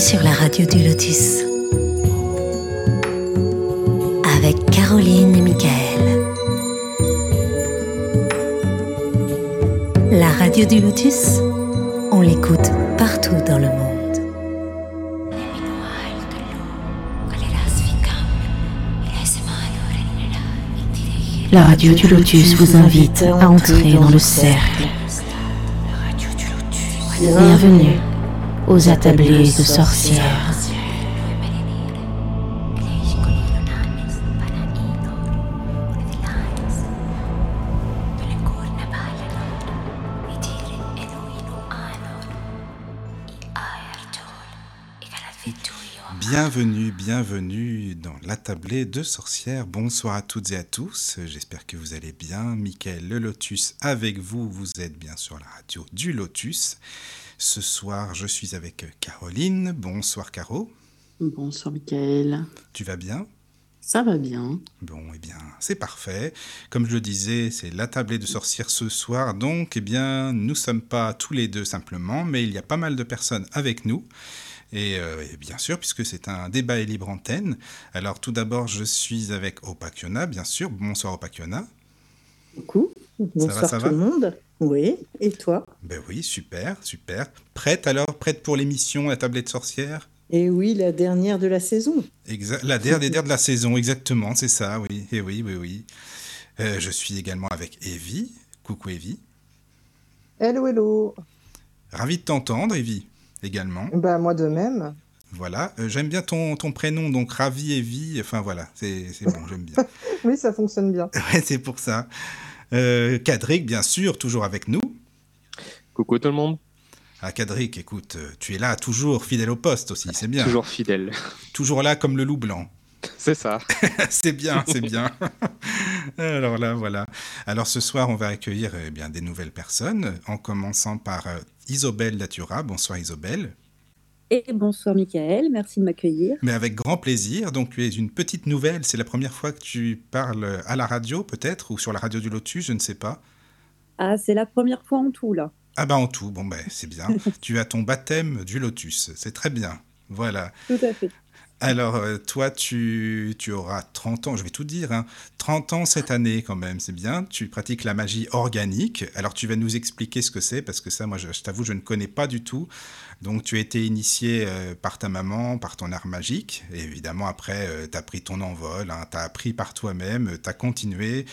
sur la radio du Lotus avec Caroline et Michael. La radio du Lotus, on l'écoute partout dans le monde. La radio du Lotus vous invite à entrer dans le cercle. Bienvenue aux attablés de sorcières. Bienvenue, bienvenue dans l'attablé de sorcières. Bonsoir à toutes et à tous. J'espère que vous allez bien. Michael Le Lotus avec vous. Vous êtes bien sur la radio du Lotus. Ce soir, je suis avec Caroline. Bonsoir Caro. Bonsoir Michael. Tu vas bien? Ça va bien. Bon, eh bien, c'est parfait. Comme je le disais, c'est l'attablé de sorcières ce soir. Donc, eh bien, nous ne sommes pas tous les deux simplement, mais il y a pas mal de personnes avec nous. Et, euh, et, bien sûr, puisque c'est un débat et libre antenne. Alors tout d'abord, je suis avec Opakiona, bien sûr. Bonsoir Opakiona. Coucou. Bonsoir ça va, ça tout va le monde. Oui, et toi? Ben oui, super, super. Prête alors Prête pour l'émission La tablette sorcière? Et oui, la dernière de la saison. Exa la dernière de la saison, exactement, c'est ça, oui. Et oui, oui, oui. Euh, je suis également avec Evie. Coucou Evie. Hello, hello. Ravi de t'entendre, Evie également. Bah, moi de même. Voilà, euh, j'aime bien ton, ton, prénom, donc Ravi et Vie, enfin voilà, c'est bon, j'aime bien. oui, ça fonctionne bien. Ouais, c'est pour ça. Euh, Cadric, bien sûr, toujours avec nous. Coucou tout le monde. Ah, Cadric, écoute, tu es là, toujours fidèle au poste aussi, c'est bien. Toujours fidèle. Toujours là comme le loup blanc. C'est ça. c'est bien, c'est bien. Alors là, voilà. Alors ce soir, on va accueillir eh bien, des nouvelles personnes, en commençant par euh, Isobel Datura. Bonsoir Isobel. Et bonsoir Michael, merci de m'accueillir. Mais avec grand plaisir. Donc tu es une petite nouvelle, c'est la première fois que tu parles à la radio peut-être, ou sur la radio du Lotus, je ne sais pas. Ah, c'est la première fois en tout là. Ah bah en tout, bon ben c'est bien. tu as ton baptême du Lotus, c'est très bien. Voilà. Tout à fait. Alors, euh, toi, tu, tu, auras 30 ans, je vais tout dire, hein, 30 ans cette année quand même, c'est bien. Tu pratiques la magie organique. Alors, tu vas nous expliquer ce que c'est, parce que ça, moi, je, je t'avoue, je ne connais pas du tout. Donc, tu as été initié euh, par ta maman, par ton art magique. Et évidemment, après, euh, tu as pris ton envol, hein, tu as appris par toi-même, tu as continué.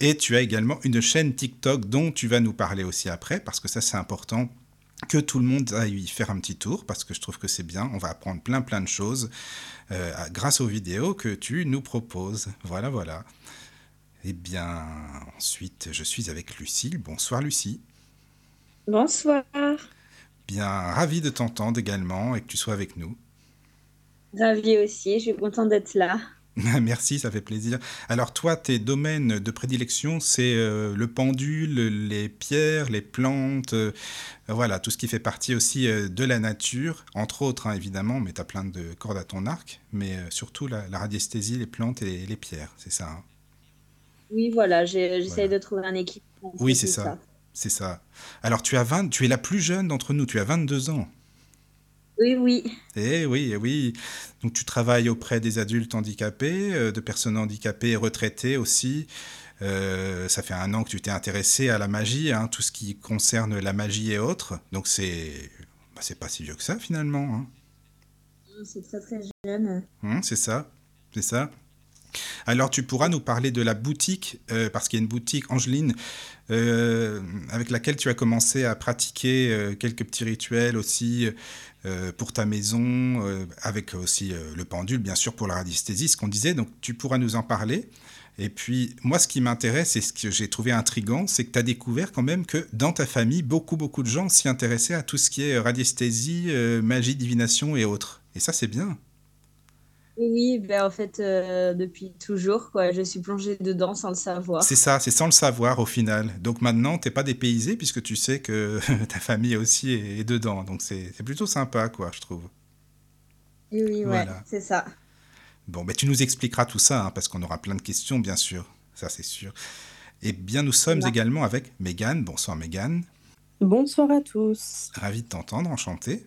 Et tu as également une chaîne TikTok dont tu vas nous parler aussi après, parce que ça, c'est important que tout le monde aille y faire un petit tour parce que je trouve que c'est bien. On va apprendre plein plein de choses euh, grâce aux vidéos que tu nous proposes. Voilà, voilà. Eh bien, ensuite, je suis avec Lucille. Bonsoir Lucie. Bonsoir. Bien, ravi de t'entendre également et que tu sois avec nous. Ravi aussi, je suis contente d'être là. Merci, ça fait plaisir. Alors toi, tes domaines de prédilection, c'est euh, le pendule, les pierres, les plantes, euh, voilà, tout ce qui fait partie aussi euh, de la nature, entre autres hein, évidemment, mais tu as plein de cordes à ton arc, mais surtout la, la, radiesthésie, les plantes et les, les pierres, c'est ça hein? Oui, voilà, j'essaie voilà. de trouver un équilibre. Oui, c'est ça, ça. c'est ça. Alors tu, as 20, tu es la plus jeune d'entre nous, tu as 22 ans. Oui, oui. Eh oui, eh oui. Donc tu travailles auprès des adultes handicapés, euh, de personnes handicapées et retraitées aussi. Euh, ça fait un an que tu t'es intéressé à la magie, hein, tout ce qui concerne la magie et autres. Donc c'est, bah, c'est pas si vieux que ça finalement. Hein. C'est très très jeune. Hum, c'est ça, c'est ça. Alors tu pourras nous parler de la boutique, euh, parce qu'il y a une boutique Angeline euh, avec laquelle tu as commencé à pratiquer euh, quelques petits rituels aussi pour ta maison, avec aussi le pendule, bien sûr, pour la radiesthésie, ce qu'on disait. Donc tu pourras nous en parler. Et puis, moi, ce qui m'intéresse et ce que j'ai trouvé intriguant, c'est que tu as découvert quand même que dans ta famille, beaucoup, beaucoup de gens s'y intéressaient à tout ce qui est radiesthésie, magie, divination et autres. Et ça, c'est bien. Oui, ben en fait, euh, depuis toujours, quoi, je suis plongée dedans sans le savoir. C'est ça, c'est sans le savoir au final. Donc maintenant, t'es pas dépaysé puisque tu sais que ta famille aussi est, est dedans. Donc c'est plutôt sympa, quoi, je trouve. Oui, oui, voilà. ouais, c'est ça. Bon, ben tu nous expliqueras tout ça, hein, parce qu'on aura plein de questions, bien sûr. Ça, c'est sûr. Et bien, nous sommes également avec Mégane. Bonsoir, Mégane. Bonsoir à tous. Ravi de t'entendre, enchanté.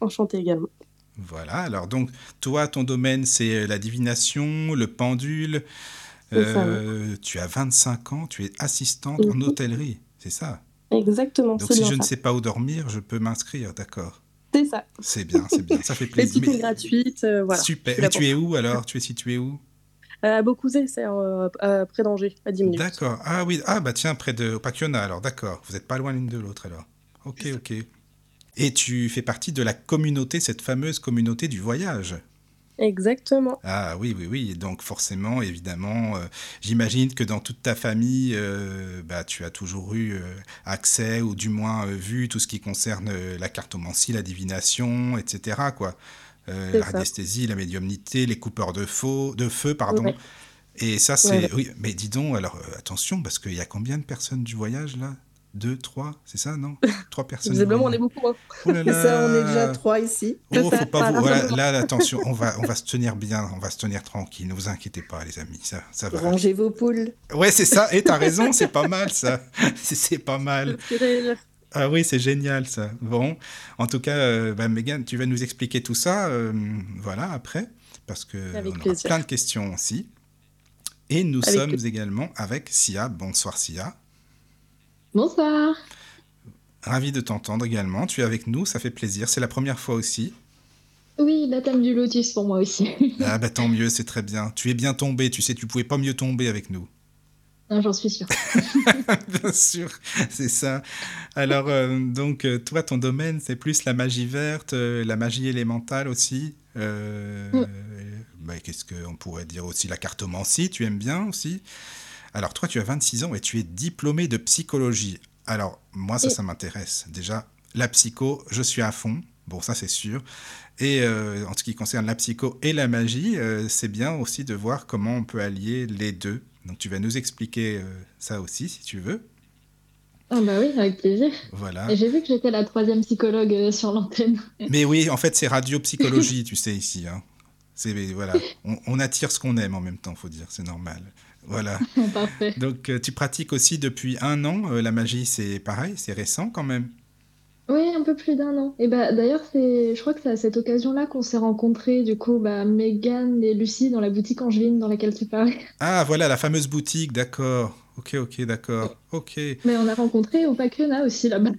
Enchanté également. Voilà, alors donc, toi, ton domaine, c'est euh, la divination, le pendule. Euh, tu as 25 ans, tu es assistante en Mhm. hôtellerie, c'est ça? Exactement, Donc c'est si bien je ne sais pas où dormir, je peux m'inscrire, d'accord? C'est ça. C'est bien, c'est bien, ça fait Les plaisir. petites Mais- gratuites, euh, voilà. Super. Et tu es où alors? Tu es situé où? Euh, À Beaucouzet, c'est euh, euh, près d'Angers, à 10 minutes. D'accord. Ah oui, ah bah tiens, près de Opakiona alors, d'accord. Vous n'êtes pas loin l'une de l'autre alors. Ok, ok. Et tu fais partie de la communauté, cette fameuse communauté du voyage. Exactement. Ah oui, oui, oui. Donc forcément, évidemment, euh, j'imagine que dans toute ta famille, euh, bah, tu as toujours eu euh, accès, ou du moins vu tout ce qui concerne la cartomancie, la divination, etc. Quoi. La radiesthésie, la médiumnité, les coupeurs de, faux, de feu, pardon. Ouais. Et ça, c'est... Ouais. Oui, mais dis donc, alors attention, parce qu'il y a combien de personnes du voyage là? Deux, trois, c'est ça, non? Trois personnes. Visiblement, on est beaucoup. hein. Oh là Ça, on est déjà trois ici. Oh, faut pas vous... là, attention, on va, on va se tenir bien, on va se tenir tranquille. Ne vous inquiétez pas, les amis, ça, ça va. Rangez vos poules. Ouais, c'est ça. Et t'as raison, c'est pas mal ça. C'est pas mal. Ah oui, c'est génial ça. Bon, en tout cas, euh, bah, Megan, tu vas nous expliquer tout ça, euh, voilà, après, parce que Avec on aura plaisir. plein de questions aussi. Et nous Avec sommes plaisir. également avec Sia. Bonsoir Sia. Bonsoir. Ravi de t'entendre également. Tu es avec nous, ça fait plaisir. C'est la première fois aussi. Oui, la thème du lotus pour moi aussi. Ah bah tant mieux, c'est très bien. Tu es bien tombé, tu sais, tu pouvais pas mieux tomber avec nous. Non, J'en suis sûre. Bien sûr, c'est ça. Alors, euh, donc, euh, toi, ton domaine, c'est plus la magie verte, euh, la magie élémentale aussi. Euh, Mm. bah, Qu'est-ce qu'on pourrait dire aussi? La cartomancie, tu aimes bien aussi? Alors, toi, tu as 26 ans et tu es diplômé de psychologie. Alors, moi, ça, ça m'intéresse. Déjà, la psycho, je suis à fond. Bon, ça, c'est sûr. Et euh, en ce qui concerne la psycho et la magie, euh, c'est bien aussi de voir comment on peut allier les deux. Donc, tu vas nous expliquer euh, ça aussi, si tu veux. Ah bah oui, avec plaisir. Voilà. Et j'ai vu que j'étais la troisième psychologue sur l'antenne. Mais oui, en fait, c'est radiopsychologie, tu sais, ici. Hein. C'est, voilà. On, on attire ce qu'on aime en même temps, faut dire, c'est normal. Voilà. Parfait. Donc, euh, tu pratiques aussi depuis un an. euh, la magie, c'est pareil, c'est récent quand même. Oui, un peu plus d'un an. Et bah d'ailleurs, c'est, je crois que c'est à cette occasion-là qu'on s'est rencontrés, du coup, bah, Megan et Lucie dans la boutique angevine dans laquelle tu parlais. Ah, voilà, la fameuse boutique, d'accord. Ok, ok, d'accord. Ok. Mais on a rencontré Opakiona aussi là-bas.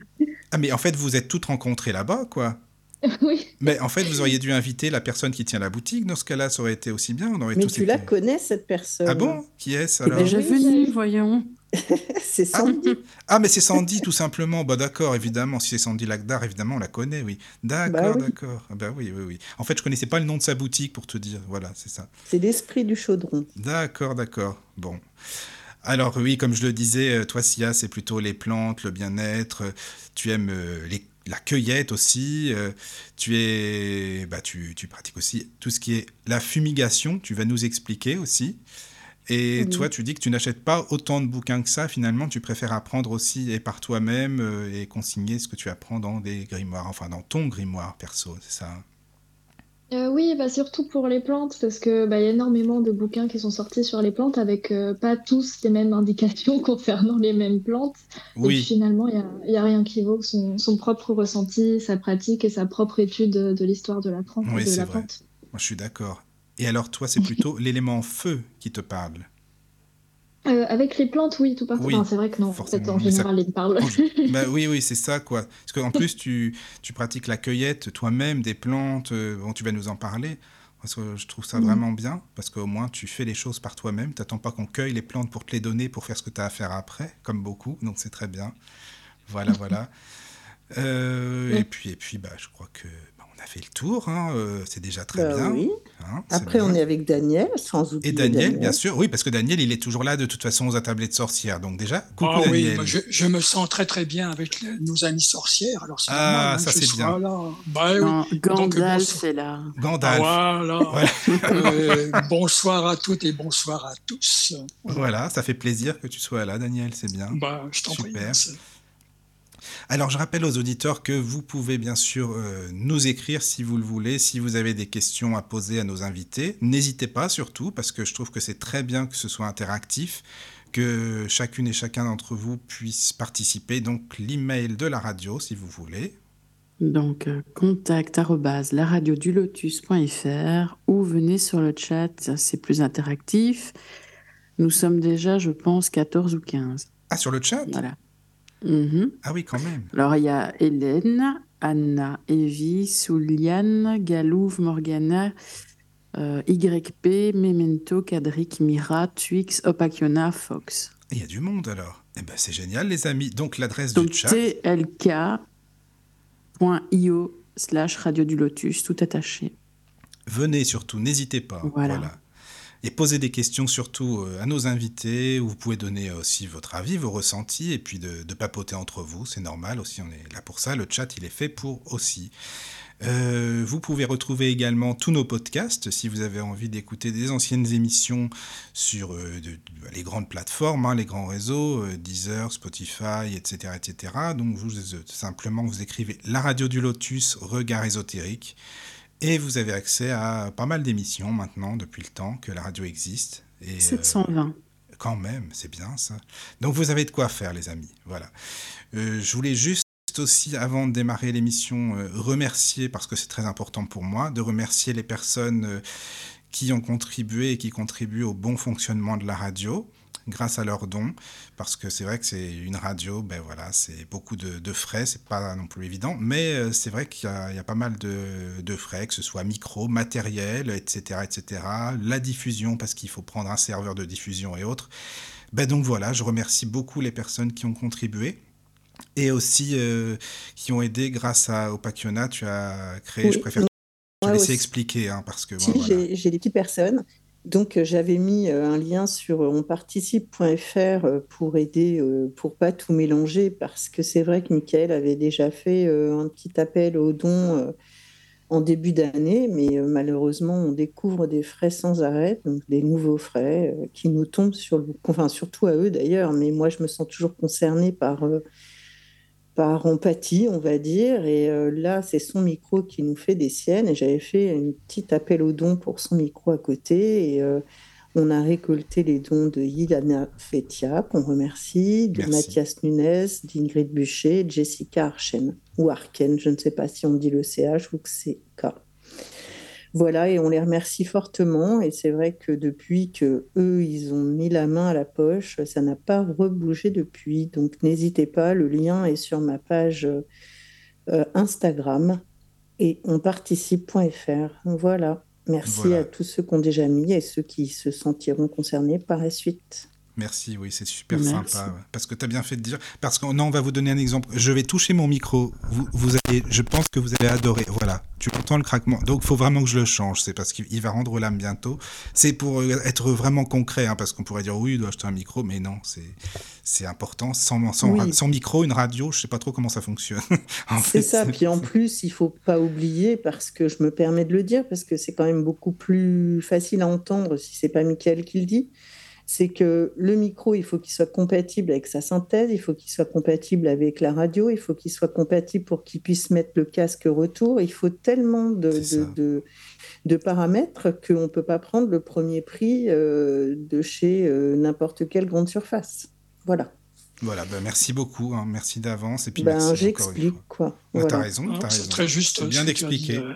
Ah, mais en fait, vous êtes toutes rencontrées là-bas, quoi. oui. Mais en fait, vous auriez dû inviter la personne qui tient la boutique. Dans ce cas-là, ça aurait été aussi bien. On aurait Mais tous tu la connais, cette personne. Ah bon? Qui est-ce alors? Déjà Oui, venu, j'ai- voyons. C'est Sandy. Ah, mais c'est Sandy, tout simplement. Bah, d'accord, évidemment. Si c'est Sandy Lagdar, évidemment, on la connaît, oui. D'accord, Bah oui. d'accord. Ah Bah oui, oui, oui. En fait, je connaissais pas le nom de sa boutique, pour te dire. Voilà, c'est ça. C'est l'esprit du chaudron. D'accord, d'accord. Bon. Alors, oui, comme je le disais, euh, toi, Sia, c'est plutôt les plantes, le bien-être. Tu aimes euh, les- la cueillette aussi. euh, Tu es, bah, tu, tu pratiques aussi tout ce qui est la fumigation. Tu vas nous expliquer aussi. Et Oui. toi, tu dis que tu n'achètes pas autant de bouquins que ça. Finalement, tu préfères apprendre aussi et par toi-même euh, et consigner ce que tu apprends dans des grimoires, enfin dans ton grimoire perso, c'est ça? Euh, oui, bah surtout pour les plantes, parce que bah, y a énormément de bouquins qui sont sortis sur les plantes avec euh, pas tous les mêmes indications concernant les mêmes plantes. Et Oui, finalement, il y a, rien qui vaut son, son propre ressenti, sa pratique et sa propre étude de, l'histoire de la plante. Oui, c'est vrai. plante. je suis d'accord. Et alors, toi, c'est plutôt l'élément feu qui te parle. Euh, avec les plantes, oui, tout partout. Oui, c'est vrai que non, en fait, en mais ça- général, ils me parlent. Bah oui, oui, c'est ça, quoi. Parce qu'en plus, tu, tu pratiques la cueillette toi-même des plantes. euh, bon, tu vas nous en parler. Parce que je trouve ça Mhm. vraiment bien. Parce qu'au moins, tu fais les choses par toi-même. Tu n'attends pas qu'on cueille les plantes pour te les donner, pour faire ce que tu as à faire après, comme beaucoup. Donc, c'est très bien. Voilà, voilà. Euh. Et puis, et puis bah, je crois que a fait le tour. hein, euh, c'est déjà très Bah bien. oui. hein, Après, on est avec Daniel, sans oublier Et Daniel, bien sûr. Oui, parce que Daniel, il est toujours là de toute façon aux attablées de sorcières. Donc, déjà, coucou Ah oui, Daniel. moi, je, je me sens très très bien avec le- nos amies sorcières. Alors c'est Ah, normal hein, ça, c'est bien. là. Bah oui. Non, Gandalf bonsoir. est là. Gandalf. Voilà. Voilà. Euh, bonsoir à toutes et bonsoir à tous. Voilà, ça fait plaisir que tu sois là, Daniel, c'est bien. Bah, je t'en prie. Super. merci. Alors, je rappelle aux auditeurs que vous pouvez bien sûr euh, nous écrire si vous le voulez, si vous avez des questions à poser à nos invités. N'hésitez pas surtout, parce que je trouve que c'est très bien que ce soit interactif, que chacune et chacun d'entre vous puisse participer. Donc, l'email de la radio, si vous voulez. Donc, euh, contact laradiodulotus.fr ou venez sur le chat, c'est plus interactif. Nous sommes déjà, je pense, 14 ou 15. Ah, sur le chat? Voilà. Mhm. Ah oui, quand même. Alors, il y a Hélène, Anna, Evie, Souliane, Galouve, Morgana, euh, YP, Memento, Cadric, Mira, Twix, Opakiona, Fox. Il y a du monde alors. Eh ben, c'est génial, les amis. Donc, l'adresse du chat. tlk.io slash radio du lotus, tout attaché. Venez surtout, n'hésitez pas. Voilà. Et posez des questions surtout euh, à nos invités. Vous pouvez donner aussi votre avis, vos ressentis, et puis de, papoter entre vous. C'est normal aussi, on est là pour ça. Le chat, il est fait pour aussi. Euh, vous pouvez retrouver également tous nos podcasts si vous avez envie d'écouter des anciennes émissions sur euh, les grandes plateformes, hein, les grands réseaux, euh, Deezer, Spotify, etc., etc. Donc vous euh, simplement vous écrivez la radio du Lotus, regard ésotérique, et vous avez accès à pas mal d'émissions maintenant depuis le temps que la radio existe. Et, euh, 720. quand même, c'est bien ça. Donc vous avez de quoi faire, les amis. Voilà. Euh, je voulais juste aussi, avant de démarrer l'émission, euh, remercier, parce que c'est très important pour moi, de remercier les personnes euh, qui ont contribué et qui contribuent au bon fonctionnement de la radio grâce à leurs dons, parce que c'est vrai que c'est une radio, ben voilà, c'est beaucoup de, de frais, c'est pas non plus évident, mais euh, c'est vrai qu'il y, a il y a pas mal de, de frais, que ce soit micro, matériel, etc., etc., la diffusion, parce qu'il faut prendre un serveur de diffusion et autres. Ben donc voilà, je remercie beaucoup les personnes qui ont contribué et aussi euh, qui ont aidé grâce à Opakiona. Tu as créé, Oui, je préfère te laisser aussi. expliquer, hein, parce que bon, voilà. j'ai des petites personnes. Donc, euh, j'avais mis euh, un lien sur euh, onparticipe.fr pour aider, pour pas tout mélanger, parce que c'est vrai que Michael avait déjà fait un petit appel aux dons en début d'année, mais malheureusement, on découvre des frais sans arrêt, donc des nouveaux frais qui nous tombent sur le, enfin surtout à eux d'ailleurs, mais moi je me sens toujours concernée par par empathie, on va dire. Et euh, là, c'est son micro qui nous fait des siennes. Et j'avais fait un petit appel aux dons pour son micro à côté. Et euh, on a récolté les dons de Yilana Fetia, qu'on remercie, de Merci. Mathias Nunez, d'Ingrid Bûcher, Jessica Archen, ou Arken, je ne sais pas si on dit le CH ou que c'est K. Voilà, et on les remercie fortement. Et c'est vrai que depuis que eux, ils ont mis la main à la poche, ça n'a pas rebougé depuis. Donc n'hésitez pas, le lien est sur ma page euh, Instagram et onparticipe.fr. Voilà. Merci Voilà. à tous ceux qui ont déjà mis et ceux qui se sentiront concernés par la suite. Merci, oui, c'est super Merci. sympa. ouais. Parce que tu as bien fait de dire. Parce que, non, on va vous donner un exemple. Je vais toucher mon micro. Vous, vous allez, je pense que vous allez adorer. Voilà, tu entends le craquement. Donc, il faut vraiment que je le change. C'est parce qu'il il va rendre l'âme bientôt. C'est pour euh, être vraiment concret, hein, parce qu'on pourrait dire oui, il doit acheter un micro, mais non, c'est important. Sans, sans, Oui. sans micro, une radio, je sais pas trop comment ça fonctionne. C'est ça. Puis en plus, il faut pas oublier, parce que je me permets de le dire, parce que c'est quand même beaucoup plus facile à entendre si c'est pas Mickaël qui le dit. C'est que le micro, il faut qu'il soit compatible avec sa synthèse, il faut qu'il soit compatible avec la radio, il faut qu'il soit compatible pour qu'il puisse mettre le casque retour. Il faut tellement de, de paramètres qu'on ne peut pas prendre le premier prix euh, de chez euh, n'importe quelle grande surface. Voilà. Voilà, ben, merci beaucoup. hein, merci d'avance. Et puis, Ben, merci encore une j'explique, fois. quoi. Voilà. T'as raison, t'as c'est raison. très juste, C'est bien ce tu as d'expliquer. euh,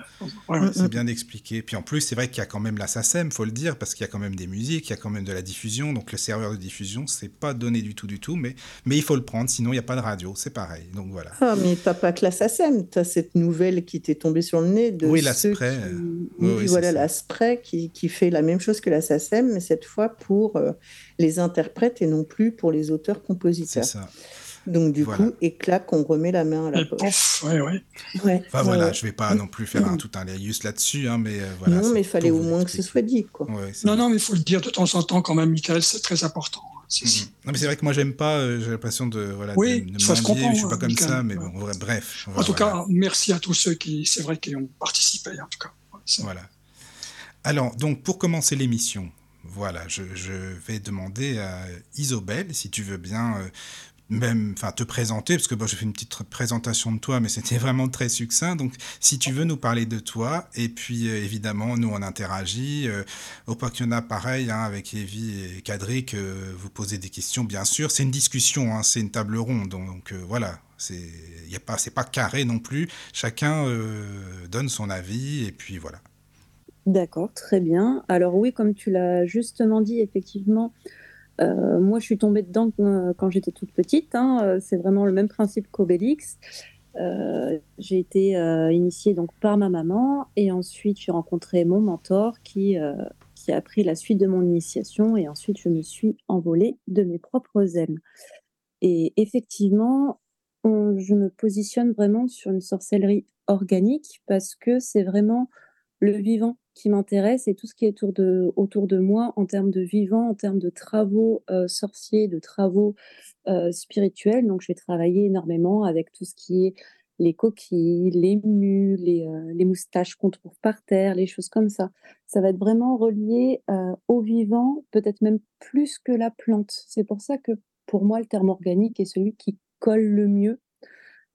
ouais, ouais. C'est bien d'expliquer. Puis en plus, c'est vrai qu'il y a quand même la SACEM, faut le dire, parce qu'il y a quand même des musiques, il y a quand même de la diffusion. Donc le serveur de diffusion, c'est pas donné du tout, du tout, mais, mais il faut le prendre, sinon il n'y a pas de radio. C'est pareil. Donc voilà. Ah, mais t'as pas que la SACEM, t'as cette nouvelle qui t'est tombée sur le nez de Oui, ceux l'Aspray, qui... euh, Oui, voilà, c'est l'Aspray qui, qui fait la même chose que la SACEM, mais cette fois pour euh, les interprètes et non plus pour les C'est auteurs-compositeurs. ça. Donc du Voilà. coup, et clac, on remet la main à la poche. ouais, ouais. Ouais, Enfin ouais, voilà, ouais. je vais pas non plus faire un, tout un laïus là-dessus, hein, mais euh, voilà. non, c'est mais il fallait au moins que ce soit dit, quoi. Ouais, c'est Non, bien. non, mais il faut le dire de temps en temps quand même, Michael, c'est très important. C'est- Mhm. Non, mais c'est vrai que moi j'aime pas, euh, j'ai l'impression de voilà Oui, de, de ça se comprend, je suis pas hein, comme Michael. ça, mais bon, ouais, bref. En tout voilà. cas, merci à tous ceux qui, c'est vrai, qui ont participé, en tout cas. Ouais, c'est- Voilà. Alors, donc, pour commencer l'émission, voilà, je, vais demander à Isobel, si tu veux bien, euh, même, te présenter, parce que bon, j'ai fait une petite présentation de toi, mais c'était vraiment très succinct. Donc, si tu veux nous parler de toi, et puis euh, évidemment, nous on interagit. Euh, au Pakiona, pareil, hein, avec Evie et Kadrik, euh, vous posez des questions, bien sûr. C'est une discussion, hein, c'est une table ronde, donc voilà. C'est, y a pas, c'est pas carré non plus. Chacun donne son avis, et puis voilà. D'accord, très bien. Alors oui, comme tu l'as justement dit, effectivement, euh, moi je suis tombée dedans euh, quand j'étais toute petite. hein. Euh, C'est vraiment le même principe qu'Obélix. J'ai été initiée donc par ma maman et ensuite j'ai rencontré mon mentor qui, qui a pris la suite de mon initiation et ensuite je me suis envolée de mes propres ailes. Et effectivement, je me positionne vraiment sur une sorcellerie organique parce que c'est vraiment le vivant qui m'intéresse et tout ce qui est autour de, autour de moi en termes de vivant, en termes de travaux euh, sorciers, de travaux euh, spirituels. Donc, je vais travailler énormément avec tout ce qui est les coquilles, les mules, les, euh, les moustaches qu'on trouve par terre, les choses comme ça. Ça va être vraiment relié au vivant, peut-être même plus que la plante. C'est pour ça que pour moi, le terme organique est celui qui colle le mieux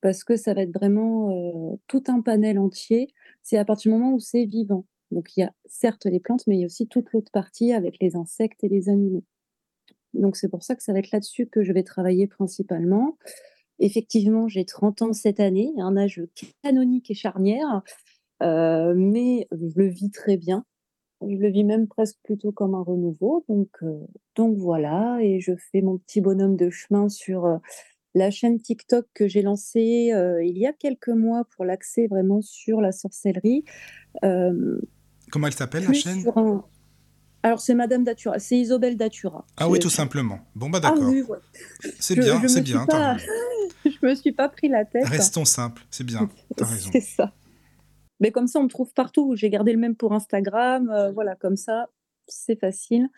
parce que ça va être vraiment tout un panel entier. C'est à partir du moment où c'est vivant. Donc il y a certes les plantes, mais il y a aussi toute l'autre partie avec les insectes et les animaux. Donc c'est pour ça que ça va être là-dessus que je vais travailler principalement. Effectivement, j'ai 30 ans cette année, un âge canonique et charnière, euh, mais je le vis très bien. Je le vis même presque plutôt comme un renouveau. Donc, euh, voilà, et je fais mon petit bonhomme de chemin sur euh, la chaîne TikTok que j'ai lancée il y a quelques mois pour l'accès vraiment sur la sorcellerie. Comment elle s'appelle la chaîne un- Alors c'est Madame Datura, c'est Isobel Datura. Ah oui, tout simplement. Bon, bah Ah d'accord. oui. C'est bien, c'est bien. pas- je me suis pas pris la tête. Restons simples, c'est bien. T'as raison. C'est ça. Mais comme ça, on me trouve partout. J'ai gardé le même pour Instagram. euh, voilà, comme ça, c'est facile.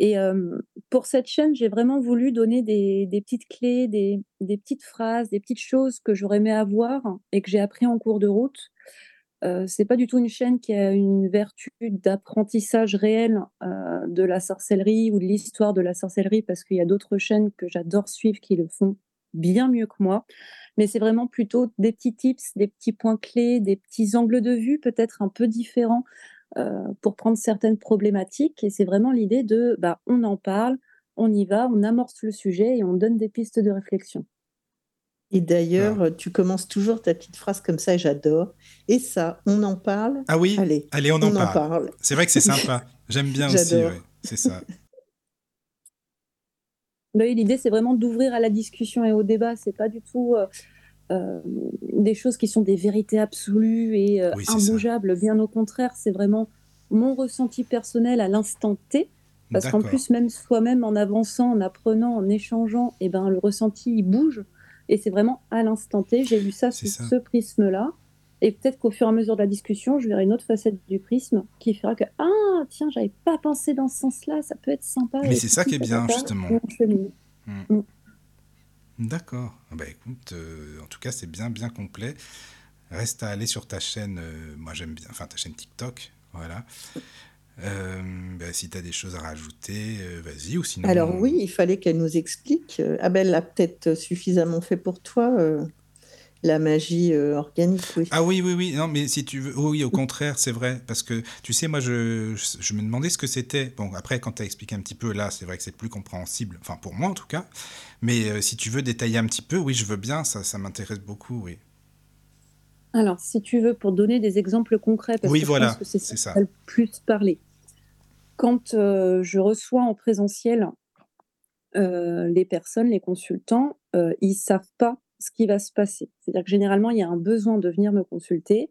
Et euh, pour cette chaîne, j'ai vraiment voulu donner des, des petites clés, des, des petites phrases, des petites choses que j'aurais aimé avoir et que j'ai appris en cours de route. Euh, c'est pas du tout une chaîne qui a une vertu d'apprentissage réel euh, de la sorcellerie ou de l'histoire de la sorcellerie, parce qu'il y a d'autres chaînes que j'adore suivre qui le font bien mieux que moi. Mais c'est vraiment plutôt des petits tips, des petits points clés, des petits angles de vue peut-être un peu différents euh, pour prendre certaines problématiques. Et c'est vraiment l'idée de, bah, on en parle, on y va, on amorce le sujet et on donne des pistes de réflexion. Et d'ailleurs, tu commences toujours ta petite phrase comme ça, et j'adore. Et ça, on en parle. Ah oui Allez, Allez, on en parle. C'est vrai que c'est sympa. J'aime bien aussi, ouais. c'est ça. Oui, L'idée, c'est vraiment d'ouvrir à la discussion et au débat. C'est pas du tout euh, euh, des choses qui sont des vérités absolues et euh, Oui, c'est ça. imbougeables. Bien au contraire, c'est vraiment mon ressenti personnel à l'instant T. Parce qu'en plus, même soi-même, en avançant, en apprenant, en échangeant, et ben, le ressenti, il bouge. Et c'est vraiment à l'instant T. J'ai vu ça sous ça. ce prisme-là. Et peut-être qu'au fur et à mesure de la discussion, je verrai une autre facette du prisme qui fera que Ah, tiens, j'avais pas pensé dans ce sens-là, ça peut être sympa. Mais c'est ça qui est bien, justement. Hmm. D'accord. Ah Bah écoute, euh, en tout cas, c'est bien, bien complet. Reste à aller sur ta chaîne, euh, moi j'aime bien, enfin ta chaîne TikTok, voilà. Euh, bah, si tu as des choses à rajouter, euh, vas-y, ou sinon... Alors oui, il fallait qu'elle nous explique. Euh, Abel l'a peut-être suffisamment fait pour toi, euh, la magie euh, organique. Oui. Ah oui, oui, oui, non, mais si tu veux, oui, au contraire, c'est vrai, parce que tu sais, moi, je, me demandais ce que c'était. Bon, après, quand tu as expliqué un petit peu, là, c'est vrai que c'est plus compréhensible, enfin, pour moi en tout cas, mais euh, si tu veux détailler un petit peu, oui, je veux bien, ça, ça m'intéresse beaucoup, oui. Alors, si tu veux, pour donner des exemples concrets, parce Oui, que voilà, je pense que c'est c'est ça le plus parler. Quand euh, je reçois en présentiel euh, les personnes, les consultants, euh, ils savent pas ce qui va se passer. C'est-à-dire que généralement, il y a un besoin de venir me consulter.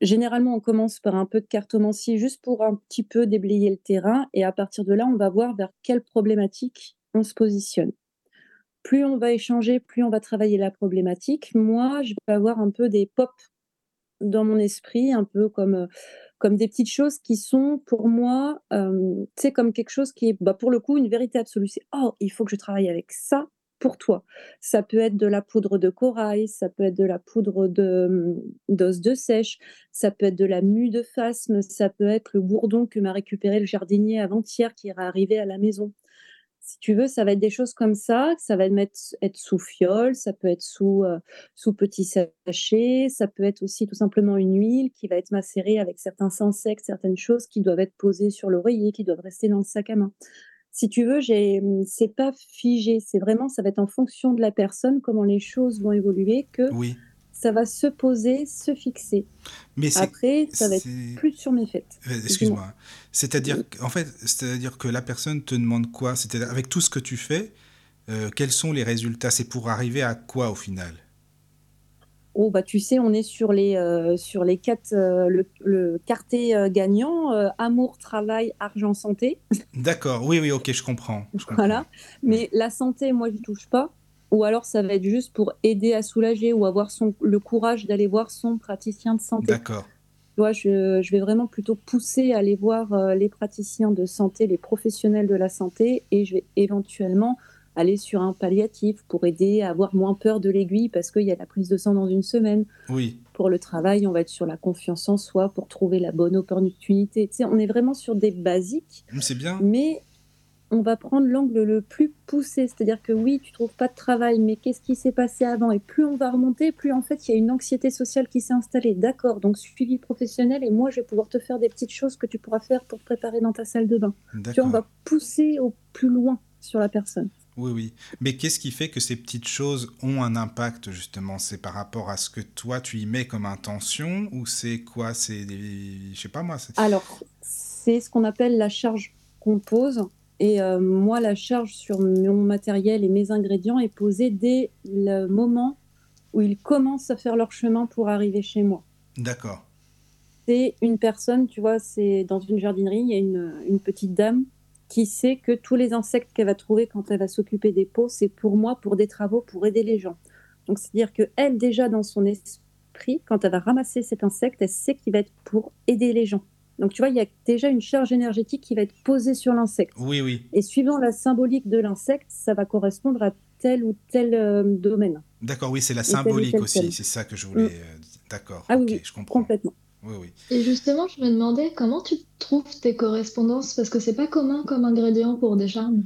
Généralement, on commence par un peu de cartomancie juste pour un petit peu déblayer le terrain, et à partir de là, on va voir vers quelle problématique on se positionne plus on va échanger, plus on va travailler la problématique. Moi, je vais avoir un peu des pop dans mon esprit, un peu comme, comme des petites choses qui sont pour moi, euh, sais, comme quelque chose qui est bah, pour le coup une vérité absolue. C'est oh, il faut que je travaille avec ça pour toi. Ça peut être de la poudre de corail, ça peut être de la poudre de d'os de sèche, ça peut être de la mue de phasme, ça peut être le bourdon que m'a récupéré le jardinier avant-hier qui est arrivé à la maison Si tu veux, ça va être des choses comme ça, ça va être sous fiole, ça peut être sous, euh, sous petit sachet, ça peut être aussi tout simplement une huile qui va être macérée avec certains insectes, certaines choses qui doivent être posées sur l'oreiller, qui doivent rester dans le sac à main. Si tu veux, j'ai, c'est pas figé, c'est vraiment, ça va être en fonction de la personne, comment les choses vont évoluer, que. Ça va se poser, se fixer. Mais Après, ça va être plus sur mes fêtes. Euh, Excuse-moi. C'est-à-dire, en fait, c'est-à-dire que la personne te demande quoi? C'est-à-dire, avec tout ce que tu fais, euh, quels sont les résultats? C'est pour arriver à quoi au final? Oh, bah, tu sais, on est sur les, euh, sur les quatre, euh, le, le quartet euh, gagnant, euh, amour, travail, argent, santé. D'accord, oui, oui, ok, je comprends. je comprends. Voilà. Mais la santé, moi, je touche pas. Ou alors, ça va être juste pour aider à soulager ou avoir son, le courage d'aller voir son praticien de santé. D'accord. Je, je vais vraiment plutôt pousser à aller voir euh, les praticiens de santé, les professionnels de la santé, et je vais éventuellement aller sur un palliatif pour aider à avoir moins peur de l'aiguille parce qu'il y a la prise de sang dans une semaine. Oui, Pour le travail, on va être sur la confiance en soi pour trouver la bonne opportunité. Tu sais, on est vraiment sur des basiques, c'est bien. mais on va prendre l'angle le plus poussé. C'est-à-dire que oui, tu trouves pas de travail, mais qu'est-ce qui s'est passé avant? Et plus on va remonter, plus en fait il y a une anxiété sociale qui s'est installée. D'accord, donc suivi professionnel, et moi je vais pouvoir te faire des petites choses que tu pourras faire pour te préparer dans ta salle de bain. Tu on va pousser au plus loin sur la personne. Oui, oui. Mais qu'est-ce qui fait que ces petites choses ont un impact, justement? C'est par rapport à ce que toi, tu y mets comme intention Ou c'est quoi? C'est des... Je sais pas moi. c'est- Alors, c'est ce qu'on appelle la charge qu'on pose. Et euh, moi, la charge sur mon matériel et mes ingrédients est posée dès le moment où ils commencent à faire leur chemin pour arriver chez moi. D'accord. C'est une personne, tu vois, c'est dans une jardinerie, il y a une, une petite dame qui sait que tous les insectes qu'elle va trouver quand elle va s'occuper des pots, c'est pour moi, pour des travaux, pour aider les gens. Donc, c'est-à-dire que elle, déjà dans son esprit, quand elle va ramasser cet insecte, elle sait qu'il va être pour aider les gens. Donc, tu vois, il y a déjà une charge énergétique qui va être posée sur l'insecte. Oui, oui. Et suivant la symbolique de l'insecte, ça va correspondre à tel ou tel euh, domaine. D'accord, oui, c'est la tel symbolique tel aussi. C'est ça que je voulais. Mm. euh, D'accord. Ah oui, je comprends. complètement. Oui, oui. Et justement, je me demandais comment tu trouves tes correspondances parce que c'est pas commun comme ingrédient pour des charmes.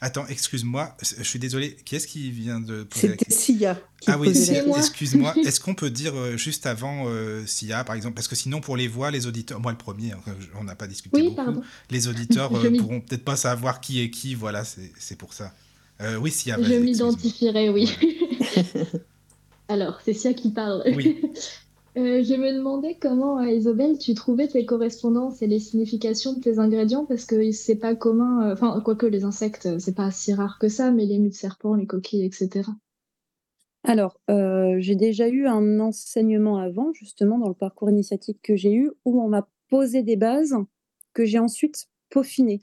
Attends, excuse-moi, je suis désolé. Qui est-ce qui vient de poser la C'était question? Sia Ah oui, posait si- la C'est moi. excuse-moi. Est-ce qu'on peut dire euh, juste avant euh, Sia, par exemple, parce que sinon pour les voix, les auditeurs, moi le premier, hein, on n'a pas discuté Oui, beaucoup. pardon. Les auditeurs euh, pourront peut-être pas savoir qui est qui. Voilà, c'est pour ça. Euh, oui, Sia. Je m'identifierai, oui. Alors, c'est Sia qui parle. Oui. Euh, je me demandais comment, euh, Isobel, tu trouvais tes correspondances et les significations de tes ingrédients parce que c'est pas commun. euh, Enfin, quoique les insectes, euh, c'est pas si rare que ça, mais les mues de serpent, les coquilles, etc. Alors, euh, j'ai déjà eu un enseignement avant, justement, dans le parcours initiatique que j'ai eu, où on m'a posé des bases que j'ai ensuite peaufinées.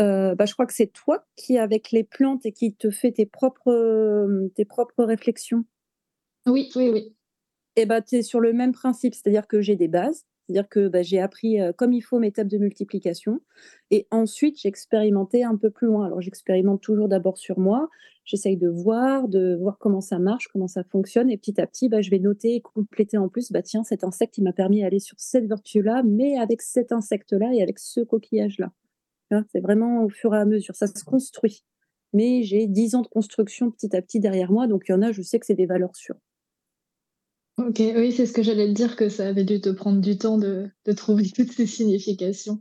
Euh, bah, je crois que c'est toi qui, avec les plantes et qui te fais tes propres, euh, tes propres réflexions. Oui, oui, oui. Et bah, tu sur le même principe, c'est-à-dire que j'ai des bases, c'est-à-dire que bah, j'ai appris euh, comme il faut mes tables de multiplication, et ensuite j'ai expérimenté un peu plus loin. Alors j'expérimente toujours d'abord sur moi, j'essaye de voir, de voir comment ça marche, comment ça fonctionne, et petit à petit, bah, je vais noter et compléter en plus, bah, tiens, cet insecte, il m'a permis d'aller sur cette vertu-là, mais avec cet insecte-là et avec ce coquillage-là. C'est vraiment au fur et à mesure, ça se construit. Mais j'ai 10 ans de construction petit à petit derrière moi, donc il y en a, je sais que c'est des valeurs sûres. Ok, oui, c'est ce que j'allais te dire, que ça avait dû te prendre du temps de, de trouver toutes ces significations.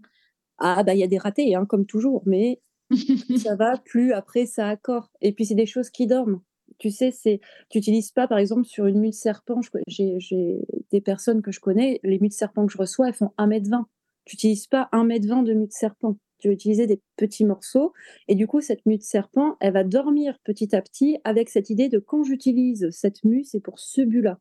Ah, bah, il y a des ratés, hein, comme toujours, mais ça va, plus après, ça accorde. Et puis, c'est des choses qui dorment. Tu sais, c'est, tu n'utilises pas, par exemple, sur une mue de serpent, j'ai des personnes que je connais, les mues de serpent que je reçois, elles font 1m20. Tu n'utilises pas 1m20 de mue de serpent. Tu vas utiliser des petits morceaux. Et du coup, cette mue de serpent, elle va dormir petit à petit avec cette idée de quand j'utilise cette mue, c'est pour ce but-là.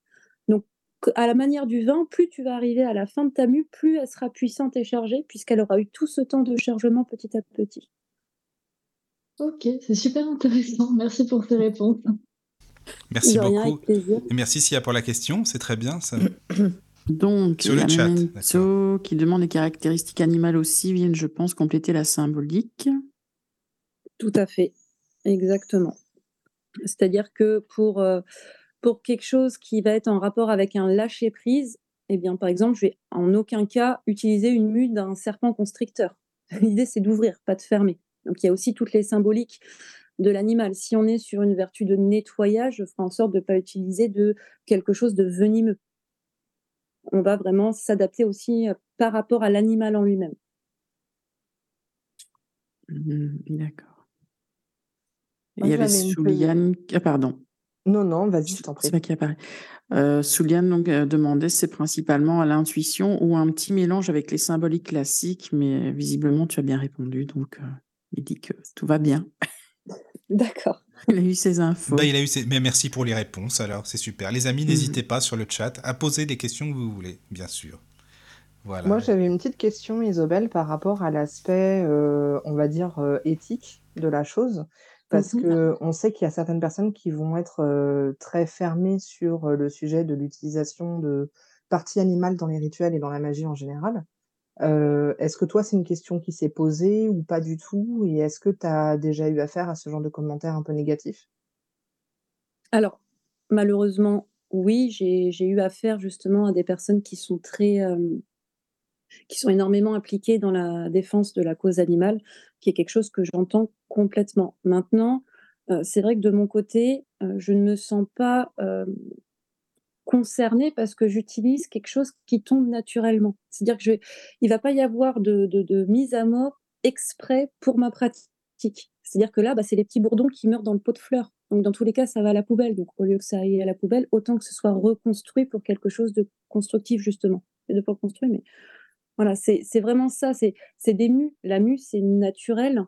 À la manière du vin, plus tu vas arriver à la fin de ta mue, plus elle sera puissante et chargée, puisqu'elle aura eu tout ce temps de chargement petit à petit. Ok, c'est super intéressant. Merci pour ces réponses. Merci rien, beaucoup. Et merci Sia pour la question, c'est très bien ça. Donc, Sur le chat, qui demande les caractéristiques animales aussi viennent, je pense, compléter la symbolique. Tout à fait, exactement. C'est-à-dire que pour, euh, pour quelque chose qui va être en rapport avec un lâcher-prise, eh bien, par exemple, je vais en aucun cas utiliser une mue d'un serpent constricteur. L'idée, c'est d'ouvrir, pas de fermer. Donc il y a aussi toutes les symboliques de l'animal. Si on est sur une vertu de nettoyage, je ferai en sorte de ne pas utiliser de quelque chose de venimeux. On va vraiment s'adapter aussi euh, par rapport à l'animal en lui-même. Mmh, D'accord. Il y avait une Souliane. Ah, pardon. Non, non, vas-y, je t'en C'est prie. moi qui apparaît. Euh, Souliane donc, euh, demandait c'est principalement à l'intuition ou un petit mélange avec les symboliques classiques, mais visiblement tu as bien répondu, donc euh, il dit que tout va bien. D'accord. Il a eu ses infos. Bah, il a eu ses- Mais merci pour les réponses, alors c'est super. Les amis, Mhm. n'hésitez pas sur le chat à poser des questions que vous voulez, bien sûr. Voilà. Moi, j'avais une petite question, Isobel, par rapport à l'aspect, euh, on va dire, euh, éthique de la chose. Parce Mhm. que on sait qu'il y a certaines personnes qui vont être euh, très fermées sur le sujet de l'utilisation de parties animales dans les rituels et dans la magie en général. Euh, est-ce que toi, c'est une question qui s'est posée ou pas du tout? Et est-ce que tu as déjà eu affaire à ce genre de commentaires un peu négatifs? Alors, malheureusement, oui, j'ai j'ai eu affaire justement à des personnes qui sont très, euh, qui sont énormément impliquées dans la défense de la cause animale, qui est quelque chose que j'entends complètement. Maintenant, euh, c'est vrai que de mon côté, euh, je ne me sens pas euh, concernée parce que j'utilise quelque chose qui tombe naturellement. C'est-à-dire que je, il va pas y avoir de mise à mort exprès pour ma pratique. C'est-à-dire que là, bah, c'est les petits bourdons qui meurent dans le pot de fleurs. Donc, dans tous les cas, ça va à la poubelle. Donc, au lieu que ça aille à la poubelle, autant que ce soit reconstruit pour quelque chose de constructif, justement. Et de pas construit, mais voilà, c'est vraiment ça. C'est des mus. La mue, c'est naturel.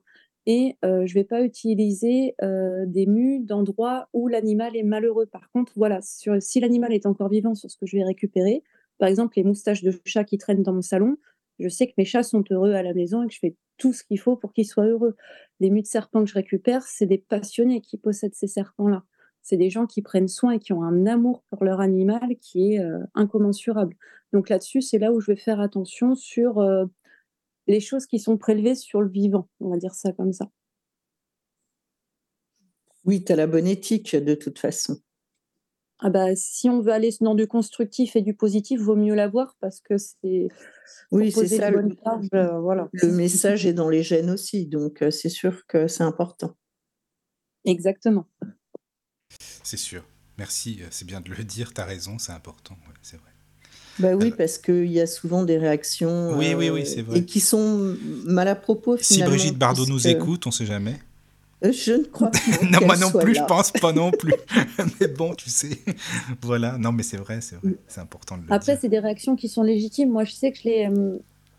Et je vais pas utiliser des mus d'endroits où l'animal est malheureux. Par contre, voilà, si l'animal est encore vivant sur ce que je vais récupérer, par exemple, les moustaches de chat qui traînent dans mon salon, je sais que mes chats sont heureux à la maison et que je fais tout ce qu'il faut pour qu'ils soient heureux. Les mus de serpents que je récupère, c'est des passionnés qui possèdent ces serpents-là. C'est des gens qui prennent soin et qui ont un amour pour leur animal qui est euh, incommensurable. Donc là-dessus, c'est là où je vais faire attention sur euh, les choses qui sont prélevées sur le vivant, on va dire ça comme ça. Oui, tu as la bonne éthique de toute façon. Ah bah, si on veut aller dans du constructif et du positif, vaut mieux l'avoir parce que c'est Oui, c'est poser ça. Le, charges, euh, voilà. le message est dans les gènes aussi, donc c'est sûr que c'est important. Exactement. C'est sûr. Merci, euh, c'est bien de le dire, tu as raison, c'est important, ouais, c'est vrai. Bah oui, Alors- parce qu'il y a souvent des réactions Oui, oui, euh, oui, c'est vrai. et qui sont mal à propos Si. Brigitte Bardot nous écoute, on sait jamais. Euh, Je ne crois pas. non, moi non soit plus, là. je pense pas non plus. mais bon, tu sais. voilà, non, mais c'est vrai, c'est vrai, c'est important de le Après, dire. c'est des réactions qui sont légitimes. Moi, je sais que je les, euh,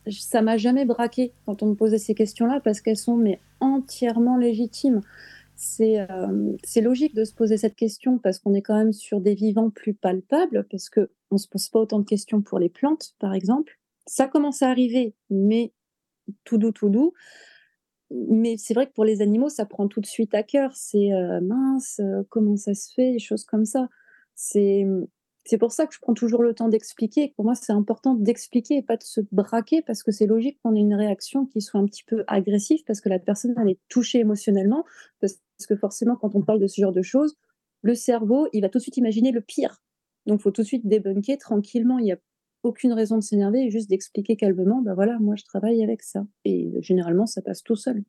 ça m'a jamais braqué quand on me posait ces questions-là parce qu'elles sont mais entièrement légitimes. C'est euh, logique de se poser cette question parce qu'on est quand même sur des vivants plus palpables parce que on se pose pas autant de questions pour les plantes, par exemple. Ça commence à arriver, mais tout doux, tout doux. Mais c'est vrai que pour les animaux, ça prend tout de suite à cœur. C'est euh, mince, euh, comment ça se fait, des choses comme ça. C'est c'est pour ça que je prends toujours le temps d'expliquer. Pour moi, c'est important d'expliquer et pas de se braquer parce que c'est logique qu'on ait une réaction qui soit un petit peu agressive parce que la personne elle est touchée émotionnellement. Que forcément, quand on parle de ce genre de choses, le cerveau, il va tout de suite imaginer le pire. Donc, il faut tout de suite débunker tranquillement. Il n'y a aucune raison de s'énerver et juste d'expliquer calmement, ben voilà, moi je travaille avec ça. Et généralement, ça passe tout seul.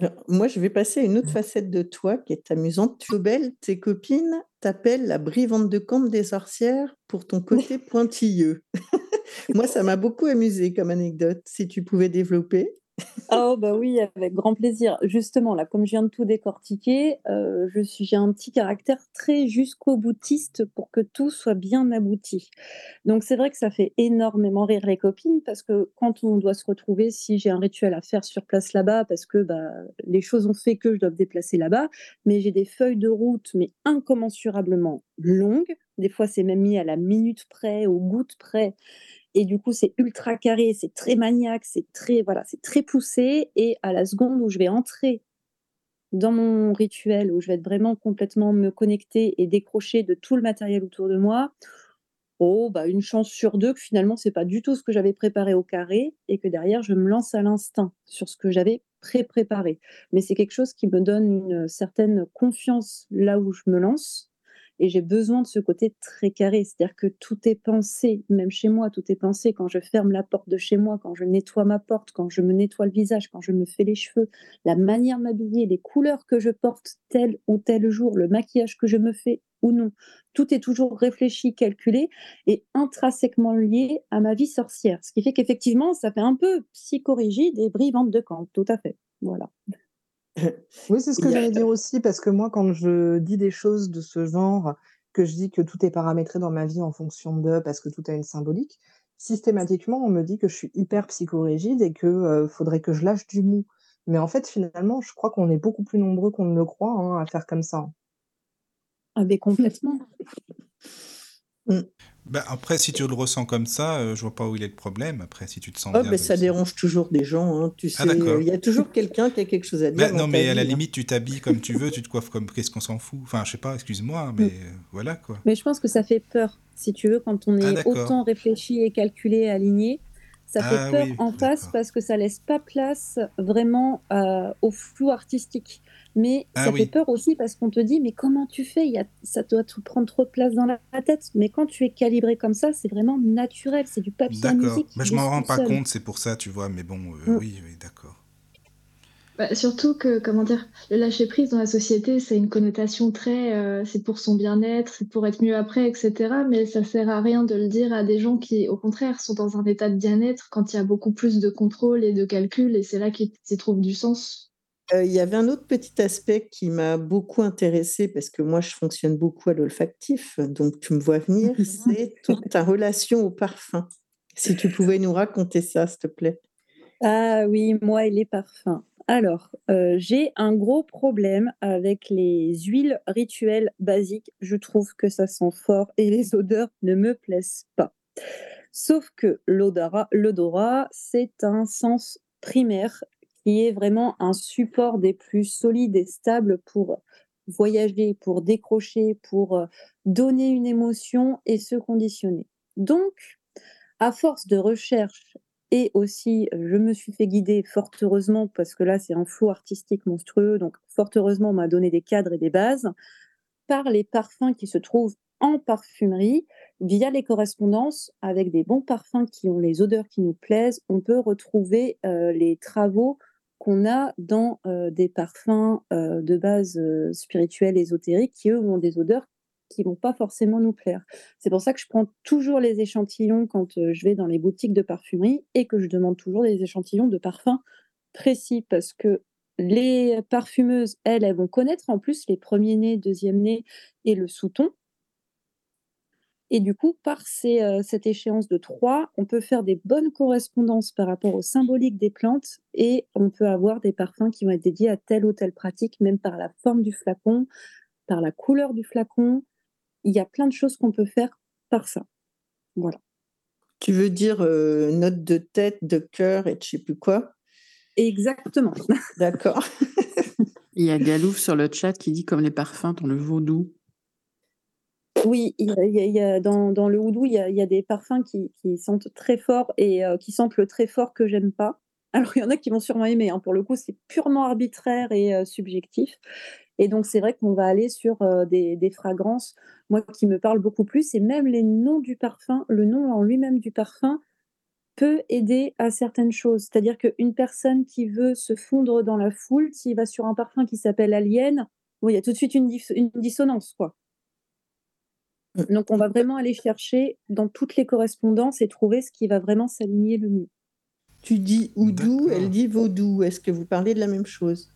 Alors, Moi, je vais passer à une autre facette de toi qui est amusante. Tu belle, tes copines t'appellent la brivante de camp des sorcières pour ton côté pointilleux. Moi, ça m'a beaucoup amusé comme anecdote. Si tu pouvais développer. Oh bah oui, avec grand plaisir. Justement, là, comme je viens de tout décortiquer, euh, je suis, j'ai un petit caractère très jusqu'au boutiste pour que tout soit bien abouti. Donc c'est vrai que ça fait énormément rire les copines parce que quand on doit se retrouver, si j'ai un rituel à faire sur place là-bas, parce que bah, les choses ont fait que je dois me déplacer là-bas, mais j'ai des feuilles de route mais incommensurablement longues. Des fois, c'est même mis à la minute près, aux gouttes près. Et du coup, c'est ultra carré, c'est très maniaque, c'est très, voilà, c'est très poussé. Et à la seconde où je vais entrer dans mon rituel, où je vais être vraiment complètement me connecter et décrocher de tout le matériel autour de moi, oh, bah, une chance sur deux que finalement, c'est pas du tout ce que j'avais préparé au carré et que derrière, je me lance à l'instinct sur ce que j'avais pré-préparé. Mais c'est quelque chose qui me donne une certaine confiance là où je me lance et j'ai besoin de ce côté très carré. C'est-à-dire que tout est pensé, même chez moi, tout est pensé. Quand je ferme la porte de chez moi, quand je nettoie ma porte, quand je me nettoie le visage, quand je me fais les cheveux, la manière de m'habiller, les couleurs que je porte tel ou tel jour, le maquillage que je me fais ou non. Tout est toujours réfléchi, calculé et intrinsèquement lié à ma vie sorcière. Ce qui fait qu'effectivement, ça fait un peu psychorigide et brivante de camp. Tout à fait. Voilà. Oui, c'est ce que j'allais dire aussi, parce que moi, quand je dis des choses de ce genre, que je dis que tout est paramétré dans ma vie en fonction de, parce que tout a une symbolique, systématiquement, on me dit que je suis hyper psychorigide et que euh, faudrait que je lâche du mou. Mais en fait, finalement, je crois qu'on est beaucoup plus nombreux qu'on ne le croit hein, à faire comme ça. Ah, mais complètement. Ben, après, si tu le ressens comme ça, euh, je vois pas où il est le problème. Après, si tu te sens Oh, bien. ça dérange toujours des gens, hein, tu Ah, sais. d'accord. Il y a toujours quelqu'un qui a quelque chose à dire. Ben, non, mais à la hein. limite, tu t'habilles comme tu veux, tu te coiffes comme. Qu'est-ce qu'on s'en fout? Enfin, je sais pas, excuse-moi, mais Mm. euh, voilà quoi. Mais je pense que ça fait peur, si tu veux, quand on Ah, est autant réfléchi et calculé, aligné. Ça Ah fait peur oui, en face parce que ça laisse pas place vraiment euh, au flou artistique. Mais Ah ça oui. fait peur aussi parce qu'on te dit, mais comment tu fais? Il y a, Ça doit te prendre trop de place dans la tête. Mais quand tu es calibré comme ça, c'est vraiment naturel. C'est du papier D'accord. qui je m'en rends pas seul. compte, c'est pour ça, tu vois, mais bon, euh, Mm. oui, oui, d'accord. Bah, surtout que, comment dire, le lâcher prise dans la société, c'est une connotation très, euh, c'est pour son bien-être, c'est pour être mieux après, etc. Mais ça sert à rien de le dire à des gens qui, au contraire, sont dans un état de bien-être quand il y a beaucoup plus de contrôle et de calcul, et c'est là qu'ils s'y trouvent du sens. Euh, Il y avait un autre petit aspect qui m'a beaucoup intéressé parce que moi, je fonctionne beaucoup à l'olfactif, donc tu me vois venir, c'est ta relation au parfum. Si tu pouvais nous raconter ça, s'il te plaît. Ah oui, moi et les parfums. Alors, euh, j'ai un gros problème avec les huiles rituelles basiques. Je trouve que ça sent fort et les odeurs ne me plaisent pas. Sauf que l'odorat, c'est un sens primaire qui est vraiment un support des plus solides et stables pour voyager, pour décrocher, pour euh, donner une émotion et se conditionner. Donc, à force de recherche et aussi, je me suis fait guider fort heureusement, parce que là, c'est un flou artistique monstrueux, donc fort heureusement, on m'a donné des cadres et des bases, par les parfums qui se trouvent en parfumerie, via les correspondances, avec des bons parfums qui ont les odeurs qui nous plaisent, on peut retrouver euh, les travaux qu'on a dans euh, des parfums euh, de base euh, spirituelle, ésotérique, qui eux ont des odeurs qui vont pas forcément nous plaire. C'est pour ça que je prends toujours les échantillons quand euh, je vais dans les boutiques de parfumerie et que je demande toujours des échantillons de parfums précis parce que les parfumeuses, elles, elles vont connaître en plus les premiers nez, deuxième nez et le sous-ton. Et du coup, par ces, euh, cette échéance de 3, on peut faire des bonnes correspondances par rapport au symbolique des plantes et on peut avoir des parfums qui vont être dédiés à telle ou telle pratique, même par la forme du flacon, par la couleur du flacon. Il y a plein de choses qu'on peut faire par ça. Voilà. Tu veux dire euh, note de tête, de cœur et de je sais plus quoi? Exactement. D'accord. Il y a Galouf sur le chat qui dit comme les parfums dans le vaudou. Oui, il y a, dans, le houdou, il y a, des parfums qui, sentent très fort et euh, qui sentent le très fort que j'aime pas. Alors, il y en a qui vont sûrement aimer. hein. Pour le coup, c'est purement arbitraire et euh, subjectif. Et donc, c'est vrai qu'on va aller sur euh, des, fragrances, moi, qui me parlent beaucoup plus. Et même les noms du parfum, le nom en lui-même du parfum peut aider à certaines choses. C'est-à-dire qu'une personne qui veut se fondre dans la foule, s'il va sur un parfum qui s'appelle Alien, bon, il y a tout de suite une, une dissonance, quoi. Donc, on va vraiment aller chercher dans toutes les correspondances et trouver ce qui va vraiment s'aligner le mieux. Tu dis oudou, elle dit vaudou. Est-ce que vous parlez de la même chose?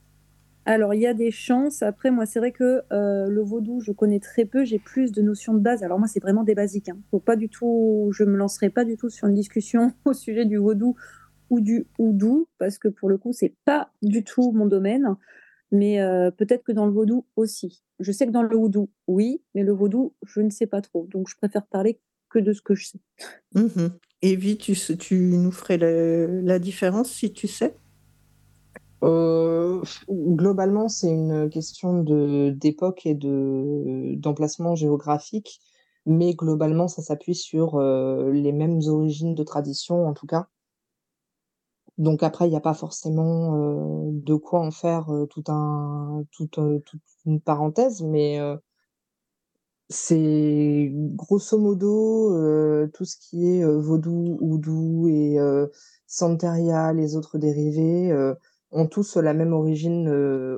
Alors, il y a des chances. Après, moi, c'est vrai que euh, le vaudou, je connais très peu. J'ai plus de notions de base. Alors, moi, c'est vraiment des basiques. Hein. Faut pas du tout, je me lancerai pas du tout sur une discussion au sujet du vaudou ou du houdou, parce que pour le coup, c'est pas du tout mon domaine. Mais euh, peut-être que dans le vaudou aussi. Je sais que dans le houdou, oui, mais le vaudou, je ne sais pas trop. Donc, je préfère parler que de ce que je sais. Mhm. Evie, tu, nous ferais la, la différence si tu sais? Euh, globalement, c'est une question de d'époque et de d'emplacement géographique, mais globalement, ça s'appuie sur euh, les mêmes origines de tradition, en tout cas. Donc après, il n'y a pas forcément de quoi en faire tout un, tout, toute une parenthèse, mais C'est grosso modo, tout ce qui est, vaudou, oudou et santeria, les autres dérivés, ont tous la même origine,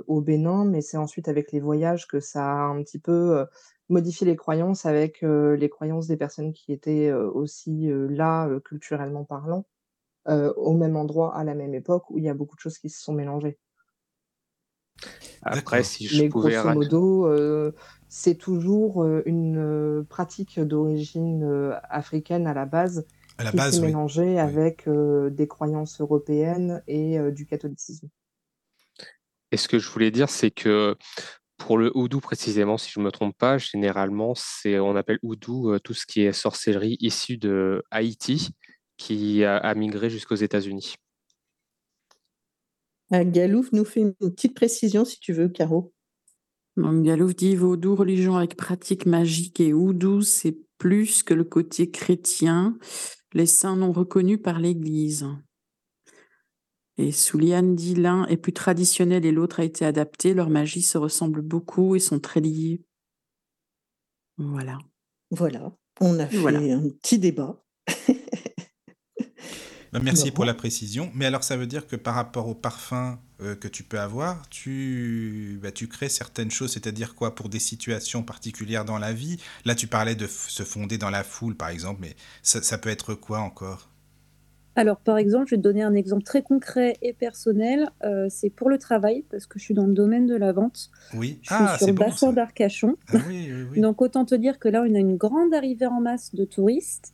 au Bénin, mais c'est ensuite avec les voyages que ça a un petit peu, modifié les croyances avec, les croyances des personnes qui étaient, aussi, là, culturellement parlant, au même endroit, à la même époque, où il y a beaucoup de choses qui se sont mélangées. Après, si je Mais pouvais grosso modo, heu, c'est toujours, heu, une, pratique d'origine, africaine à la base, À la qui s'est base, oui. mélangée Oui. avec, des croyances européennes et du catholicisme. et ce que je voulais dire, c'est que pour le houdou précisément, si je me trompe pas, généralement, c'est on appelle houdou, tout ce qui est sorcellerie issue de Haïti, qui a a migré jusqu'aux États-Unis. Ah, Galouf nous fait une petite précision si tu veux, Caro. Donc Galouf dit vaudou, religion avec pratique magique et oudou, c'est plus que le côté chrétien, les saints non reconnus par l'Église. Et Souliane dit l'un est plus traditionnel et l'autre a été adapté, leur magie se ressemble beaucoup et sont très liées. Voilà. Voilà, on a fait voilà. un petit débat. Bah, merci pour la précision. Mais alors, ça veut dire que par rapport au parfum euh, que tu peux avoir, tu, bah, tu crées certaines choses, c'est-à-dire quoi Pour des situations particulières dans la vie. Là, tu parlais de se fonder dans la foule, par exemple, mais ça, ça peut être quoi encore? Alors, par exemple, je vais te donner un exemple très concret et personnel. Euh, c'est pour le travail, parce que je suis dans le domaine de la vente. Oui. Je suis Ah, sur c'est le bassin d'Arcachon. Ah oui, oui, oui. Donc, autant te dire que là, on a une grande arrivée en masse de touristes.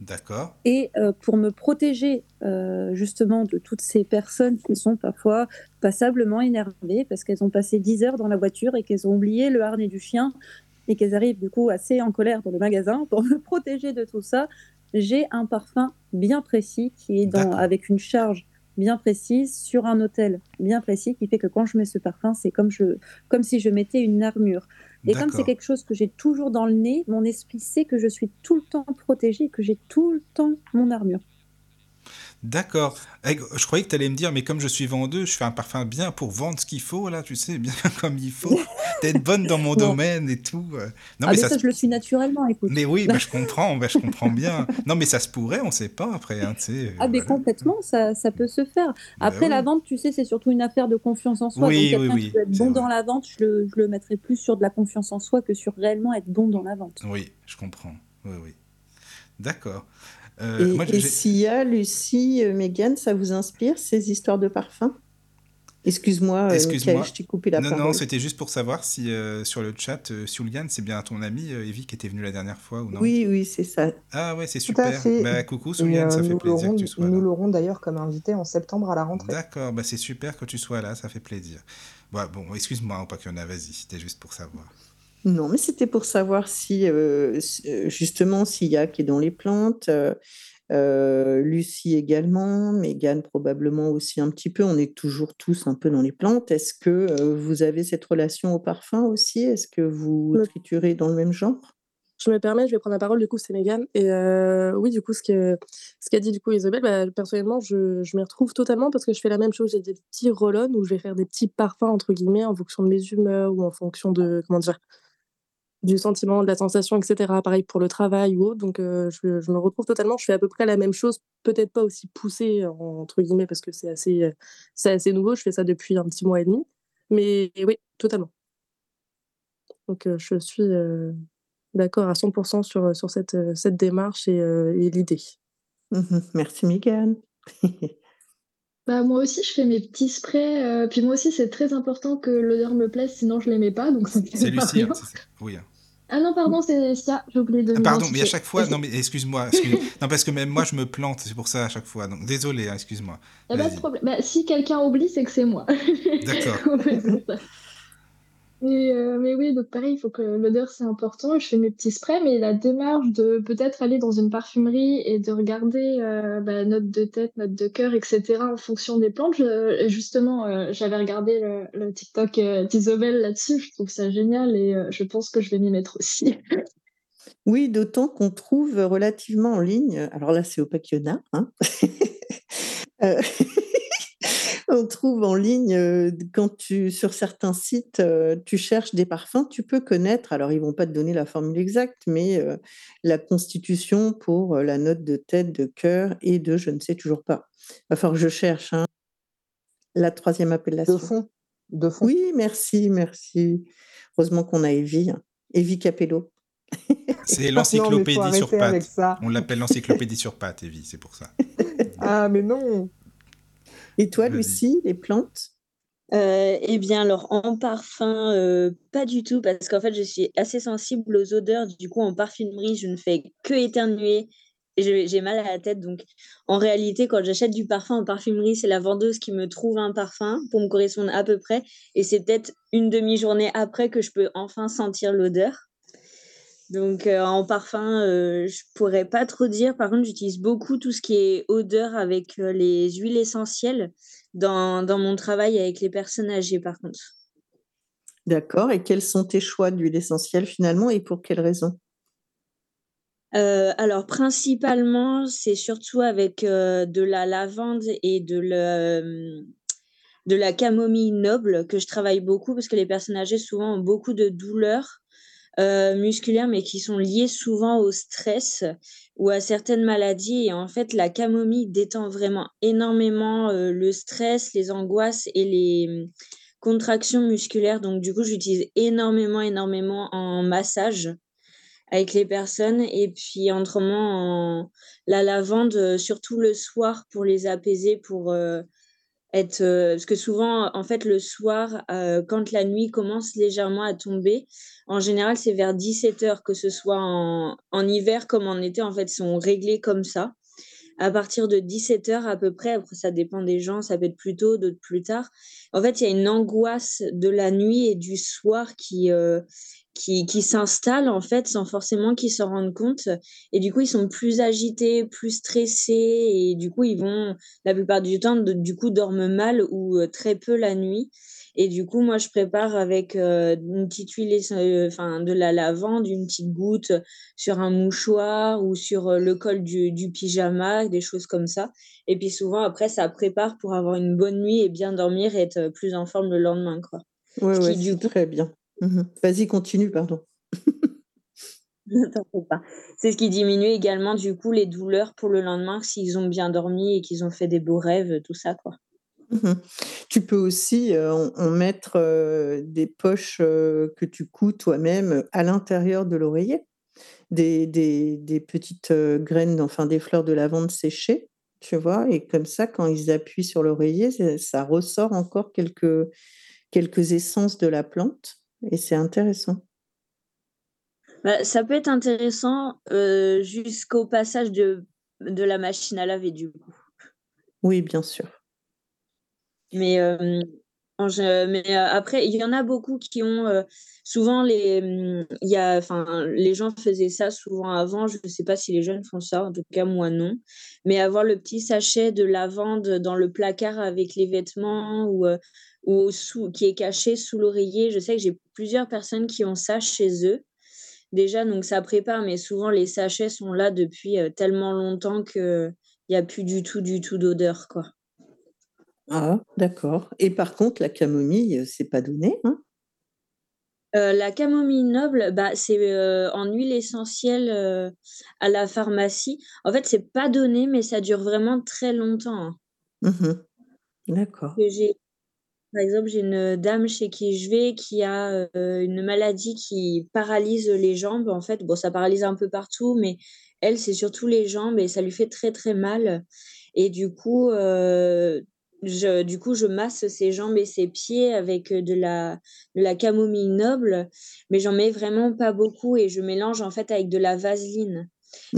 D'accord. Et euh, pour me protéger euh, justement de toutes ces personnes qui sont parfois passablement énervées parce qu'elles ont passé 10 heures dans la voiture et qu'elles ont oublié le harnais du chien et qu'elles arrivent du coup assez en colère dans le magasin, pour me protéger de tout ça, j'ai un parfum bien précis qui est dans, avec une charge bien précise sur un hôtel bien précis qui fait que quand je mets ce parfum, c'est comme, je, comme si je mettais une armure. Et comme c'est quelque chose que j'ai toujours dans le nez, mon esprit sait que je suis tout le temps protégée, que j'ai tout le temps mon armure. D'accord. Eh, Je croyais que tu allais me dire, mais comme je suis vendeuse, je fais un parfum bien pour vendre ce qu'il faut, là, tu sais, bien comme il faut. D'être bonne dans mon domaine et tout. euh. Non, ah, mais ça, se- je le suis naturellement, écoute. Mais oui, bah, je comprends, bah, je comprends bien. Non, mais ça se pourrait, on sait pas après, hein, euh, Ah, mais complètement, ça, ça peut se faire. Bah Après, la oui. vente, tu sais, c'est surtout une affaire de confiance en soi. Oui, Donc, oui, oui, qui être bon vrai. dans la vente, je le, je le mettrais plus sur de la confiance en soi que sur réellement être bon dans la vente. Oui, je comprends. Oui, oui. D'accord. Euh, Et, et Sia, Lucie, euh, Mégane, ça vous inspire ces histoires de parfums? Excuse-moi, euh, je t'ai coupé la non, parole. non, c'était juste pour savoir si euh, sur le chat, euh, c'est bien ton ami euh, Evie qui était venue la dernière fois ou non? Oui, oui, c'est ça. Ah ouais, c'est super. Bah, coucou euh, ça fait nous plaisir que tu sois nous là. l'aurons d'ailleurs comme invité en septembre à la rentrée. D'accord, bah c'est super que tu sois là, ça fait plaisir. Bah, bon, excuse-moi, hein, pas qu'il y en a, vas-y, c'était juste pour savoir. Non, mais c'était pour savoir si, euh, euh, justement, Sia qui est dans les plantes, euh, Lucie également, Mégane probablement aussi un petit peu, on est toujours tous un peu dans les plantes. Est-ce que euh, vous avez cette relation au parfum aussi? Est-ce que vous Me- triturez dans le même genre? Je me permets, je vais prendre la parole, du coup, c'est Mégane. Et euh, oui, du coup, ce que ce qu'a dit du coup Isabelle, bah, personnellement, je, je m'y retrouve totalement parce que je fais la même chose. J'ai des petits roll où je vais faire des petits parfums, entre guillemets, en fonction de mes humeurs ou en fonction de, comment dire, du sentiment, de la sensation, etc. Pareil pour le travail ou autre. Donc, euh, je, je me retrouve totalement. Je fais à peu près la même chose, peut-être pas aussi poussée, entre guillemets, parce que c'est assez, euh, c'est assez nouveau. Je fais ça depuis un petit mois et demi. Mais oui, totalement. Donc, euh, je suis euh, d'accord à 100% sur, sur cette, cette démarche et, euh, et l'idée. Mhm, Merci Mégane. Bah, moi aussi, je fais mes petits sprays. euh, puis moi aussi, c'est très important que l'odeur me plaise, sinon je l'aimais pas. Donc ça me C'est Lucie, hein, Oui. hein. Ah non, pardon, c'est ça. J'ai oublié de Ah, Pardon, mais à chaque fois, non, mais excuse-moi, excuse non, parce que même moi, je me plante, c'est pour ça à chaque fois. Donc, désolé, hein, excuse-moi. Y a pas de problème. Bah, si quelqu'un oublie, c'est que c'est moi. D'accord. Euh, mais oui, donc pareil, il faut que l'odeur c'est important. Je fais mes petits sprays, mais la démarche de peut-être aller dans une parfumerie et de regarder euh, bah, note de tête, note de cœur, etc. en fonction des plantes. Justement, euh, j'avais regardé le, TikTok euh, d'Isobel là-dessus. Je trouve ça génial et je pense que je vais m'y mettre aussi. Oui, d'autant qu'on trouve relativement en ligne, alors là c'est au Pacquiona, hein, on trouve en ligne, quand tu, sur certains sites, tu cherches des parfums, tu peux connaître, alors ils vont pas te donner la formule exacte, mais euh, la constitution pour la note de tête, de cœur et de je ne sais toujours pas. Il va falloir que je cherche hein, la troisième appellation. De fond? De fond? Oui, merci, merci. Heureusement qu'on a Evie, hein. Evie Capello. C'est l'encyclopédie sur pattes. On l'appelle l'encyclopédie sur pattes, Evie, c'est pour ça. ah, mais non et toi, Lucie, les plantes? Euh, eh bien, alors en parfum, euh, pas du tout, parce qu'en fait, je suis assez sensible aux odeurs. Du coup, en parfumerie, je ne fais que éternuer et j'ai mal à la tête. Donc, en réalité, quand j'achète du parfum en parfumerie, c'est la vendeuse qui me trouve un parfum pour me correspondre à peu près. Et c'est peut-être une demi-journée après que je peux enfin sentir l'odeur. Donc euh, en parfum, euh, je pourrais pas trop dire. Par contre, j'utilise beaucoup tout ce qui est odeur avec euh, les huiles essentielles dans, dans, mon travail avec les personnes âgées, par contre. D'accord. Et quels sont tes choix d'huile essentielle finalement et pour quelles raisons? Alors principalement, c'est surtout avec de la lavande et de, le, de la camomille noble que je travaille beaucoup parce que les personnes âgées souvent ont beaucoup de douleurs euh, musculaires, mais qui sont liées souvent au stress ou à certaines maladies. Et en fait, la camomille détend vraiment énormément euh, le stress, les angoisses et les hum, contractions musculaires. Donc, du coup, j'utilise énormément, énormément en massage avec les personnes. Et puis, autrement, en... la lavande, euh, surtout le soir pour les apaiser, pour être. parce que souvent, en fait, le soir, quand la nuit commence légèrement à tomber, en général, c'est vers 17 heures, que ce soit en, en, hiver comme en été, en fait, sont réglés comme ça. À partir de 17 heures à peu près, après ça dépend des gens, ça peut être plus tôt, d'autres plus tard. En fait, il y a une angoisse de la nuit et du soir qui, euh, qui, qui s'installent en fait sans forcément qu'ils s'en rendent compte. Et du coup, ils sont plus agités, plus stressés et du coup, ils vont la plupart du temps, du coup, dorment mal ou euh, très peu la nuit. Et du coup, moi, je prépare avec euh, une petite huile, euh, enfin, de la lavande, une petite goutte sur un mouchoir ou sur le col du, du pyjama, des choses comme ça. Et puis souvent, après, ça prépare pour avoir une bonne nuit et bien dormir et être plus en forme le lendemain, quoi. Oui, ouais, c'est très bien. Mmh. Vas-y, continue, pardon. C'est ce qui diminue également du coup les douleurs pour le lendemain s'ils ont bien dormi et qu'ils ont fait des beaux rêves, tout ça quoi. Mmh. Tu peux aussi en, mettre des poches que tu couds toi-même à l'intérieur de l'oreiller, des, des, des, petites graines, enfin des fleurs de lavande séchées, tu vois, et comme ça, quand ils appuient sur l'oreiller, ça ressort encore quelques, quelques essences de la plante et c'est intéressant. Bah, ça peut être intéressant euh, jusqu'au passage de, de la machine à laver, du coup. Oui, bien sûr. Mais, euh, mais euh, après, il y en a beaucoup qui ont souvent les. Y a, les gens faisaient ça souvent avant. Je ne sais pas si les jeunes font ça, en tout cas, moi non. Mais avoir le petit sachet de lavande dans le placard avec les vêtements ou ou sous, qui est caché sous l'oreiller. Je sais que j'ai plusieurs personnes qui ont ça chez eux. Déjà, donc ça prépare, mais souvent les sachets sont là depuis euh, tellement longtemps qu'il n'y a plus du tout, du tout d'odeur, quoi. Ah, d'accord. Et par contre, la camomille, euh, c'est pas donné, hein? Euh, la camomille noble, bah, c'est en huile essentielle à la pharmacie. En fait, c'est pas donné, mais ça dure vraiment très longtemps. Hein. Mmh d'accord. J'ai par exemple, j'ai une dame chez qui je vais qui a euh, une maladie qui paralyse les jambes. En fait, bon, ça paralyse un peu partout, mais elle, c'est surtout les jambes et ça lui fait très très mal. Et du coup, euh, je, du coup, je masse ses jambes et ses pieds avec de la, de la camomille noble, mais j'en mets vraiment pas beaucoup et je mélange en fait avec de la vaseline.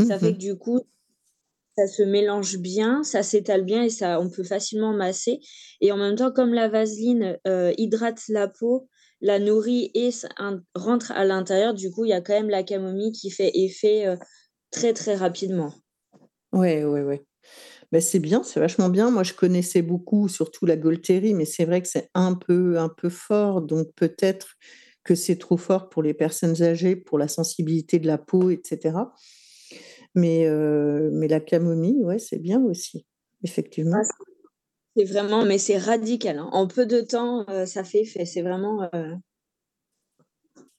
Ça fait mmh que du coup, ça se mélange bien, ça s'étale bien et ça, on peut facilement masser. Et en même temps, comme la vaseline euh, hydrate la peau, la nourrit et rentre à l'intérieur, du coup, il y a quand même la camomille qui fait effet euh, très, très rapidement. Oui, oui, oui. Ben, c'est bien, c'est vachement bien. Moi, je connaissais beaucoup, surtout la Golterie, mais c'est vrai que c'est un peu, un peu fort. Donc, peut-être que c'est trop fort pour les personnes âgées, pour la sensibilité de la peau, etc. Mais, mais la camomille, ouais, c'est bien aussi, effectivement. C'est vraiment, mais c'est radical. hein. En peu de temps, euh, ça fait effet. C'est vraiment. euh,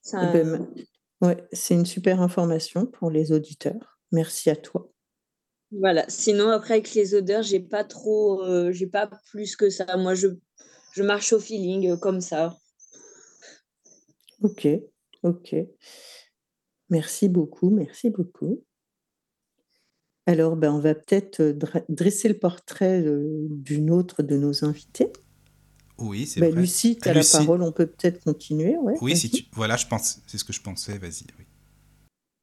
ça- Eh ben, ouais, c'est une super information pour les auditeurs. Merci à toi. Voilà. Sinon, après, avec les odeurs, j'ai pas trop, euh, j'ai pas plus que ça. Moi, je, je marche au feeling, euh, comme ça. Ok, ok. Merci beaucoup, merci beaucoup. Alors, ben, on va peut-être euh, dresser le portrait euh, d'une autre de nos invités. Oui, c'est Ben, vrai. Lucie, tu as Lucie. la parole, on peut peut-être continuer. Ouais, Oui, si tu... Voilà, je pense. C'est ce que je pensais. Vas-y. oui.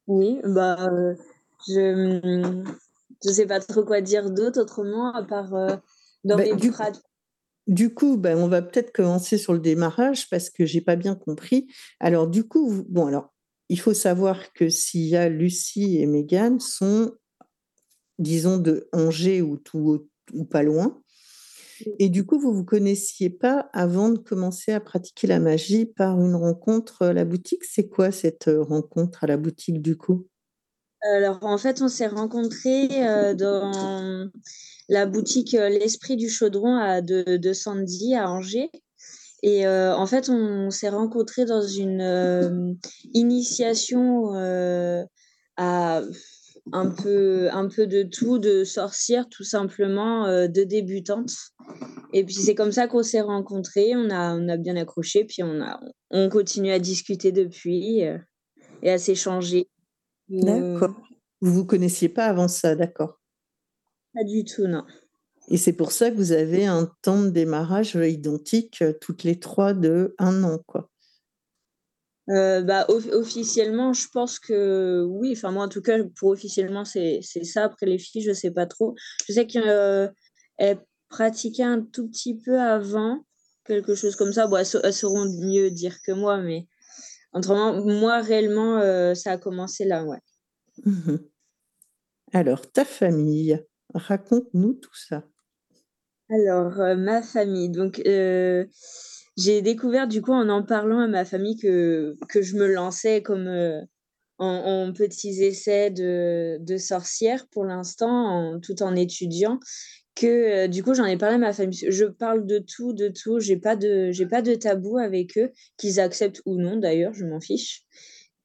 Oui, bah, euh, je, je sais pas trop quoi dire d'autre autrement, à part euh, dans Ben, mes du, pratiques. du coup, ben, on va peut-être commencer sur le démarrage parce que j'ai pas bien compris. Alors, du coup, vous- bon, alors, il faut savoir que s'il y a Lucie et Megan sont, disons, de Angers ou, tout, ou pas loin. Et du coup, vous vous connaissiez pas avant de commencer à pratiquer la magie par une rencontre à la boutique? C'est quoi cette euh, rencontre à la boutique du coup? Alors, en fait, on s'est rencontrés euh, dans la boutique euh, L'Esprit du Chaudron à, de, de Sandy à Angers. Et en fait, on s'est rencontrés dans une initiation à un peu, un peu de tout, de sorcière, tout simplement, euh, de débutante. Et puis, c'est comme ça qu'on s'est rencontrés. On a, on a bien accroché, puis on, a, on continue à discuter depuis euh, et à s'échanger. D'accord. Vous vous connaissiez pas avant ça, d'accord. pas du tout, non. Et c'est pour ça que vous avez un temps de démarrage euh, identique toutes les trois de un an, quoi. Euh, bah, off- officiellement, je pense que oui. Enfin, moi, en tout cas, pour officiellement, c'est ça. Après, les filles, je sais pas trop. Je sais qu'elles pratiquaient un tout petit peu avant, quelque chose comme ça. Bon, elles, elles sauront mieux dire que moi, mais autrement, moi, réellement, euh, ça a commencé là, ouais. Mhm. Alors, ta famille, raconte-nous tout ça. Alors, euh, ma famille. Donc, euh, j'ai découvert du coup en en parlant à ma famille que, que je me lançais comme euh, en, petits essais de, de sorcière pour l'instant, tout en étudiant. Que euh, du coup, j'en ai parlé à ma famille. Je parle de tout, de tout. J'ai pas de, j'ai pas de tabou avec eux, qu'ils acceptent ou non d'ailleurs, je m'en fiche.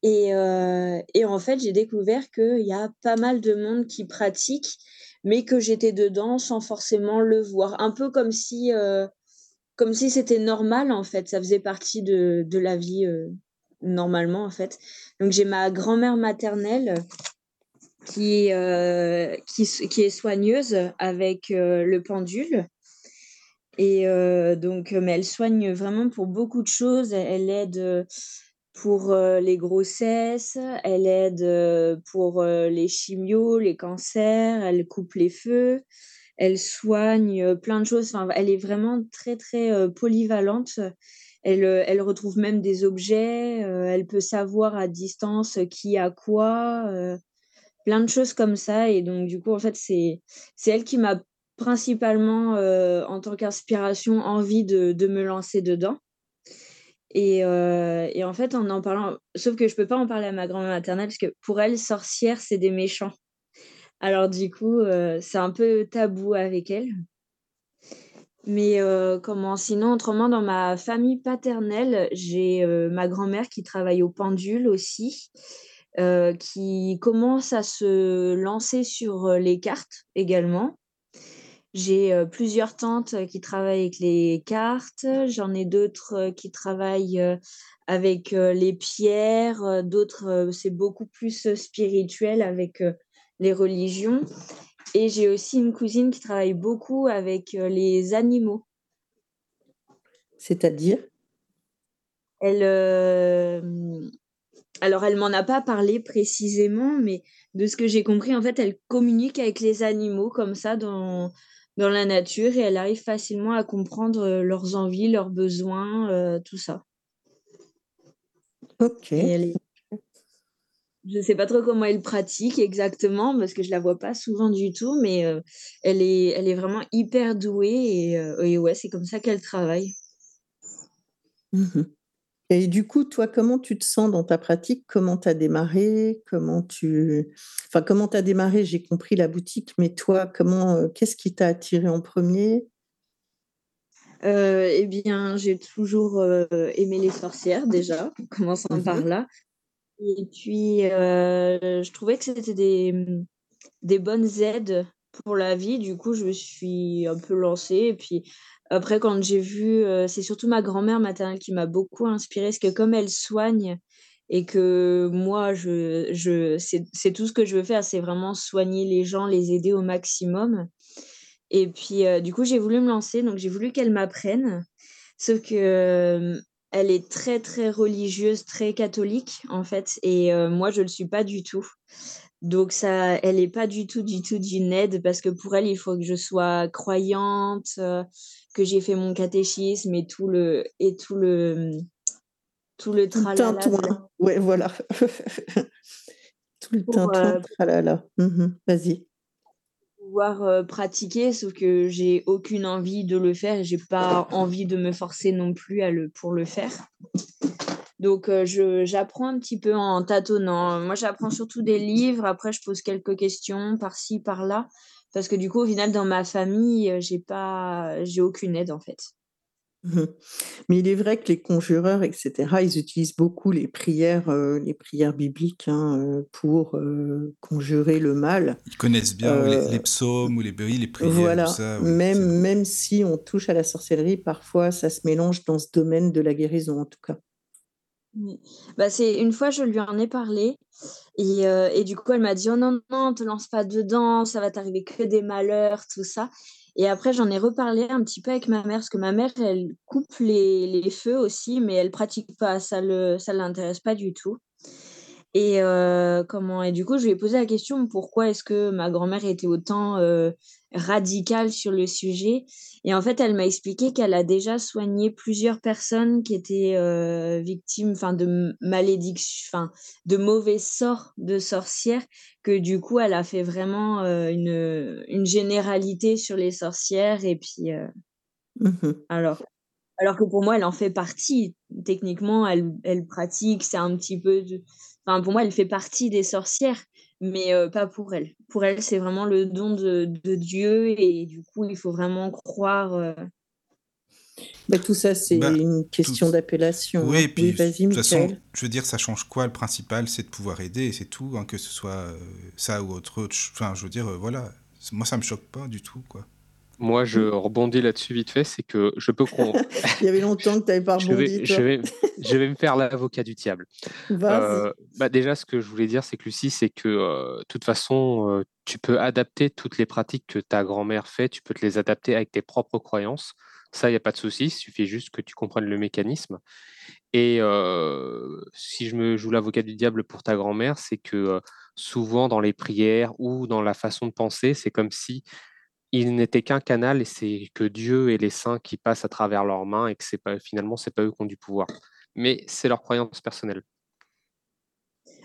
Et, euh, et en fait, j'ai découvert qu'il y a pas mal de monde qui pratique, mais que j'étais dedans sans forcément le voir. Un peu comme si, comme si c'était normal, en fait. Ça faisait partie de, de la vie euh, normalement, en fait. Donc, j'ai ma grand-mère maternelle qui, euh, qui, est soigneuse avec euh, le pendule. Et donc, mais elle soigne vraiment pour beaucoup de choses. Elle, aide pour les grossesses, elle aide pour les chimios, les cancers, elle coupe les feux, elle soigne euh, plein de choses. Enfin, elle est vraiment très, très euh, polyvalente. Elle, euh, elle retrouve même des objets, elle peut savoir à distance qui a quoi, plein de choses comme ça. Et donc, du coup, en fait, c'est, elle qui m'a principalement, en tant qu'inspiration, envie de, de me lancer dedans. Et, et en fait, en en parlant, sauf que je peux pas en parler à ma grand-mère maternelle parce que pour elle, sorcière, c'est des méchants. Alors du coup, euh, c'est un peu tabou avec elle. Mais euh, comment sinon, autrement, dans ma famille paternelle, j'ai euh, ma grand-mère qui travaille au pendule aussi, qui commence à se lancer sur les cartes également. J'ai plusieurs tantes qui travaillent avec les cartes, j'en ai d'autres qui travaillent avec les pierres, d'autres c'est beaucoup plus spirituel avec les religions. Et j'ai aussi une cousine qui travaille beaucoup avec euh, les animaux. C'est-à-dire? Elle, euh, alors, elle m'en a pas parlé précisément, mais de ce que j'ai compris, en fait, elle communique avec les animaux comme ça dans, dans la nature et elle arrive facilement à comprendre euh, leurs envies, leurs besoins, euh, tout ça. Ok. Et elle est... Je sais pas trop comment elle pratique exactement parce que je la vois pas souvent du tout, mais euh, elle est, elle est vraiment hyper douée et, euh, et ouais, c'est comme ça qu'elle travaille. Mhm. Et du coup, toi, comment tu te sens dans ta pratique? Comment tu as démarré? Comment tu... Enfin, comment as démarré? J'ai compris la boutique, mais toi, comment, euh, qu'est-ce qui t'a attiré en premier? Euh, eh bien, j'ai toujours euh, aimé les sorcières déjà, en commençant Mhm. par là. Et puis, euh, je trouvais que c'était des, des bonnes aides pour la vie. Du coup, je me suis un peu lancée. Et puis, après, quand j'ai vu, euh, c'est surtout ma grand-mère maternelle qui m'a beaucoup inspirée, parce que comme elle soigne et que moi, je, je, c'est, tout ce que je veux faire, c'est vraiment soigner les gens, les aider au maximum. Et puis, euh, du coup, j'ai voulu me lancer, donc j'ai voulu qu'elle m'apprenne. Sauf que elle est très, très religieuse, très catholique, en fait. Et euh, moi, je ne le suis pas du tout. Donc, ça, elle n'est pas du tout, du tout d'une aide parce que pour elle, il faut que je sois croyante, euh, que j'ai fait mon catéchisme et tout le, et tout le, tout le Tout tralala. tintouin. Ouais, voilà. Tout le Pour, tintouin, euh, tralala. Mhm. Vas-y. Euh, pratiquer, sauf que j'ai aucune envie de le faire et j'ai pas envie de me forcer non plus à le, pour le faire. Donc, euh, j'apprends un petit peu en tâtonnant. Moi, j'apprends surtout des livres. Après, je pose quelques questions par-ci, par-là. Parce que du coup, au final, dans ma famille, euh, j'ai pas, j'ai aucune aide, en fait. Mhm. Mais il est vrai que les conjureurs, etc., ils utilisent beaucoup les prières, euh, les prières bibliques hein, euh, pour euh, conjurer le mal. Ils connaissent bien les, Euh, les psaumes ou les, les prières, Voilà, tout ça. oui, même, même si on touche à la sorcellerie, parfois ça se mélange dans ce domaine de la guérison en tout cas. Bah, c'est une fois, je lui en ai parlé et, euh, et du coup, elle m'a dit, oh non, non, te lance pas dedans, ça va t'arriver que des malheurs, tout ça. Et après, j'en ai reparlé un petit peu avec ma mère, parce que ma mère, elle coupe les, les feux aussi, mais elle pratique pas, ça le, ça l'intéresse pas du tout. Et euh, comment et du coup, je lui ai posé la question pourquoi est-ce que ma grand-mère était autant euh, radicale sur le sujet? Et en fait, elle m'a expliqué qu'elle a déjà soigné plusieurs personnes qui étaient euh, victimes, enfin de malédictions, enfin de mauvais sorts de sorcières. Que du coup, elle a fait vraiment une, une généralité sur les sorcières. Et puis, Mhm. alors, alors que pour moi, elle en fait partie. Techniquement, elle, elle pratique, c'est un petit peu de... Enfin, pour moi, elle fait partie des sorcières, mais euh, pas pour elle. Pour elle, c'est vraiment le don de, de Dieu et du coup, il faut vraiment croire. euh, Mais tout ça, c'est Bah, une question tout- d'appellation. Oui, hein. et puis, vas-y, de toute façon, je veux dire, ça change quoi? Le principal, c'est de pouvoir aider, et c'est tout, hein, que ce soit euh, ça ou autre chose. Enfin, je veux dire, euh, voilà. Moi, ça me choque pas du tout, quoi. Moi, je rebondis là-dessus vite fait, c'est que je peux. Il y avait longtemps que tu n'avais pas je, rebondi, vais, je, vais, je vais me faire l'avocat du diable. Euh, bah déjà, ce que je voulais dire, c'est que Lucie, c'est que euh, de toute façon, euh, tu peux adapter toutes les pratiques que ta grand-mère fait, tu peux te les adapter avec tes propres croyances. Ça, il n'y a pas de souci, il suffit juste que tu comprennes le mécanisme. Et si je me joue l'avocat du diable pour ta grand-mère, c'est que souvent dans les prières ou dans la façon de penser, c'est comme si il n'était qu'un canal et c'est que Dieu et les saints qui passent à travers leurs mains et que c'est pas finalement c'est pas eux qui ont du pouvoir. Mais c'est leur croyance personnelle.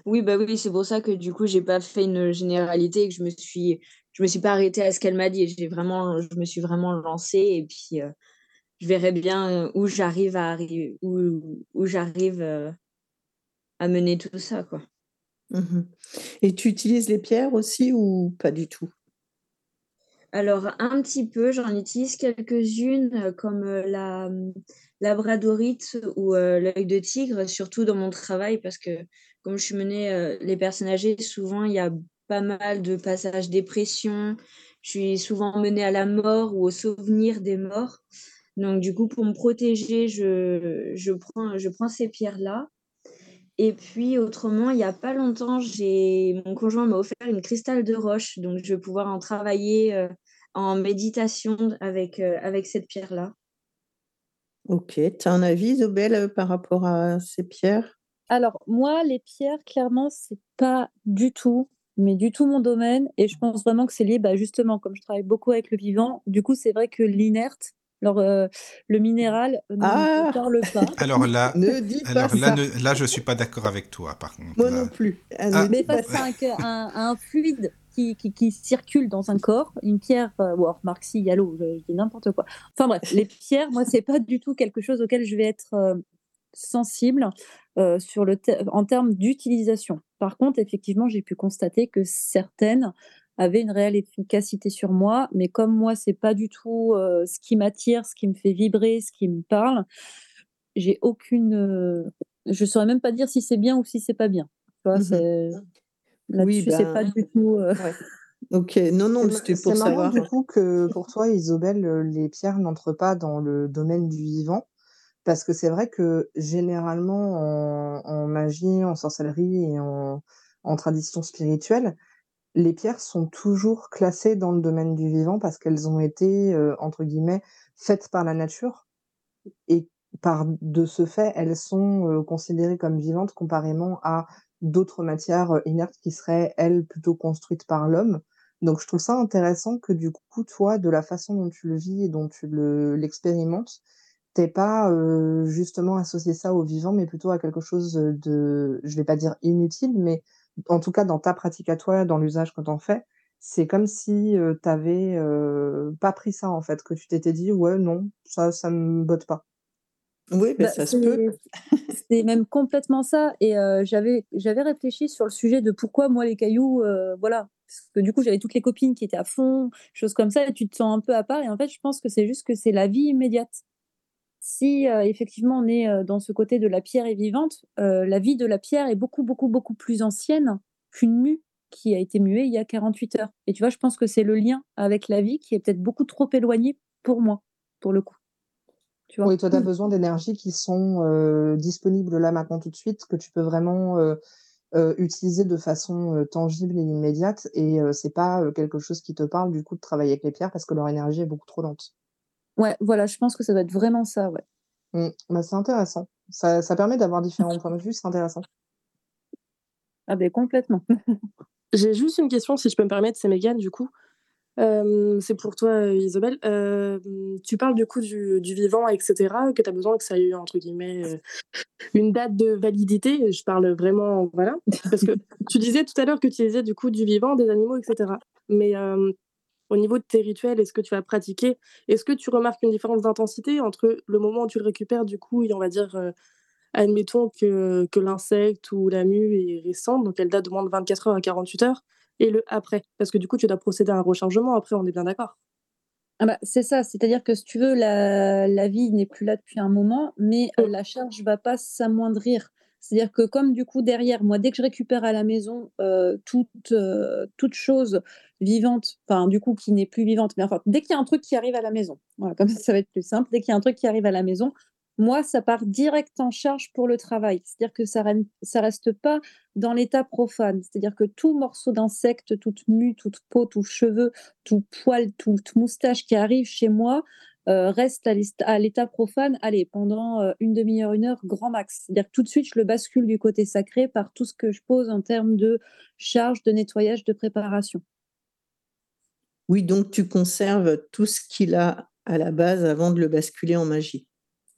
Oui, bah oui, c'est pour ça que du coup, j'ai pas fait une généralité et que je me suis, je me suis pas arrêtée à ce qu'elle m'a dit. J'ai vraiment, je me suis vraiment lancée et puis euh, je verrai bien euh, où j'arrive à arriver, où, où j'arrive euh, à mener tout ça, quoi. Mhm. Et tu utilises les pierres aussi ou pas du tout? Alors, un petit peu, j'en utilise quelques-unes euh, comme euh, la hum, labradorite ou euh, l'œil de tigre, surtout dans mon travail parce que comme je suis menée les personnes âgées, souvent il y a pas mal de passages dépression. Je suis souvent menée à la mort ou au souvenir des morts. Donc, du coup, pour me protéger, je, je prends, je prends ces pierres-là. Et puis, autrement, il n'y a pas longtemps, j'ai mon conjoint m'a offert une cristal de roche. Donc, je vais pouvoir en travailler en méditation avec, euh, avec cette pierre-là. Ok. Tu as un avis, Isabelle, euh, par rapport à ces pierres? Alors, moi, les pierres, clairement, c'est pas du tout, mais du tout mon domaine. Et je pense vraiment que c'est lié, bah, justement, comme je travaille beaucoup avec le vivant, du coup, c'est vrai que l'inerte, alors, euh, le minéral ne Ah parle pas. Alors là, Ne dis pas alors là, ça. ne- là, je suis pas d'accord avec toi, par contre. Moi là. non plus. Ah, ne Mais face ça. à un, un- un fluide qui, qui, qui circule dans un corps, une pierre, euh, ou alors remarque si, il y a l'eau, je, je dis n'importe quoi. Enfin bref, les pierres, moi, c'est pas du tout quelque chose auquel je vais être euh, sensible euh, sur le en termes d'utilisation. Par contre, effectivement, j'ai pu constater que certaines avait une réelle efficacité sur moi. Mais comme moi, c'est pas du tout ce qui m'attire, ce qui me fait vibrer, ce qui me parle, j'ai aucune. je saurais même pas dire si c'est bien ou si c'est pas bien. Tu vois, mmh Là-dessus, c'est pas ben, du tout. Ok, non, non, c'était pour C'est marrant savoir. du coup que pour toi, Isobel, les pierres n'entrent pas dans le domaine du vivant. Parce que c'est vrai que généralement en, en magie, en sorcellerie et en, en tradition spirituelle, les pierres sont toujours classées dans le domaine du vivant parce qu'elles ont été, euh, entre guillemets, faites par la nature. Et par de ce fait, elles sont euh, considérées comme vivantes comparément à d'autres matières euh, inertes qui seraient, elles, plutôt construites par l'homme. Donc je trouve ça intéressant que du coup, toi, de la façon dont tu le vis et dont tu le, l'expérimentes, t'es pas euh, justement associé ça au vivant, mais plutôt à quelque chose de, je vais pas dire inutile, mais en tout cas dans ta pratique à toi, dans l'usage que t'en fais, c'est comme si euh, t'avais euh, pas pris ça en fait, que tu t'étais dit ouais non, ça ça me botte pas. Oui, ben Bah, ça se peut. c'est même complètement ça. Et euh, j'avais j'avais réfléchi sur le sujet de pourquoi moi les cailloux, euh, voilà. Parce que du coup, j'avais toutes les copines qui étaient à fond, choses comme ça, et tu te sens un peu à part. Et en fait, je pense que c'est juste que c'est la vie immédiate. Si euh, effectivement on est euh, dans ce côté de la pierre est vivante, la vie de la pierre est beaucoup, beaucoup, beaucoup plus ancienne qu'une mue qui a été muée il y a 48 heures. Et tu vois, je pense que c'est le lien avec la vie qui est peut-être beaucoup trop éloigné pour moi, pour le coup. Tu vois Oui, toi, tu as besoin d'énergies qui sont euh, disponibles là maintenant tout de suite, que tu peux vraiment euh, euh, utiliser de façon euh, tangible et immédiate. Et euh, c'est pas euh, quelque chose qui te parle du coup de travailler avec les pierres parce que leur énergie est beaucoup trop lente. Ouais, voilà, je pense que ça doit être vraiment ça, ouais. Mm. Bah, c'est intéressant. Ça, ça permet d'avoir différents points de vue, c'est intéressant. Ah ben complètement. J'ai juste une question, si je peux me permettre, c'est Mégane, du coup. Euh, c'est pour toi, euh, Isabelle. Euh, tu parles du coup du, du vivant, etc., que tu as besoin que ça ait eu, entre guillemets, euh, une date de validité. Je parle vraiment, voilà. Parce que tu disais tout à l'heure que tu disais du coup du vivant, des animaux, etc. Mais euh, au niveau de tes rituels, est-ce que tu vas pratiquer Est-ce que tu remarques une différence d'intensité entre le moment où tu le récupères, du coup, et on va dire, euh, admettons que, que l'insecte ou la mue est récente, donc elle date de moins de 24 heures à 48 heures, et le après. Parce que du coup, tu dois procéder à un rechargement après, on est bien d'accord. Ah bah, c'est ça, c'est-à-dire que si tu veux, la, la vie n'est plus là depuis un moment, mais euh, la charge va pas s'amoindrir. C'est-à-dire que comme du coup derrière, moi, dès que je récupère à la maison euh, toute, euh, toute chose vivante, enfin du coup qui n'est plus vivante, mais enfin dès qu'il y a un truc qui arrive à la maison, voilà, comme ça ça va être plus simple, dès qu'il y a un truc qui arrive à la maison, moi ça part direct en charge pour le travail. C'est-à-dire que ça, ça reste pas dans l'état profane. C'est-à-dire que tout morceau d'insecte, toute mue, toute peau, tout cheveu, tout poil, toute moustache qui arrive chez moi euh, reste à l'état profane, allez, pendant euh, une demi-heure, une heure, grand max. C'est-à-dire que tout de suite, je le bascule du côté sacré par tout ce que je pose en termes de charge, de nettoyage, de préparation. Oui, donc tu conserves tout ce qu'il a à la base avant de le basculer en magie.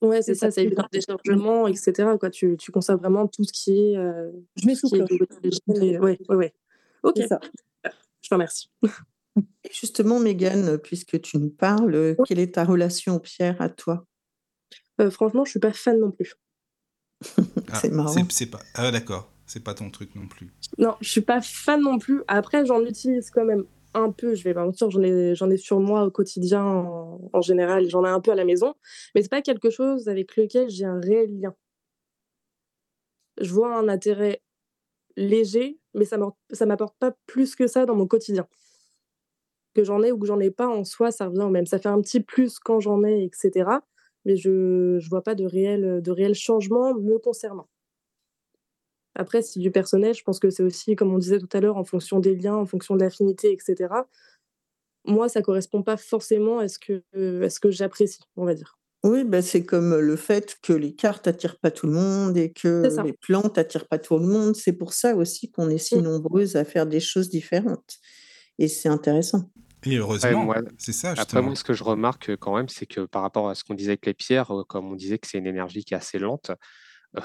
Ouais, c'est ça, ça évite un déchargement, etc. Quoi. Tu, tu conserves vraiment tout ce qui est. euh, Je mets sous cloche. Ouais, ouais, ouais. Ok, C'est ça. je te remercie. Justement, Mégane, puisque tu nous parles, quelle est ta relation aux pierres à toi? Euh, franchement, je suis pas fan non plus. Ah, C'est marrant. c'est- c'est pas... Ah, d'accord. C'est pas ton truc non plus. Non, je suis pas fan non plus. Après, j'en utilise quand même un peu. Je vais pas mentir, j'en ai, j'en ai sur moi au quotidien en, général. J'en ai un peu à la maison, mais c'est pas quelque chose avec lequel j'ai un réel lien. Je vois un intérêt léger, mais ça ça m'apporte pas plus que ça dans mon quotidien. Que j'en ai ou que j'en ai pas en soi, ça revient au même. Ça fait un petit plus quand j'en ai, etc. Mais je je vois pas de réel, de réel changement me concernant. Après, c'est du personnel. Je pense que c'est aussi, comme on disait tout à l'heure, en fonction des liens, en fonction de l'affinité, etc. Moi, ça correspond pas forcément à ce que, à ce que j'apprécie, on va dire. Oui, bah, c'est comme le fait que les cartes attirent pas tout le monde et que les plantes attirent pas tout le monde. C'est pour ça aussi qu'on est si Mm. nombreuses à faire des choses différentes. Et c'est intéressant. Et heureusement, moi- c'est ça Après, moi, ce que je remarque euh, quand même, c'est que par rapport à ce qu'on disait avec les pierres, euh, comme on disait que c'est une énergie qui est assez lente,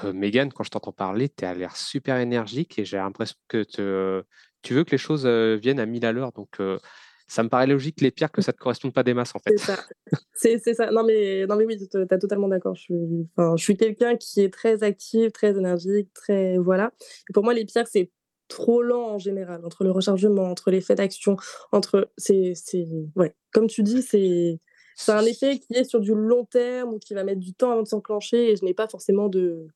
euh, Mégane, quand je t'entends parler, tu as l'air super énergique et j'ai l'impression que tu veux que les choses euh, viennent à 1000 à l'heure. Donc, euh, ça me paraît logique, les pierres, que ça ne te corresponde pas des masses, en fait. C'est ça. Non, mais, non, mais oui, tu as totalement d'accord. Je suis, quelqu'un qui est très actif, très énergique, très. Voilà. Pour moi, les pierres, c'est trop lent en général, entre le rechargement, entre l'effet d'action, entre c'est ouais, comme tu dis, c'est c'est un effet qui est sur du long terme ou qui va mettre du temps avant de s'enclencher et je n'ai pas forcément de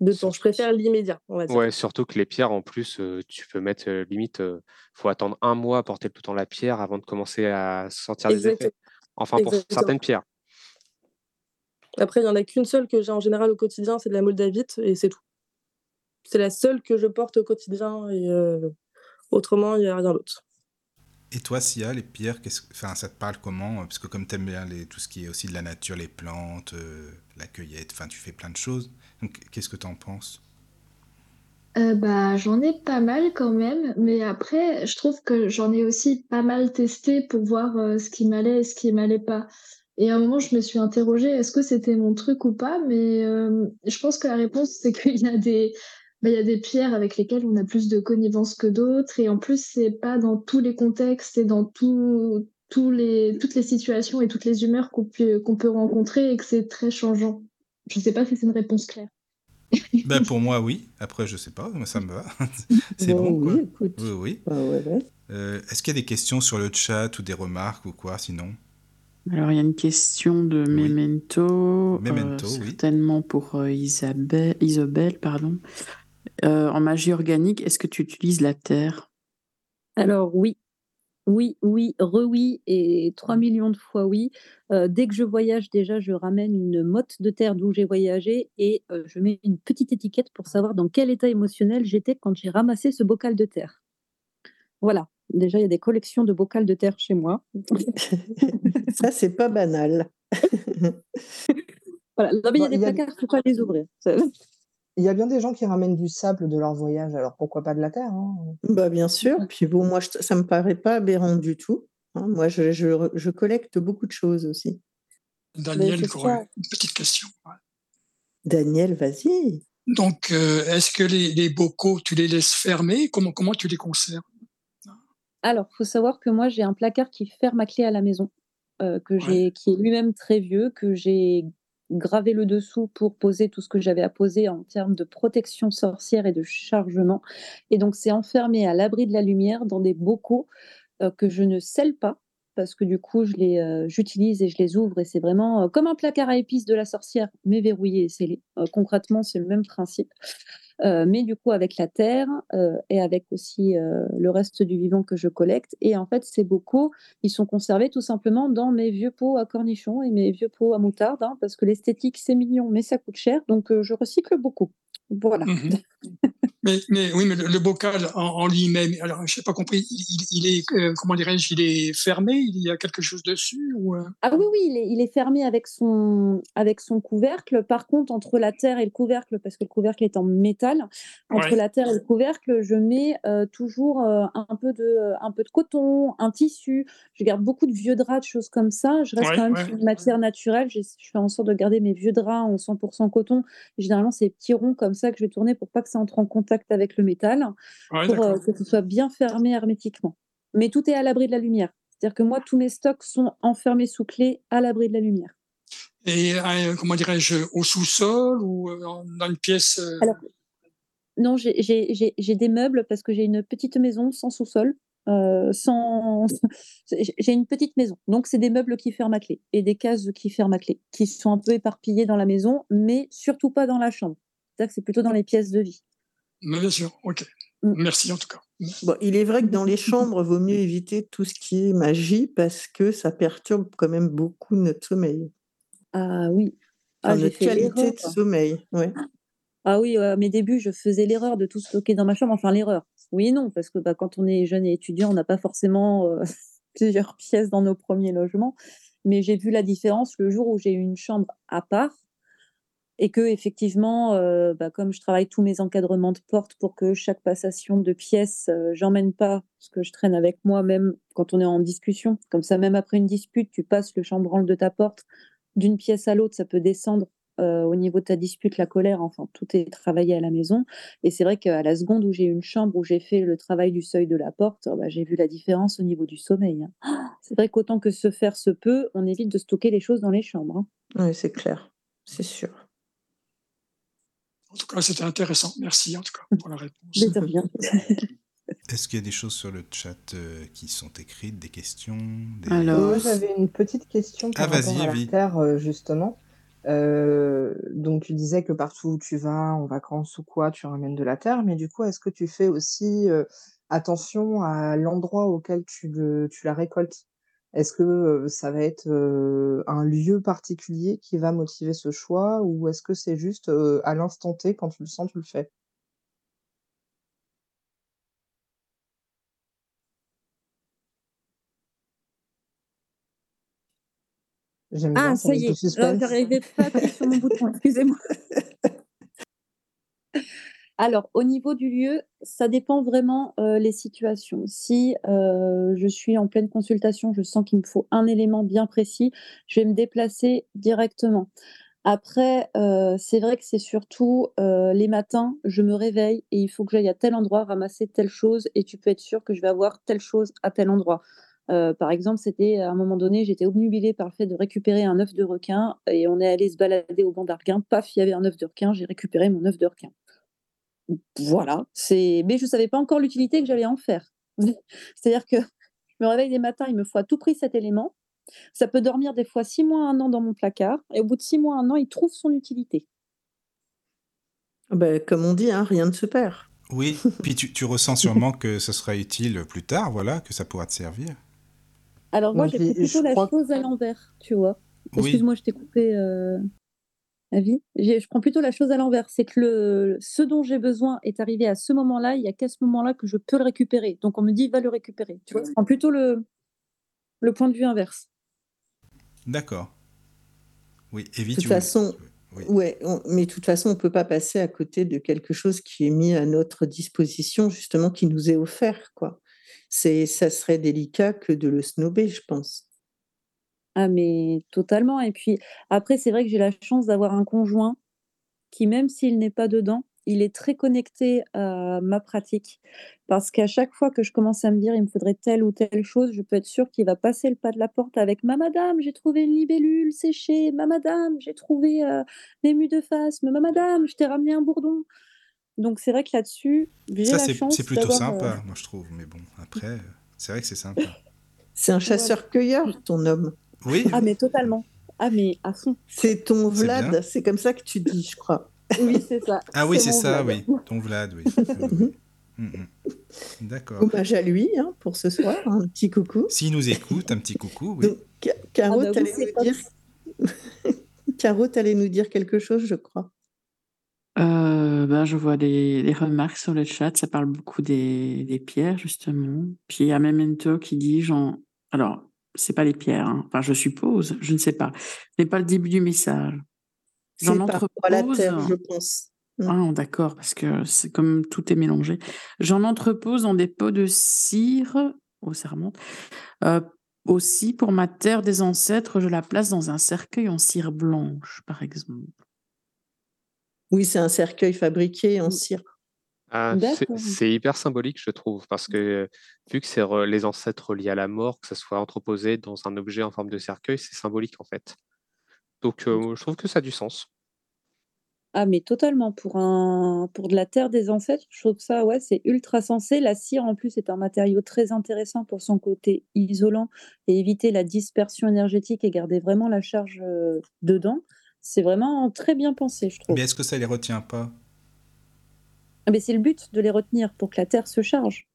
de temps. Je préfère l'immédiat, on va dire. Ouais, surtout que les pierres, en plus, euh, tu peux mettre euh, limite, euh, faut attendre un mois à porter tout le temps la pierre avant de commencer à sentir les effets. Exactement. Enfin, pour Exactement. certaines pierres. Après, il y en a qu'une seule que j'ai en général au quotidien, c'est de la moldavite et c'est tout. C'est la seule que je porte au quotidien et heu, autrement, il y a rien d'autre. Et toi, Sia, les pierres, enfin, ça te parle comment? Parce que comme tu aimes bien tout ce qui est aussi de la nature, les plantes, euh, la cueillette, tu fais plein de choses. Qu'est-ce que tu en penses? Euh, bah, j'en ai pas mal quand même, mais après, je trouve que j'en ai aussi pas mal testé pour voir euh, ce qui m'allait et ce qui m'allait pas. Et à un moment, je me suis interrogée, est-ce que c'était mon truc ou pas? Mais euh, je pense que la réponse, c'est qu'il y a des, bah, il y a des pierres avec lesquelles on a plus de connivence que d'autres, et en plus, c'est pas dans tous les contextes et dans tout, tous les, toutes les situations et toutes les humeurs qu'on peut, qu'on peut rencontrer et que c'est très changeant. Je sais pas si c'est une réponse claire. Ben, pour moi, oui. Après, je sais pas, moi, ça me va. C'est Bon, bon, quoi. oui, écoute. Oui, oui. Bah ouais, ouais. Euh, est-ce qu'il y a des questions sur le chat ou des remarques ou quoi, sinon? Alors, il y a une question de Memento, euh, Memento, oui. certainement pour euh, Isabelle, Isobel, pardon. Euh, en magie organique, est-ce que tu utilises la terre? Alors oui, oui, oui, re-oui et 3 millions de fois oui. Euh, dès que je voyage, déjà, je ramène une motte de terre d'où j'ai voyagé et euh, je mets une petite étiquette pour savoir dans quel état émotionnel j'étais quand j'ai ramassé ce bocal de terre. Voilà, déjà, il y a des collections de bocals de terre chez moi. Ça, c'est pas banal. Voilà, non, mais il y a des il y a- placards, il faut pas les ouvrir. Il y a bien des gens qui ramènent du sable de leur voyage, alors pourquoi pas de la terre hein Bah, bien sûr. Puis bon, moi, je- ça me paraît pas aberrant du tout. hein. Moi, je, je- je collecte beaucoup de choses aussi. Daniel, une petite question. Daniel, vas-y. Donc, euh, est-ce que les, les bocaux, tu les laisses fermer? Comment, comment tu les conserves? Alors, faut savoir que moi, j'ai un placard qui ferme à clé à la maison, euh, que j'ai, qui est lui-même très vieux, que j'ai gravé le dessous pour poser tout ce que j'avais à poser en termes de protection sorcière et de chargement. Et donc, c'est enfermé à l'abri de la lumière dans des bocaux euh, que je ne scelle pas parce que du coup, je les, euh, j'utilise et je les ouvre et c'est vraiment euh, comme un placard à épices de la sorcière, mais verrouillé et. Euh, concrètement, c'est le même principe. Euh, mais du coup avec la terre et avec aussi le reste du vivant que je collecte. Et en fait, ces bocaux, ils sont conservés tout simplement dans mes vieux pots à cornichons et mes vieux pots à moutarde, hein, parce que l'esthétique, c'est mignon, mais ça coûte cher, donc je recycle beaucoup. Voilà. Mhm. mais, mais oui, mais le, le bocal en, en lui-même, alors je n'ai pas compris, il, est, euh, comment dirais-je, il est fermé, il y a quelque chose dessus ou, euh, Ah oui, oui, il est, il est fermé avec son, avec son couvercle. Par contre, entre la terre et le couvercle, parce que le couvercle est en métal, entre Ouais. la terre et le couvercle, je mets euh, toujours euh, un, peu de, un peu de coton, un tissu. Je garde beaucoup de vieux draps, de choses comme ça. Je reste Ouais, quand même ouais. sur une matière naturelle. Je fais en sorte de garder mes vieux draps en 100% coton. Généralement, c'est petits ronds comme ça que je vais tourner pour pas que ça entre en contact avec le métal, Ouais, pour euh, que ce soit bien fermé hermétiquement. Mais tout est à l'abri de la lumière. C'est-à-dire que moi, tous mes stocks sont enfermés sous clé à l'abri de la lumière. Et euh, comment dirais-je, au sous-sol ou euh, dans une pièce euh, Alors, non, j'ai- des meubles parce que j'ai une petite maison sans sous-sol. euh, sans... j'ai une petite maison. Donc, c'est des meubles qui ferment à clé et des cases qui ferment à clé, qui sont un peu éparpillées dans la maison, mais surtout pas dans la chambre. C'est-à-dire que c'est plutôt dans les pièces de vie. mais Bien sûr, ok. Mm. Merci en tout cas. Bon, il est vrai que dans les chambres, vaut mieux éviter tout ce qui est magie parce que ça perturbe quand même beaucoup notre sommeil. Ah oui. Ah, notre qualité de sommeil. Ouais. Ah oui, à mes débuts, je faisais l'erreur de tout stocker dans ma chambre. Enfin, l'erreur. Oui et non, parce que bah, quand on est jeune et étudiant, on n'a pas forcément euh, plusieurs pièces dans nos premiers logements. Mais j'ai vu la différence le jour où j'ai eu une chambre à part et que effectivement, euh, bah, comme je travaille tous mes encadrements de porte pour que chaque passation de pièces, euh, j'emmène pas ce que je traîne avec moi, même quand on est en discussion. Comme ça, même après une dispute, tu passes le chambranle de ta porte d'une pièce à l'autre, ça peut descendre euh, au niveau de ta dispute, la colère, enfin, tout est travaillé à la maison. Et c'est vrai qu'à la seconde où j'ai une chambre où j'ai fait le travail du seuil de la porte, oh, bah, j'ai vu la différence au niveau du sommeil. hein. Ah, C'est vrai qu'autant que se faire se peut, on évite de stocker les choses dans les chambres. hein. Oui, c'est clair. C'est sûr. En tout cas, c'était intéressant. Merci en tout cas pour la réponse. Est-ce qu'il y a des choses sur le chat euh, qui sont écrites, des questions des- Alors, Moi, j'avais une petite question Ah, par rapport vas-y, à la Evie. Terre, euh, justement. Euh, donc, tu disais que partout où tu vas, en vacances ou quoi, tu ramènes de la terre, mais du coup, est-ce que tu fais aussi euh, attention à l'endroit auquel tu, le, tu la récoltes? Est-ce que euh, ça va être euh, un lieu particulier qui va motiver ce choix, ou est-ce que c'est juste euh, à l'instant T, quand tu le sens, tu le fais? J'aime Ah, bien, ça y du est, suspense. j'arrivais pas à appuyer sur mon bouton, excusez-moi. Alors, au niveau du lieu, ça dépend vraiment euh, les situations. Si euh, je suis en pleine consultation, je sens qu'il me faut un élément bien précis, je vais me déplacer directement. Après, euh, c'est vrai que c'est surtout les matins, je me réveille et il faut que j'aille à tel endroit ramasser telle chose et tu peux être sûr que je vais avoir telle chose à tel endroit. Par exemple, c'était à un moment donné, j'étais obnubilée par le fait de récupérer un œuf de requin et on est allé se balader au banc d'Arguin. Paf, il y avait un œuf de requin, j'ai récupéré mon œuf de requin. Voilà, c'est. Mais je savais pas encore l'utilité que j'allais en faire. C'est-à-dire que je me réveille des matins, il me faut à tout prix cet élément. Ça peut dormir des fois six mois, un an dans mon placard, et au bout de six mois, un an, il trouve son utilité. Ben, comme on dit, hein, rien ne se perd. Oui, puis tu, tu ressens sûrement que ce sera utile plus tard, voilà, que ça pourra te servir. Alors moi, j'ai plutôt la chose à l'envers, tu vois. Oui. Excuse-moi, je t'ai coupé euh, la vie. J'ai- Je prends plutôt la chose à l'envers. C'est que le, ce dont j'ai besoin est arrivé à ce moment-là. Il n'y a qu'à ce moment-là que je peux le récupérer. Donc on me dit, va le récupérer. Tu vois, je prends plutôt le, le point de vue inverse. D'accord. Oui, Evie, De toute façon, Oui. ouais, on- mais de toute façon, on ne peut pas passer à côté de quelque chose qui est mis à notre disposition, justement, qui nous est offert, quoi. C'est, ça serait délicat que de le snober, je pense. Ah, mais totalement. Et puis après, c'est vrai que j'ai la chance d'avoir un conjoint qui, même s'il n'est pas dedans, il est très connecté à ma pratique. Parce qu'à chaque fois que je commence à me dire, il me faudrait telle ou telle chose, je peux être sûre qu'il va passer le pas de la porte avec Ma madame, j'ai trouvé une libellule séchée. Ma madame, j'ai trouvé euh, des mus de face. Ma madame, je t'ai ramené un bourdon. Donc c'est vrai que là-dessus, j'ai Ça, la c'est chance c'est plutôt d'avoir, euh, sympa, moi, je trouve. Mais bon, après, euh, c'est vrai que c'est sympa. C'est un chasseur-cueilleur, ton homme. Oui, Ah, mais totalement. Ah, mais à fond. C'est ton Vlad, c'est comme ça que tu dis, je crois. Oui, c'est ça. ah oui, c'est ça, Vlad. oui. Ton Vlad, oui. Mm, mm. D'accord. Hommage à lui hein, pour ce soir, un petit coucou. S'il nous écoute, un petit coucou, oui. Donc, Ca- Caro, Ah bah oui, t'allais c'est nous dire... Caro, t'allais nous dire quelque chose, je crois. Euh, ben, je vois des, des remarques sur le chat, ça parle beaucoup des, des pierres, justement. Puis il y a Memento qui dit, j'en... Alors, c'est pas les pierres, hein. enfin je suppose, je ne sais pas. Ce n'est pas le début du message. J'en à la entrepose. terre, je pense. Ah, d'accord, parce que c'est comme tout est mélangé. J'en entrepose dans des pots de cire, oh, ça remonte. Euh, aussi, pour ma terre des ancêtres, je la place dans un cercueil en cire blanche, par exemple. Oui, c'est un cercueil fabriqué en cire. Ah, c'est hyper symbolique, je trouve, parce que euh, vu que c'est les ancêtres liés à la mort, que ça soit entreposé dans un objet en forme de cercueil, c'est symbolique en fait. Donc euh, je trouve que ça a du sens. Ah, mais totalement. Pour, un... pour de la terre des ancêtres, je trouve ça, ouais, c'est ultra sensé. La cire, en plus, est un matériau très intéressant pour son côté isolant et éviter la dispersion énergétique et garder vraiment la charge euh, dedans. C'est vraiment très bien pensé, je trouve. Mais est-ce que ça les retient pas? Mais c'est le but de les retenir pour que la terre se charge.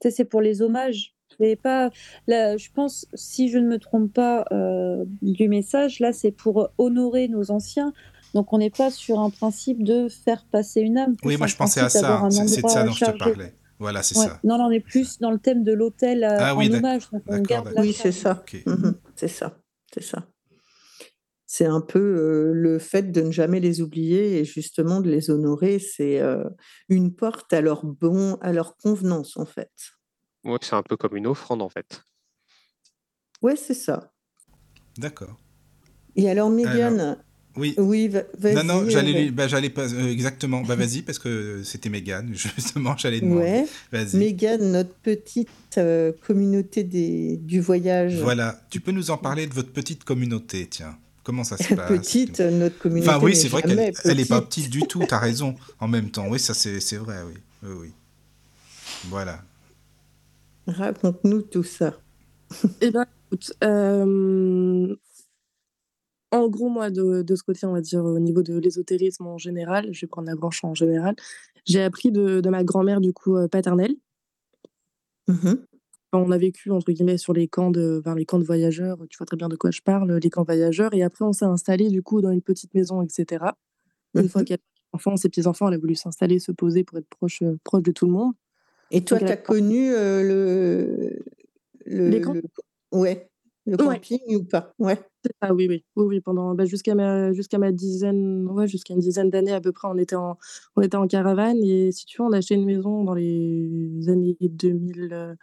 Tu sais, c'est pour les hommages. C'est pas, là, je pense, si je ne me trompe pas euh, du message, là, c'est pour honorer nos anciens. Donc, on n'est pas sur un principe de faire passer une âme. Oui, moi je pensais à ça. C'est c'est de ça dont je te parlais. Voilà, c'est Ouais. ça. Non, là, on est plus dans le thème de l'hôtel euh, Ah oui, en d'ac- hommage. Oui, c'est charge. ça. Mhm, C'est ça. C'est ça. C'est un peu euh, le fait de ne jamais les oublier et justement de les honorer. C'est euh, une porte à leur bon, à leur convenance, en fait. Ouais, c'est un peu comme une offrande en fait. Ouais, c'est ça. D'accord. Et alors, Mégane, Oui. oui, va- vas-y. Non, non, j'allais, bah, j'allais pas euh, exactement. Bah vas-y parce que c'était Mégane. Justement, j'allais demander. Ouais, Vas-y. Mégane, notre petite euh, communauté des, du voyage. Voilà. Tu peux nous en parler de votre petite communauté, tiens. Comment ça se passe Petite, notre communauté. Enfin, oui, c'est vrai qu'elle n'est pas petite. du tout, tu as raison. En même temps, oui, ça c'est c'est vrai, oui. oui, oui. Voilà. Raconte-nous tout ça. Eh bien, écoute, euh, en gros, moi, de, de ce côté, on va dire, au niveau de l'ésotérisme en général, je vais prendre la branche en général, j'ai appris de, de ma grand-mère, du coup, euh, paternelle. Mhm. Enfin, on a vécu, entre guillemets, sur les camps de, enfin, les camps de voyageurs, tu vois très bien de quoi je parle, les camps voyageurs, et après, on s'est installé, du coup, dans une petite maison, etc. Une fois Mhm. qu'elle a enfants, ses petits-enfants, elle a voulu s'installer, se poser pour être proche, euh, proche de tout le monde. Et toi, tu as connu euh, le, le, Les camps? le- ouais, le Ouais. camping ou pas? Ouais. Ça, oui, oui. Oui, oui, pendant, bah, jusqu'à ma, jusqu'à ma dizaine, ouais, jusqu'à une dizaine d'années à peu près, on était en, on était en caravane et si tu veux, on a acheté une maison dans les années 2000, euh,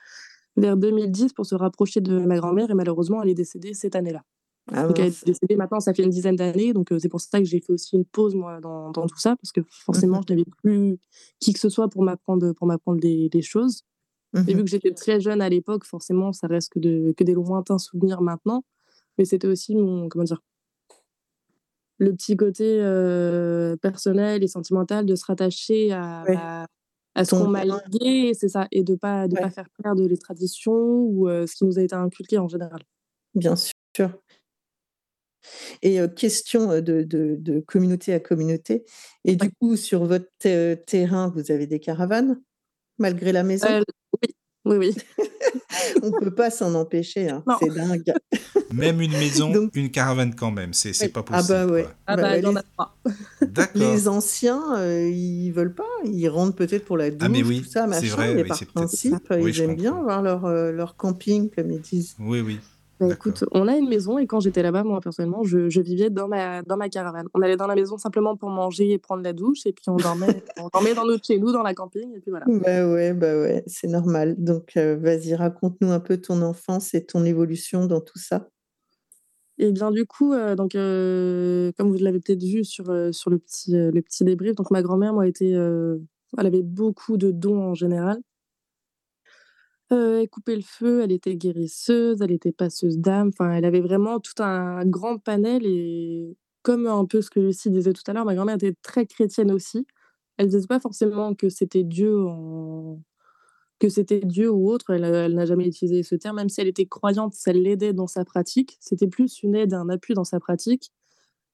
vers 2010 pour se rapprocher de ma grand-mère et malheureusement, elle est décédée cette année-là. Ah Donc, elle est décédée maintenant, ça fait une dizaine d'années, donc euh, c'est pour ça que j'ai fait aussi une pause, moi, dans, dans tout ça, parce que forcément, Mhm. je n'avais plus qui que ce soit pour m'apprendre, pour m'apprendre des, des choses. Et vu Mhm. que j'étais très jeune à l'époque, forcément, ça reste que, de, que des lointains souvenirs maintenant. Mais c'était aussi mon, comment dire, le petit côté euh, personnel et sentimental de se rattacher à, Ouais. À ce qu'on m'a légué, c'est ça, et de pas de Ouais. pas faire perdre les traditions ou euh, ce qui nous a été inculqué en général. Bien sûr. Et euh, question de, de- de communauté à communauté. Et du coup, sur votre te- terrain, vous avez des caravanes, malgré la maison? Euh, oui, oui, oui. On peut pas s'en empêcher, hein. C'est dingue. Même une maison, Donc- une caravane quand même, c'est c'est Oui. pas Ah possible. bah ouais. Ah Bah bah, ouais, il y en les- a trois. D'accord. Les anciens, euh, ils veulent pas. Ils rentrent peut-être pour la douche, Ah, mais oui, tout ça, c'est machin. vrai, mais oui, par c'est peut-être principe. Oui, ils aiment bien avoir leur, euh, leur camping, comme ils disent. Oui, oui. Bah, D'accord. écoute, on a une maison et quand j'étais là-bas, moi personnellement, je, je vivais dans ma, dans ma caravane. On allait dans la maison simplement pour manger et prendre la douche et puis on dormait, on dormait dans notre chez nous, dans la camping et puis voilà. Bah ouais, bah ouais, c'est normal. Donc, euh, vas-y, raconte-nous un peu ton enfance et ton évolution dans tout ça. Et bien du coup, donc, comme vous l'avez peut-être vu sur, sur le, petit, le petit débrief, donc ma grand-mère, moi, était, elle avait beaucoup de dons en général. Elle coupait le feu, elle était guérisseuse, elle était passeuse d'âme, elle avait vraiment tout un grand panel et comme un peu ce que Lucie disait tout à l'heure, ma grand-mère était très chrétienne aussi. Elle disait pas forcément que c'était Dieu en... que c'était Dieu ou autre, elle, elle n'a jamais utilisé ce terme, même si elle était croyante, ça l'aidait dans sa pratique. C'était plus une aide, un appui dans sa pratique,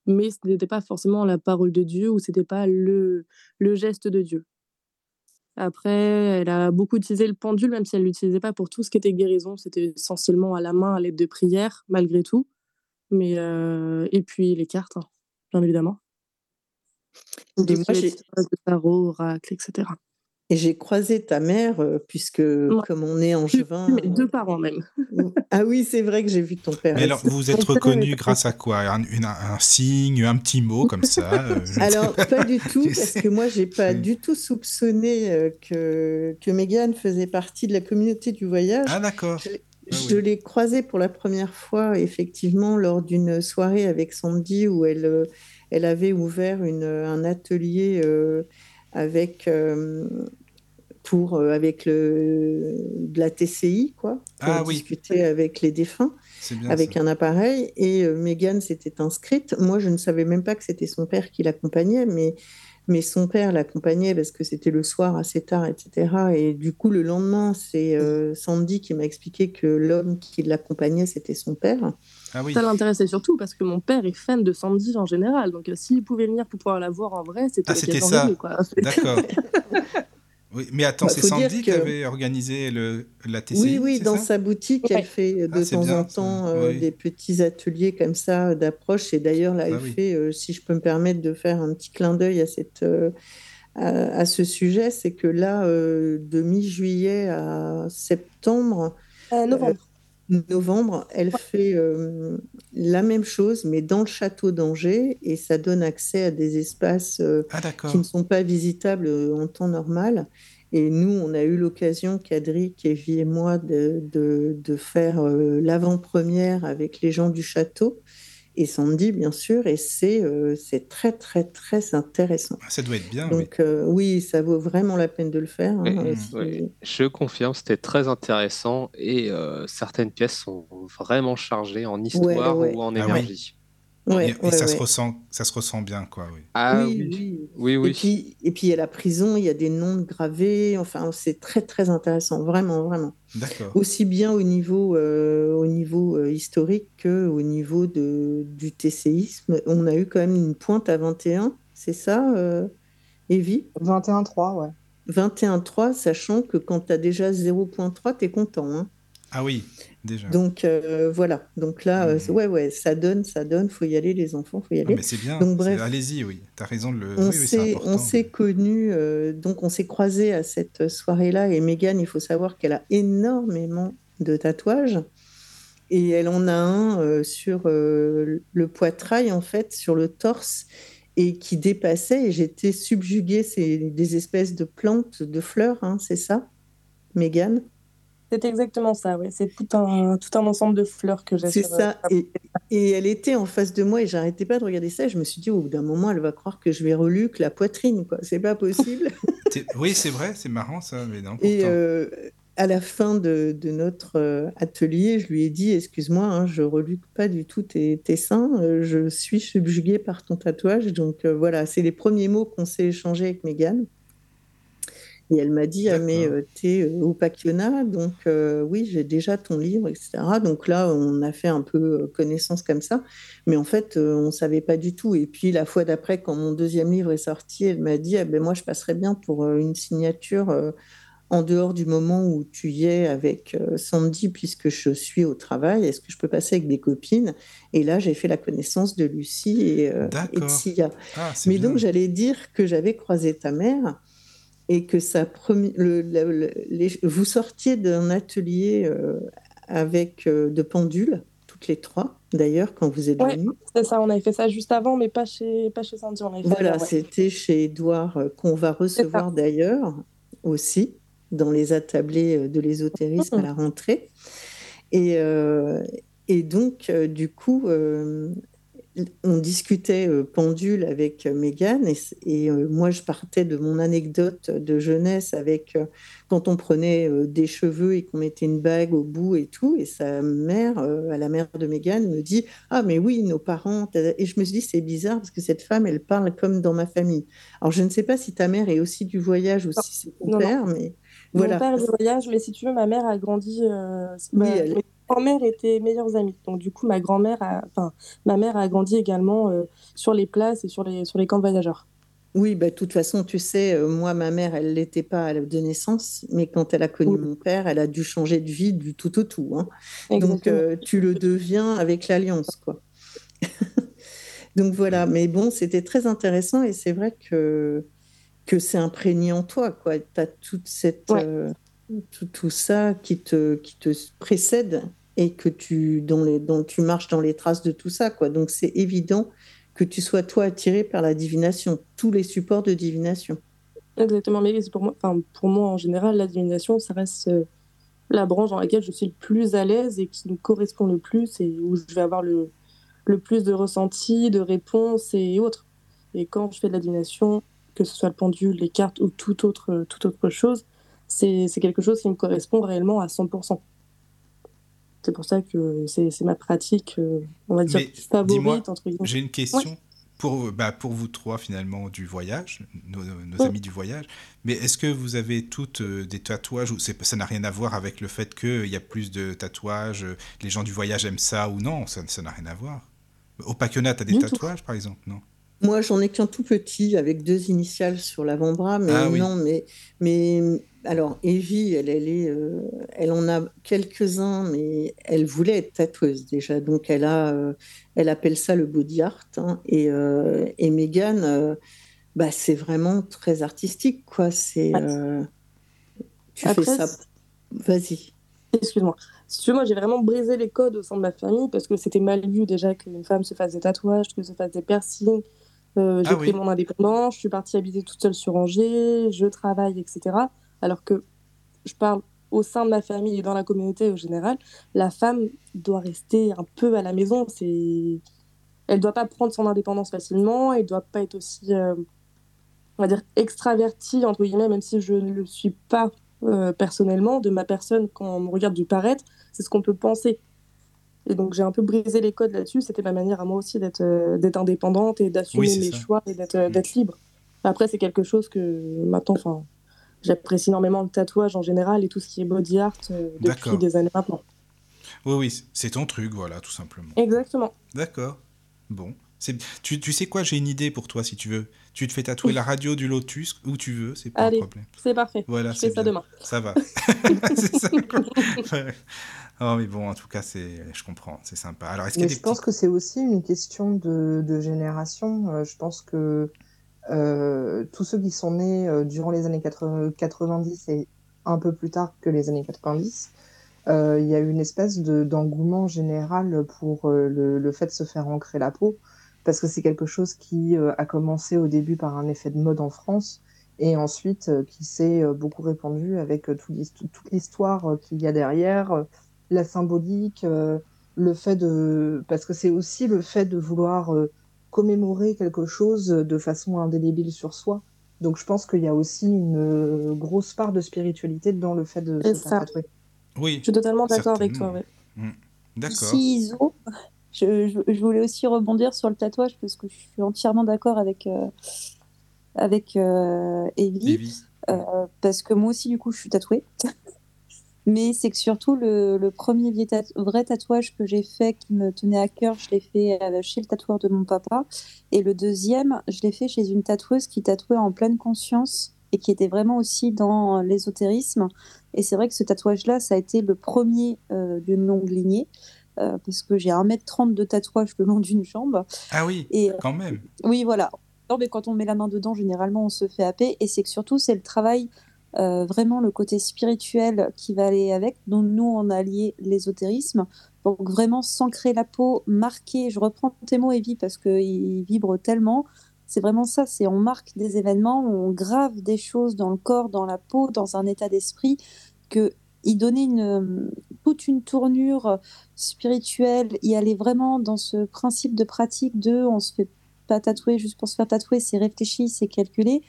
mais ce n'était pas forcément la parole de Dieu ou c'était pas le, le geste de Dieu. Après, elle a beaucoup utilisé le pendule, même si elle ne l'utilisait pas pour tout ce qui était guérison. C'était essentiellement à la main, à l'aide de prières, malgré tout. Mais, euh, et puis les cartes, hein, bien évidemment. Et Tout ce moi, j'ai- tarot, oracle, etc. Et j'ai croisé ta mère, euh, puisque comme on est en juin. Mes deux parents même. Ah oui, c'est vrai que j'ai vu ton père. Mais alors, vous vous êtes reconnu grâce à quoi? Un, une- un signe, un petit mot comme ça euh, Alors, pas du tout, parce sais. que moi, j'ai pas Oui. du tout soupçonné euh, que, que Mégane faisait partie de la communauté du voyage. Ah d'accord. Je, Ah je oui. l'ai croisée pour la première fois, effectivement, lors d'une soirée avec Sandy où elle, elle avait ouvert une, un atelier euh, avec, euh, pour, euh, avec le, de la TCI, quoi, pour Ah oui. discuter avec les défunts avec ça. un appareil et euh, Megan s'était inscrite. Moi, je ne savais même pas que c'était son père qui l'accompagnait, mais, mais son père l'accompagnait parce que c'était le soir assez tard, etc. Et du coup, le lendemain, c'est euh, Sandy qui m'a expliqué que l'homme qui l'accompagnait, c'était son père. Ah oui. Ça l'intéressait surtout parce que mon père est fan de Sandy en général. Donc, euh, s'il pouvait venir pour pouvoir la voir en vrai, c'était Ah, c'était ça. D'accord. Oui, mais attends, Bah, c'est Sandy qui avait organisé le, la TCI Oui, oui, dans ça sa boutique, Ouais. elle fait de Ah, temps bien, en temps euh, Oui. des petits ateliers comme ça d'approche. Et d'ailleurs, là, Ah elle oui. fait, euh, si je peux me permettre de faire un petit clin d'œil à, cette, euh, à, à ce sujet, c'est que là, euh, de mi-juillet à septembre, Euh, novembre. Novembre, elle fait euh, la même chose, mais dans le château d'Angers, et ça donne accès à des espaces euh, Ah qui ne sont pas visitables euh, en temps normal. Et nous, on a eu l'occasion, Cadric, Evie et moi, de, de, de faire euh, l'avant-première avec les gens du château et Sandy, bien sûr, et c'est euh, c'est très, très, très intéressant. Ah, Ça doit être bien. oui. Donc, euh, oui, ça vaut vraiment la peine de le faire. hein, euh, si- oui. Je confirme, c'était très intéressant et euh, certaines pièces sont vraiment chargées en histoire ouais. ou en Ah ouais. Ouais, et, ouais, ça, se ressent, ça se ressent bien, quoi, oui. Ah Oui, oui, oui. oui, Et puis, et puis, il y a la prison, il y a des noms gravés. Enfin, c'est très, très intéressant, vraiment, vraiment. D'accord. Aussi bien au niveau, euh, au niveau euh, historique qu'au niveau de, du TCisme. On a eu quand même une pointe à 21, c'est ça, euh, Evie? 21-3, ouais. 21-3, sachant que quand tu as déjà 0.3, tu es content. hein. Ah oui, déjà. Donc euh, voilà, donc là, euh, ouais, ouais, ça donne, ça donne, faut y aller, les enfants, faut y Ah, aller. mais c'est bien. Donc c'est- bref, Allez-y, oui. Tu as raison de le. on oui, s'est, important. on s'est connus, euh, donc on s'est croisés à cette soirée-là. Et Megan, il faut savoir qu'elle a énormément de tatouages. Et elle en a un euh, sur le poitrail, en fait, sur le torse, et qui dépassait. Et j'étais subjuguée. C'est des espèces de plantes, de fleurs, hein, c'est ça, Megan? C'est exactement ça, oui. C'est tout un, tout un ensemble de fleurs que j'ai C'est euh, ça. Et, et elle était en face de moi et j'arrêtais pas de regarder ça. Et je me suis dit, au bout d'un moment, elle va croire que je vais reluque la poitrine, quoi. C'est pas possible. Oui, c'est vrai, c'est marrant ça, mais non. Et euh, à la fin de, de notre euh, atelier, je lui ai dit, excuse-moi, hein, je reluque pas du tout tes, tes seins. je suis subjuguée par ton tatouage. Donc euh, voilà, c'est les premiers mots qu'on s'est échangés avec Megan. Et elle m'a dit, ah, mais euh, t'es euh, Opakiona, donc euh, oui, j'ai déjà ton livre, etc. Donc là, on a fait un peu connaissance comme ça, mais en fait, on savait pas du tout. Et puis la fois d'après, quand mon deuxième livre est sorti, elle m'a dit, ah, ben moi, je passerais bien pour une signature en dehors du moment où tu y es avec Sandy, puisque je suis au travail. Est-ce que je peux passer avec des copines? Et là, j'ai fait la connaissance de Lucie et, et de. Sia. Ah, Mais bien. donc, j'allais dire que j'avais croisé ta mère et que premi- le- le- le- les- vous sortiez d'un atelier euh, avec euh, de pendules, toutes les trois, d'ailleurs, quand vous êtes venues. c'est ça, on avait fait ça juste avant, mais pas chez, pas chez Sandy, on avait Voilà, ouais. c'était chez Édouard, euh, qu'on va recevoir d'ailleurs aussi dans les attablés euh, de l'ésotérisme à la rentrée. Et, euh, et donc, du coup, on discutait euh, pendule avec euh, Mégane et, et, euh, moi, je partais de mon anecdote de jeunesse avec euh, quand on prenait des cheveux et qu'on mettait une bague au bout et tout. Et sa mère, à la mère de Mégane, me dit Ah, mais oui, nos parents. Et je me suis dit C'est bizarre parce que cette femme, elle parle comme dans ma famille. Alors, je ne sais pas si ta mère est aussi du voyage ou si c'est ton Non, non. père, mais voilà. Mon père est de voyage, mais si tu veux, ma mère a grandi. Oui, elle- Mes grand-mères étaient meilleures amies. Donc, du coup, ma grand-mère, a... enfin, ma mère a grandi également euh, sur les places et sur les, sur les camps de voyageurs. Oui, bah, de toute façon, tu sais, euh, moi, ma mère, elle l'était pas de naissance, mais quand elle a connu mon père, elle a dû changer de vie du tout au tout. hein. Donc, euh, tu le deviens avec l'alliance, quoi. Donc voilà, mais bon, c'était très intéressant et c'est vrai que, que c'est imprégné en toi, quoi. Tu as toute cette, Ouais. euh, tout, tout ça qui te, qui te précède et que tu, les, dont tu marches dans les traces de tout ça, quoi. Donc c'est évident que tu sois toi attiré par la divination, tous les supports de divination. Exactement, mais pour moi, enfin, pour moi en général, la divination, ça reste euh, la branche dans laquelle je suis le plus à l'aise et qui me correspond le plus et où je vais avoir le, le plus de ressentis, de réponses et autres. Et quand je fais de la divination, que ce soit le pendule, les cartes ou toute autre, toute autre chose, c'est quelque chose qui me correspond réellement à 100%. C'est pour ça que c'est ma pratique, euh, on va dire, Mais favorite, dis-moi, entre guillemets. j'ai une question Ouais. pour, bah, pour vous trois finalement du voyage, nos, nos Ouais. amis du voyage. Mais est-ce que vous avez toutes euh, des tatouages ou ça n'a rien à voir avec le fait qu'il y a plus de tatouages, euh, les gens du voyage aiment ça ou non Ça n'a rien à voir. Au Pacquiona, tu as des Du tout. tatouages par exemple? Non Moi, j'en ai qu'un tout petit avec deux initiales sur l'avant-bras, mais Ah oui. non, mais, mais alors Evie, elle, elle est, euh, elle en a quelques-uns, mais elle voulait être tatoueuse déjà, donc elle a, euh, elle appelle ça le body art, hein, et, euh, et Megan, euh, bah, c'est vraiment très artistique, quoi. C'est, euh, tu Après, fais ça, vas-y. Excuse-moi. Si tu veux, moi, j'ai vraiment brisé les codes au sein de ma famille parce que c'était mal vu déjà qu'une femme se fasse des tatouages, que se fasse des piercings. Euh, j'ai Ah pris oui. mon indépendance, je suis partie habiter toute seule sur Angers, je travaille, etc. Alors que je parle au sein de ma famille et dans la communauté au général, la femme doit rester un peu à la maison. C'est... Elle doit pas prendre son indépendance facilement, elle doit pas être aussi, euh, on va dire, extravertie, entre guillemets, même si je ne le suis pas euh, personnellement, de ma personne quand on me regarde du paraître, c'est ce qu'on peut penser. Et donc, j'ai un peu brisé les codes là-dessus. C'était ma manière à moi aussi d'être euh, d'être indépendante et d'assumer Oui, mes ça. choix et d'être euh, Mm. d'être libre. Après, c'est quelque chose que maintenant, enfin, j'apprécie énormément le tatouage en général et tout ce qui est body art euh, depuis des années maintenant. Oui, oui, c'est ton truc, voilà, tout simplement. Exactement. D'accord. Bon. Tu, tu sais quoi, j'ai une idée pour toi si tu veux. Tu te fais tatouer la radio du Lotus où tu veux, c'est pas Allez, un problème. c'est parfait. Voilà, Je c'est fais ça demain. Ça va. c'est ça. Oh, mais bon, en tout cas, c'est, je comprends, c'est sympa. Alors, est-ce y Mais a des je pense que c'est aussi une question de, de génération. Euh, je pense que euh, tous ceux qui sont nés euh, durant les années 80 90 et un peu plus tard que les années 90, euh, il y a eu une espèce de, d'engouement général pour le, le fait de se faire ancrer la peau, parce que c'est quelque chose qui a commencé au début par un effet de mode en France et ensuite qui s'est beaucoup répandu avec tout toute l'histoire qu'il y a derrière, la symbolique, euh, le fait de... Parce que c'est aussi le fait de vouloir euh, commémorer quelque chose de façon indélébile sur soi. Donc je pense qu'il y a aussi une euh, grosse part de spiritualité dans le fait de se tatouer. Oui, Je suis totalement d'accord avec toi. ouais. Mm. D'accord. Iso, je, je- je voulais aussi rebondir sur le tatouage parce que je suis entièrement d'accord avec, euh, avec euh, Evie. Evie. Euh, parce que moi aussi, du coup, je suis tatouée. Mais c'est que surtout, le, le premier vrai tatouage que j'ai fait qui me tenait à cœur, je l'ai fait euh, chez le tatoueur de mon papa. Et le deuxième, je l'ai fait chez une tatoueuse qui tatouait en pleine conscience et qui était vraiment aussi dans l'ésotérisme. Et c'est vrai que ce tatouage-là, ça a été le premier euh, d'une longue lignée. euh, parce que j'ai 1m30 de tatouage le long d'une jambe. Ah oui, Et, quand même. oui, voilà. Non, mais quand on met la main dedans, généralement, on se fait happer. Et c'est que surtout, c'est le travail, euh, vraiment le côté spirituel qui va aller avec, dont nous, on a lié l'ésotérisme. Donc, vraiment, s'ancrer la peau, marquer. Je reprends tes mots, Evie, parce qu'ils vibrent tellement. C'est vraiment ça, c'est on marque des événements, on grave des choses dans le corps, dans la peau, dans un état d'esprit, que y donner une, toute une tournure spirituelle, y aller vraiment dans ce principe de pratique de on se fait pas tatouer juste pour se faire tatouer, c'est réfléchi, c'est calculé.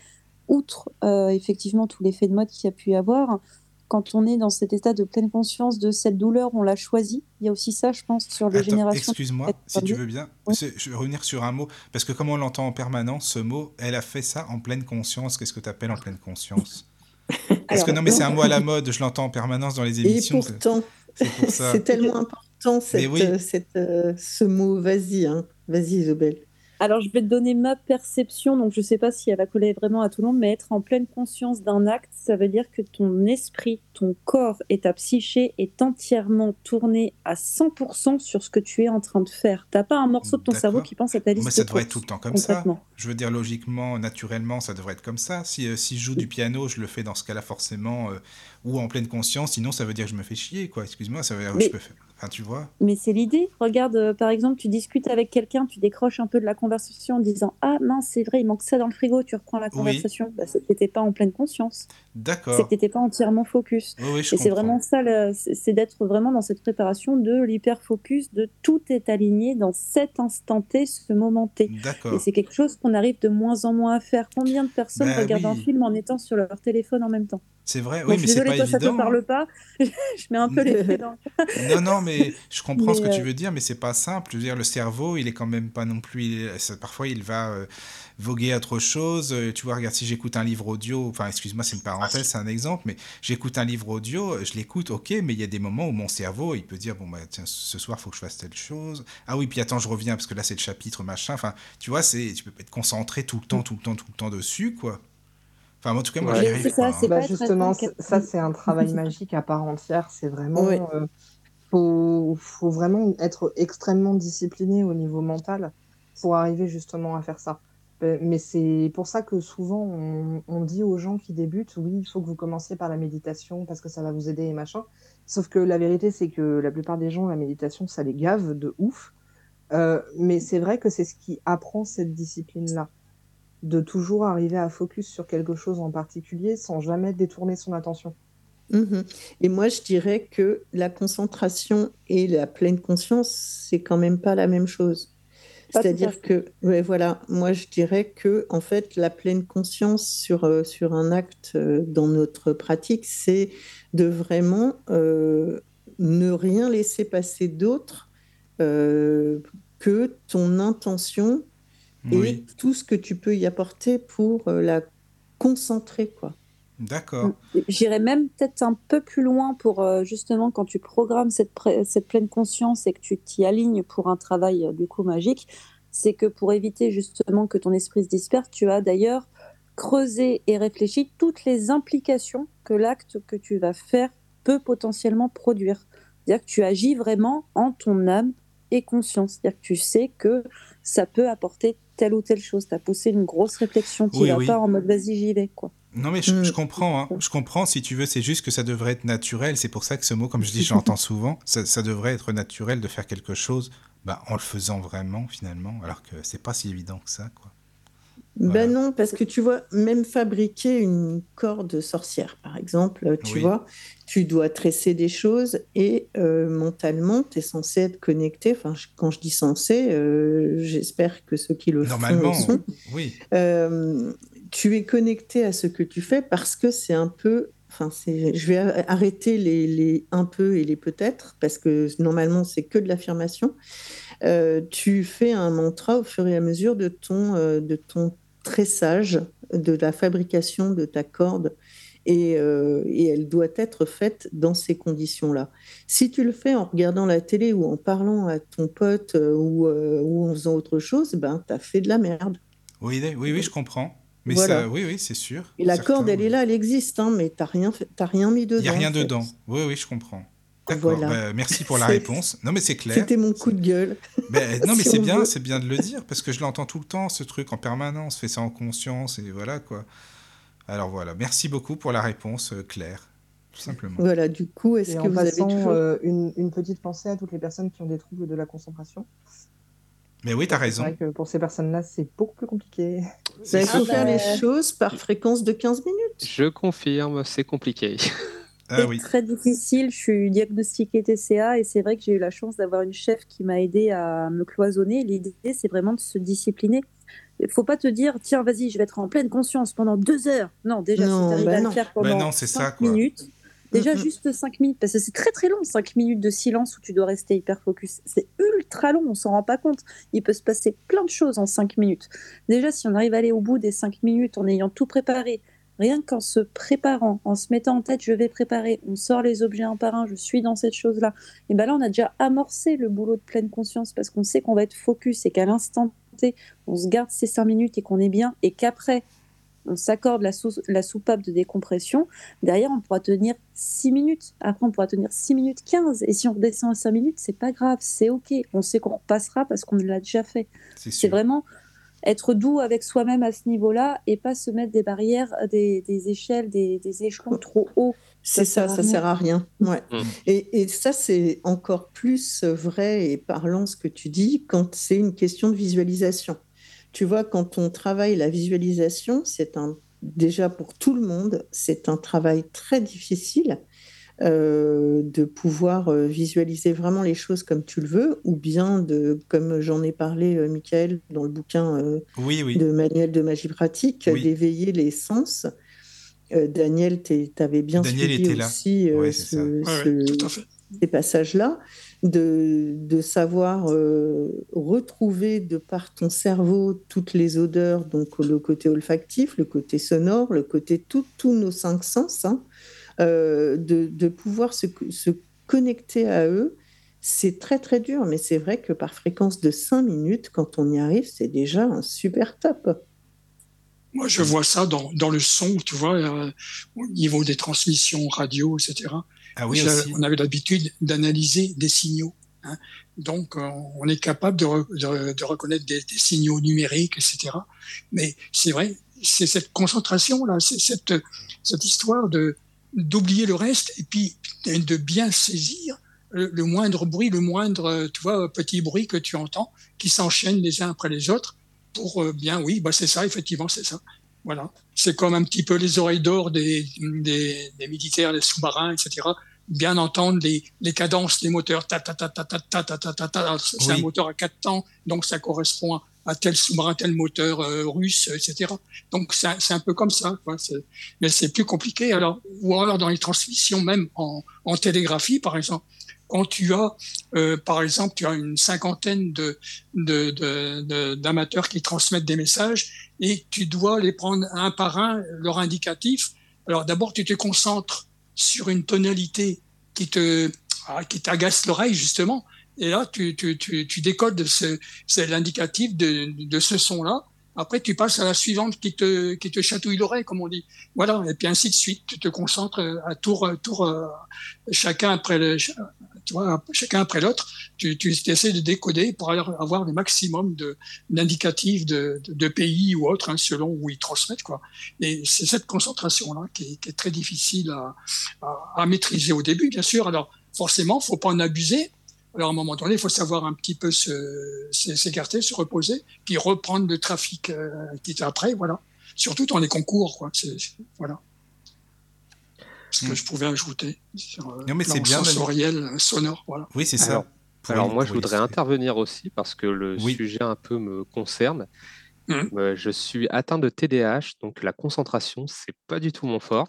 Outre euh, effectivement tout l'effet de mode qu'il y a pu y avoir, quand on est dans cet état de pleine conscience de cette douleur, on l'a choisi. Il y a aussi ça, je pense, sur les Attends, générations. excuse-moi, si tu veux bien, Oui. je vais revenir sur un mot, parce que comme on l'entend en permanence, ce mot, elle a fait ça en pleine conscience. Qu'est-ce que tu appelles en pleine conscience? Parce que non, mais c'est un mot à la mode, je l'entends en permanence dans les Et émissions. c'est- pourtant, c'est pour tellement important cette, oui. euh, cette, euh, ce mot. Vas-y, hein. vas-y Isabelle. Alors, je vais te donner ma perception, donc je ne sais pas si elle va coller vraiment à tout le monde, mais être en pleine conscience d'un acte, ça veut dire que ton esprit, ton corps et ta psyché est entièrement tourné à 100% sur ce que tu es en train de faire. Tu n'as pas un morceau de ton cerveau qui pense à ta liste Mais ça de devrait être tout le temps comme ça. Je veux dire, logiquement, naturellement, ça devrait être comme ça. Si, euh, si je joue du piano, je le fais dans ce cas-là forcément, euh, ou en pleine conscience, sinon ça veut dire que je me fais chier, quoi. Excuse-moi, ça veut dire que Mais- je peux faire. Enfin, tu vois. Mais c'est l'idée. Regarde, euh, par exemple, tu discutes avec quelqu'un, tu décroches un peu de la conversation en disant Ah mince, c'est vrai, il manque ça dans le frigo, tu reprends la conversation. Bah, c'est que t'étais pas en pleine conscience. D'accord. t'étais pas entièrement focus. Oui, oui, je Et c'est vraiment ça, c'est d'être vraiment dans cette préparation de l'hyper-focus, de tout est aligné dans cet instant T, ce moment T. D'accord. Et c'est quelque chose qu'on arrive de moins en moins à faire. Combien de personnes Bah regardent un oui. film en étant sur leur téléphone en même temps? C'est vrai, oui, mais c'est pas toi, ça te évident. parle pas. je mets un peu les pieds dans Non, non, mais je comprends ce que tu euh, veux dire, mais c'est pas simple. Je veux dire, le cerveau, il est quand même pas non plus. il parfois, il va euh, voguer à autre chose. Euh, tu vois, regarde, si j'écoute un livre audio, enfin, excuse-moi, c'est une parenthèse, c'est un exemple, mais j'écoute un livre audio, je l'écoute, ok, mais il y a des moments où mon cerveau, il peut dire, bon, bah, tiens, ce soir, faut que je fasse telle chose. Ah oui, puis attends, je reviens parce que là, c'est le chapitre, machin. Enfin, tu vois, c'est, tu peux pas être concentré tout le temps, tout le temps, tout le temps dessus, quoi. Enfin, en tout cas, moi, Ouais. j'y Mais arrive c'est pas. ça, hein. Bah, justement, ça c'est un travail magique à part entière. C'est vraiment, euh, faut, faut vraiment être extrêmement discipliné au niveau mental pour arriver justement à faire ça. Euh, Mais c'est pour ça que souvent on, on dit aux gens qui débutent, oui, il faut que vous commenciez par la méditation parce que ça va vous aider et machin. Sauf que la vérité, c'est que la plupart des gens, la méditation, ça les gave de ouf. Euh, mais c'est vrai que c'est ce qui apprend cette discipline-là de toujours arriver à focus sur quelque chose en particulier sans jamais détourner son attention. Mhm. Et moi, je dirais que la concentration et la pleine conscience, c'est quand même pas la même chose. C'est-à-dire que, ouais, voilà, moi, je dirais que, en fait, la pleine conscience sur, euh, sur un acte euh, dans notre pratique, c'est de vraiment euh, ne rien laisser passer d'autre que ton intention et tout ce que tu peux y apporter pour euh, la concentrer, quoi. d'accord. J'irais même peut-être un peu plus loin pour euh, justement quand tu programmes cette, cette pleine conscience et que tu t'y alignes pour un travail euh, du coup magique, c'est que pour éviter justement que ton esprit se disperse, tu as d'ailleurs creusé et réfléchi toutes les implications que l'acte que tu vas faire peut potentiellement produire. C'est-à-dire que tu agis vraiment en ton âme et conscience. C'est-à-dire que tu sais que ça peut apporter telle ou telle chose. Tu as poussé une grosse réflexion qui Oui, va oui. pas en mode vas-y, j'y vais. Quoi. Non, mais je, je Mm. comprends, hein. Je comprends, si tu veux, c'est juste que ça devrait être naturel. C'est pour ça que ce mot, comme je dis, je l'entends souvent. Ça, ça devrait être naturel de faire quelque chose bah, en le faisant vraiment, finalement, alors que c'est pas si évident que ça, quoi. Ben non, parce que tu vois, même fabriquer une corde sorcière, par exemple, tu Oui. vois, tu dois tresser des choses et euh, mentalement, tu es censé être connecté. Enfin, je- quand je dis censé, euh, j'espère que ceux qui le font Normalement, le sont. oui. Euh, tu es connecté à ce que tu fais parce que c'est un peu. Enfin, je vais a- arrêter les, les un peu et les peut-être parce que normalement c'est que de l'affirmation. Euh, tu fais un mantra au fur et à mesure de ton, euh, de ton tressage, de la fabrication de ta corde. Et, euh, et elle doit être faite dans ces conditions-là. Si tu le fais en regardant la télé ou en parlant à ton pote euh, ou, euh, ou en faisant autre chose, ben, tu as fait de la merde. Oui, oui, oui, je comprends. Mais Voilà. ça, oui, oui, c'est sûr. Et la corde, elle oui. est là, elle existe, hein, mais tu n'as rien, rien mis dedans. Il n'y a rien fait. dedans. Oui, oui, je comprends. D'accord. Voilà. bah, merci pour la réponse. Non, mais c'est clair. C'était mon coup de gueule. Ben, non, mais c'est bien, c'est bien de le dire parce que je l'entends tout le temps, ce truc en permanence. Fais ça en conscience et voilà quoi. Alors voilà, merci beaucoup pour la réponse, euh, Claire, tout simplement. Voilà, du coup, est-ce que en vous avez toujours... euh, une, une petite pensée à toutes les personnes qui ont des troubles de la concentration. Mais oui, t'as C'est raison. vrai que pour ces personnes-là, c'est beaucoup plus compliqué. Ben, il faut Ah, faire les choses par fréquence de 15 minutes. Je confirme, c'est compliqué. Ah oui. très difficile. Je suis diagnostiquée TCA et c'est vrai que j'ai eu la chance d'avoir une chef qui m'a aidé à me cloisonner. L'idée, c'est vraiment de se discipliner. Il faut pas te dire, tiens, vas-y, je vais être en pleine conscience pendant deux heures. Non, déjà, Non, si tu arrives bah à non. le faire Bah pendant non, ça, cinq quoi. minutes, déjà Mm, mm. juste cinq minutes, parce que c'est très très long, cinq minutes de silence où tu dois rester hyper focus. C'est ultra long, on s'en rend pas compte. Il peut se passer plein de choses en cinq minutes. Déjà, si on arrive à aller au bout des cinq minutes en ayant tout préparé, rien qu'en se préparant, en se mettant en tête, je vais préparer, on sort les objets un par un, je suis dans cette chose-là, et ben là, on a déjà amorcé le boulot de pleine conscience parce qu'on sait qu'on va être focus et qu'à l'instant T, on se garde ces cinq minutes et qu'on est bien, et qu'après, on s'accorde la, sou- la soupape de décompression, derrière, on pourra tenir 6 minutes. Après, on pourra tenir 6 minutes 15. Et si on redescend à 5 minutes, c'est pas grave, c'est OK. On sait qu'on repassera parce qu'on l'a déjà fait. C'est vraiment être doux avec soi-même à ce niveau-là et pas se mettre des barrières, des, des échelles, des, des échelons trop hauts. C'est ça, sert à ça rien. sert à rien. Ouais. Mm. Et, et ça, c'est encore plus vrai et parlant ce que tu dis quand c'est une question de visualisation. Tu vois, quand on travaille la visualisation, c'est un déjà pour tout le monde, c'est un travail très difficile euh, de pouvoir euh, visualiser vraiment les choses comme tu le veux, ou bien de, comme j'en ai parlé, euh, Michael, dans le bouquin euh, Oui, oui. de manuel de magie pratique, Oui. d'éveiller les sens. Euh, Daniel, tu avais bien Daniel suivi était là. aussi euh, Ouais, ce- Ouais, ce- ouais, ces passages-là, de, de savoir euh, retrouver de par ton cerveau toutes les odeurs, donc le côté olfactif, le côté sonore, le côté tout- tous nos cinq sens, hein, euh, de, de pouvoir se, se connecter à eux. C'est très très dur, mais c'est vrai que par fréquence de 5 minutes, quand on y arrive, c'est déjà un super top. Moi, je vois ça dans, dans le son, tu vois, euh, au niveau des transmissions radio, etc. Ah oui. On avait l'habitude d'analyser des signaux. hein. Donc, euh, on est capable de, re- de- de reconnaître des, des signaux numériques, etc. Mais c'est vrai, c'est cette concentration-là, c'est cette, cette histoire de d'oublier le reste et puis de bien saisir le, le moindre bruit, le moindre, tu vois, petit bruit que tu entends, qui s'enchaînent les uns après les autres pour euh, bien, oui, bah c'est ça, effectivement, c'est ça. Voilà. C'est comme un petit peu les oreilles d'or des, des, des militaires, des sous-marins, etc. Bien entendre les, les cadences des moteurs. Ta, ta, ta, ta, ta, ta, ta, ta, ta, ta. C'est un Oui. moteur à quatre temps, donc ça correspond à, à tel sous-marin, tel moteur euh, russe, etc. Donc c'est un- peu comme ça. Mais c'est plus compliqué. Alors, ou alors dans les transmissions, même en, télégraphie, par exemple, quand tu as, euh, par exemple, tu as une cinquantaine d'amateurs qui transmettent des messages et tu dois les prendre un par un, leur indicatif. Alors d'abord, tu te concentres sur une tonalité qui te ah, qui t'agace l'oreille justement, et là tu, décodes l'indicatif de, ce son-là après, tu passes à la suivante qui te, chatouille l'oreille, comme on dit. Voilà, et puis ainsi de suite. Tu te concentres à tour, euh, chacun après l'autre. Tu, tu essaies de décoder pour avoir le maximum d'indicatifs de, pays ou autres, hein, selon où ils transmettent, quoi. Et c'est cette concentration-là qui, est très difficile à, maîtriser au début, bien sûr. Alors, forcément, faut pas en abuser alors, à un moment donné, il faut savoir un petit peu s'écarter, se, reposer, puis reprendre le trafic euh, après, voilà. Surtout dans les concours, quoi. voilà. Ce que mm. je pouvais ajouter sur euh, non, mais c'est bien sensoriel, euh, sonore, voilà. Oui, c'est ça. Alors, moi, je voudrais intervenir aussi parce que le sujet un peu me concerne. Mm. je suis atteint de TDAH, donc la concentration, c'est pas du tout mon fort.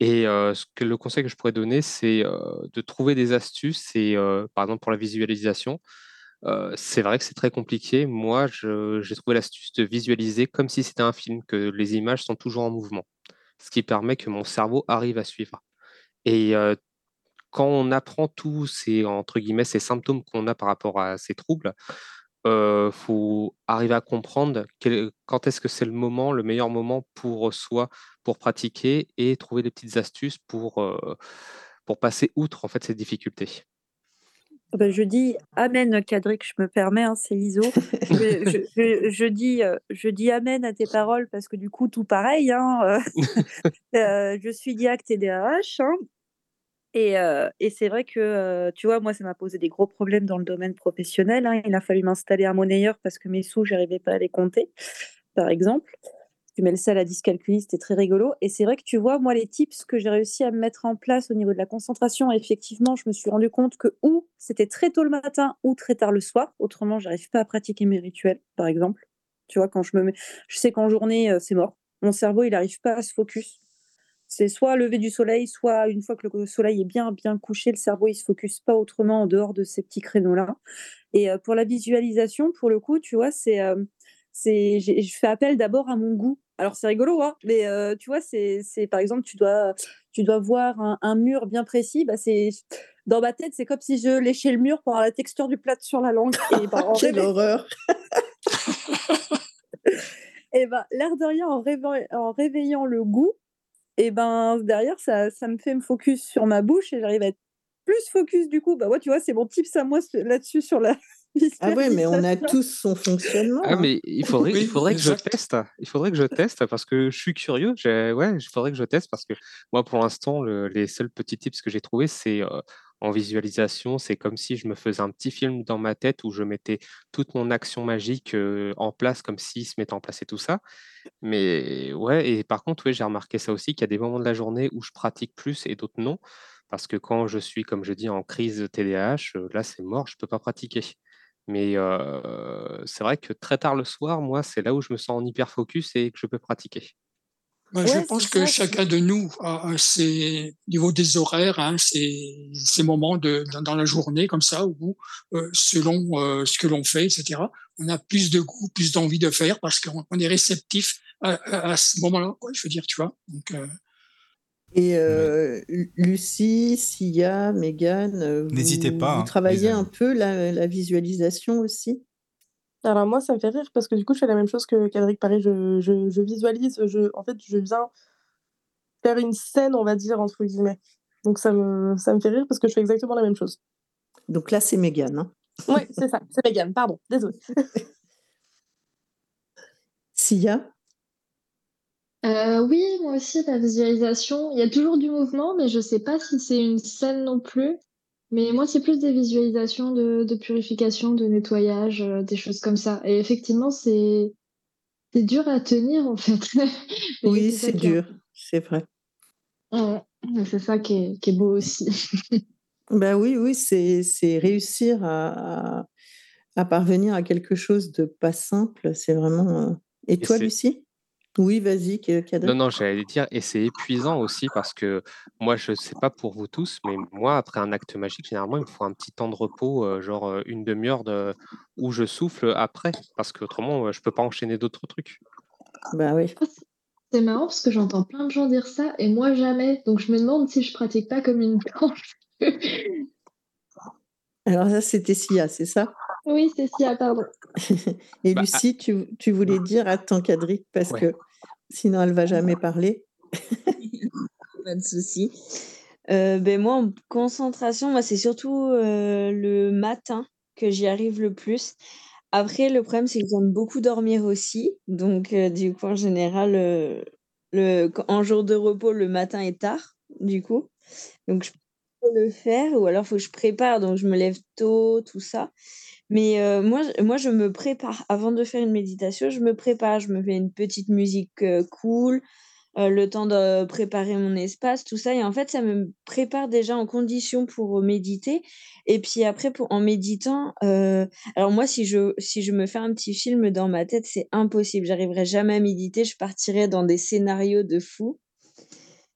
Et le conseil que je pourrais donner, c'est de trouver des astuces. Et par exemple, pour la visualisation, c'est vrai que c'est très compliqué. Moi, j'ai trouvé l'astuce de visualiser comme si c'était un film, que les images sont toujours en mouvement, ce qui permet que mon cerveau arrive à suivre. Et quand on apprend tous ces, entre guillemets, ces symptômes qu'on a par rapport à ces troubles, il faut arriver à comprendre quand est-ce que c'est le moment, le meilleur moment pour soi, pour pratiquer et trouver des petites astuces pour, pour passer outre en fait ces difficultés. Ah bah, je dis Amen, Cadric, je me permets, hein, c'est l'ISO. je, dis, je dis Amen à tes paroles parce que du coup, tout pareil. Hein, je suis diacte TDAH. Hein, et, et c'est vrai que, tu vois, moi, ça m'a posé des gros problèmes dans le domaine professionnel. Hein. Il a fallu m'installer un monnayeur parce que mes sous, j'arrivais pas à les compter, par exemple. Tu mets le ça à la c'était très rigolo. Et c'est vrai que tu vois, moi, les tips que j'ai réussi à mettre en place au niveau de la concentration, effectivement, je me suis rendu compte que ou c'était très tôt le matin ou très tard le soir. Autrement, j'arrive pas à pratiquer mes rituels, par exemple. Tu vois, quand je me mets, je sais qu'en journée, c'est mort. Mon cerveau, il n'arrive pas à se focus. C'est soit lever du soleil, soit une fois que le soleil est bien bien couché, le cerveau il se focus pas autrement en dehors de ces petits créneaux-là. Et pour la visualisation, pour le coup, tu vois, c'est c'est je fais appel d'abord à mon goût. Alors c'est rigolo, hein, mais tu vois, c'est par exemple, tu dois, tu dois voir un, mur bien précis. Bah, c'est dans ma tête, c'est comme si je léchais le mur pour avoir la texture du plat sur la langue. Et bah, Quelle horreur Et ben, l'air de rien, en, en réveillant le goût, et ben derrière, ça, ça me fait me focus sur ma bouche et j'arrive à être plus focus du coup. Bah ouais, tu vois, c'est mon tips à moi là-dessus sur la. Ah ouais, mais on a tous son fonctionnement. Ah, hein. mais il faudrait, il faudrait que je teste. Il faudrait que je teste parce que je suis curieux. Ouais, il faudrait que je teste parce que moi, pour l'instant, les seuls petits tips que j'ai trouvés, c'est euh, en visualisation, c'est comme si je me faisais un petit film dans ma tête où je mettais toute mon action magique en place, comme s'il se mettait en place et tout ça. Mais ouais, et par contre, j'ai remarqué ça aussi, qu'il y a des moments de la journée où je pratique plus et d'autres non. Parce que quand je suis, comme je dis, en crise TDAH, là, c'est mort, je ne peux pas pratiquer. Mais c'est vrai que très tard le soir, moi, c'est là où je me sens en hyper focus et que je peux pratiquer je pense que chacun de nous a ses niveau des horaires, hein, ses, moments de, dans, la journée comme ça, où euh, selon euh, ce que l'on fait, etc., on a plus de goût, plus d'envie de faire parce qu'on est réceptif à, ce moment-là, je veux dire, tu vois. Donc, euh, Et Lucie, Sia, Megan, n'hésitez pas. Vous hein, travaillez un peu la, la visualisation aussi? Alors moi, ça me fait rire parce que du coup, je fais la même chose que qu'Adric Paris. Je, je, je visualise, je, en fait, je viens faire une scène, on va dire, entre guillemets. Donc ça me, ça me fait rire parce que je fais exactement la même chose. Donc là, c'est Mégane. Hein oui, c'est ça, c'est Mégane, pardon, désolé. Sia? Euh, oui, moi aussi, la visualisation. Il y a toujours du mouvement, mais je ne sais pas si c'est une scène non plus. Mais moi, c'est plus des visualisations de, purification, de nettoyage, euh, des choses comme ça. Et effectivement, c'est c'est dur à tenir, en fait. oui, c'est dur, c'est vrai. c'est ça qui est, qui est, beau aussi. ben oui, oui, c'est réussir à, à, parvenir à quelque chose de pas simple. C'est vraiment. Euh, et toi, Lucie? Oui, vas-y, Kadri. Non, non, j'allais dire, et c'est épuisant aussi parce que moi, je ne sais pas pour vous tous, mais moi, après un acte magique, généralement, il me faut un petit temps de repos, euh, genre euh, une demi-heure de... où je souffle après, parce qu'autrement, je ne peux pas enchaîner d'autres trucs. Bah oui. C'est marrant parce que j'entends plein de gens dire ça et moi jamais. Donc je me demande si je pratique pas comme une planche. Alors ça, c'était Sia, c'est ça? Oui, Sia, pardon. Et Bah, Lucie, tu, tu voulais dire attends Kadri parce Ouais. que sinon elle va jamais parler. Pas de souci. Euh, ben moi, en concentration, moi, c'est surtout euh, le matin que j'y arrive le plus. Après, le problème, c'est que j'aime beaucoup dormir aussi. Donc, euh, du coup, en général, euh, le, en jour de repos, le matin est tard, du coup. Donc, je peux le faire ou alors, faut que je prépare. Donc, je me lève tôt, tout ça. Mais euh, moi, moi, je me prépare. Avant de faire une méditation, je me prépare. Je me fais une petite musique euh, cool, euh, le temps de préparer mon espace, tout ça. Et en fait, ça me prépare déjà en condition pour méditer. Et puis après, pour, en méditant, alors moi, si je, si je me fais un petit film dans ma tête, c'est impossible. J'arriverai jamais à méditer. Je partirai dans des scénarios de fou.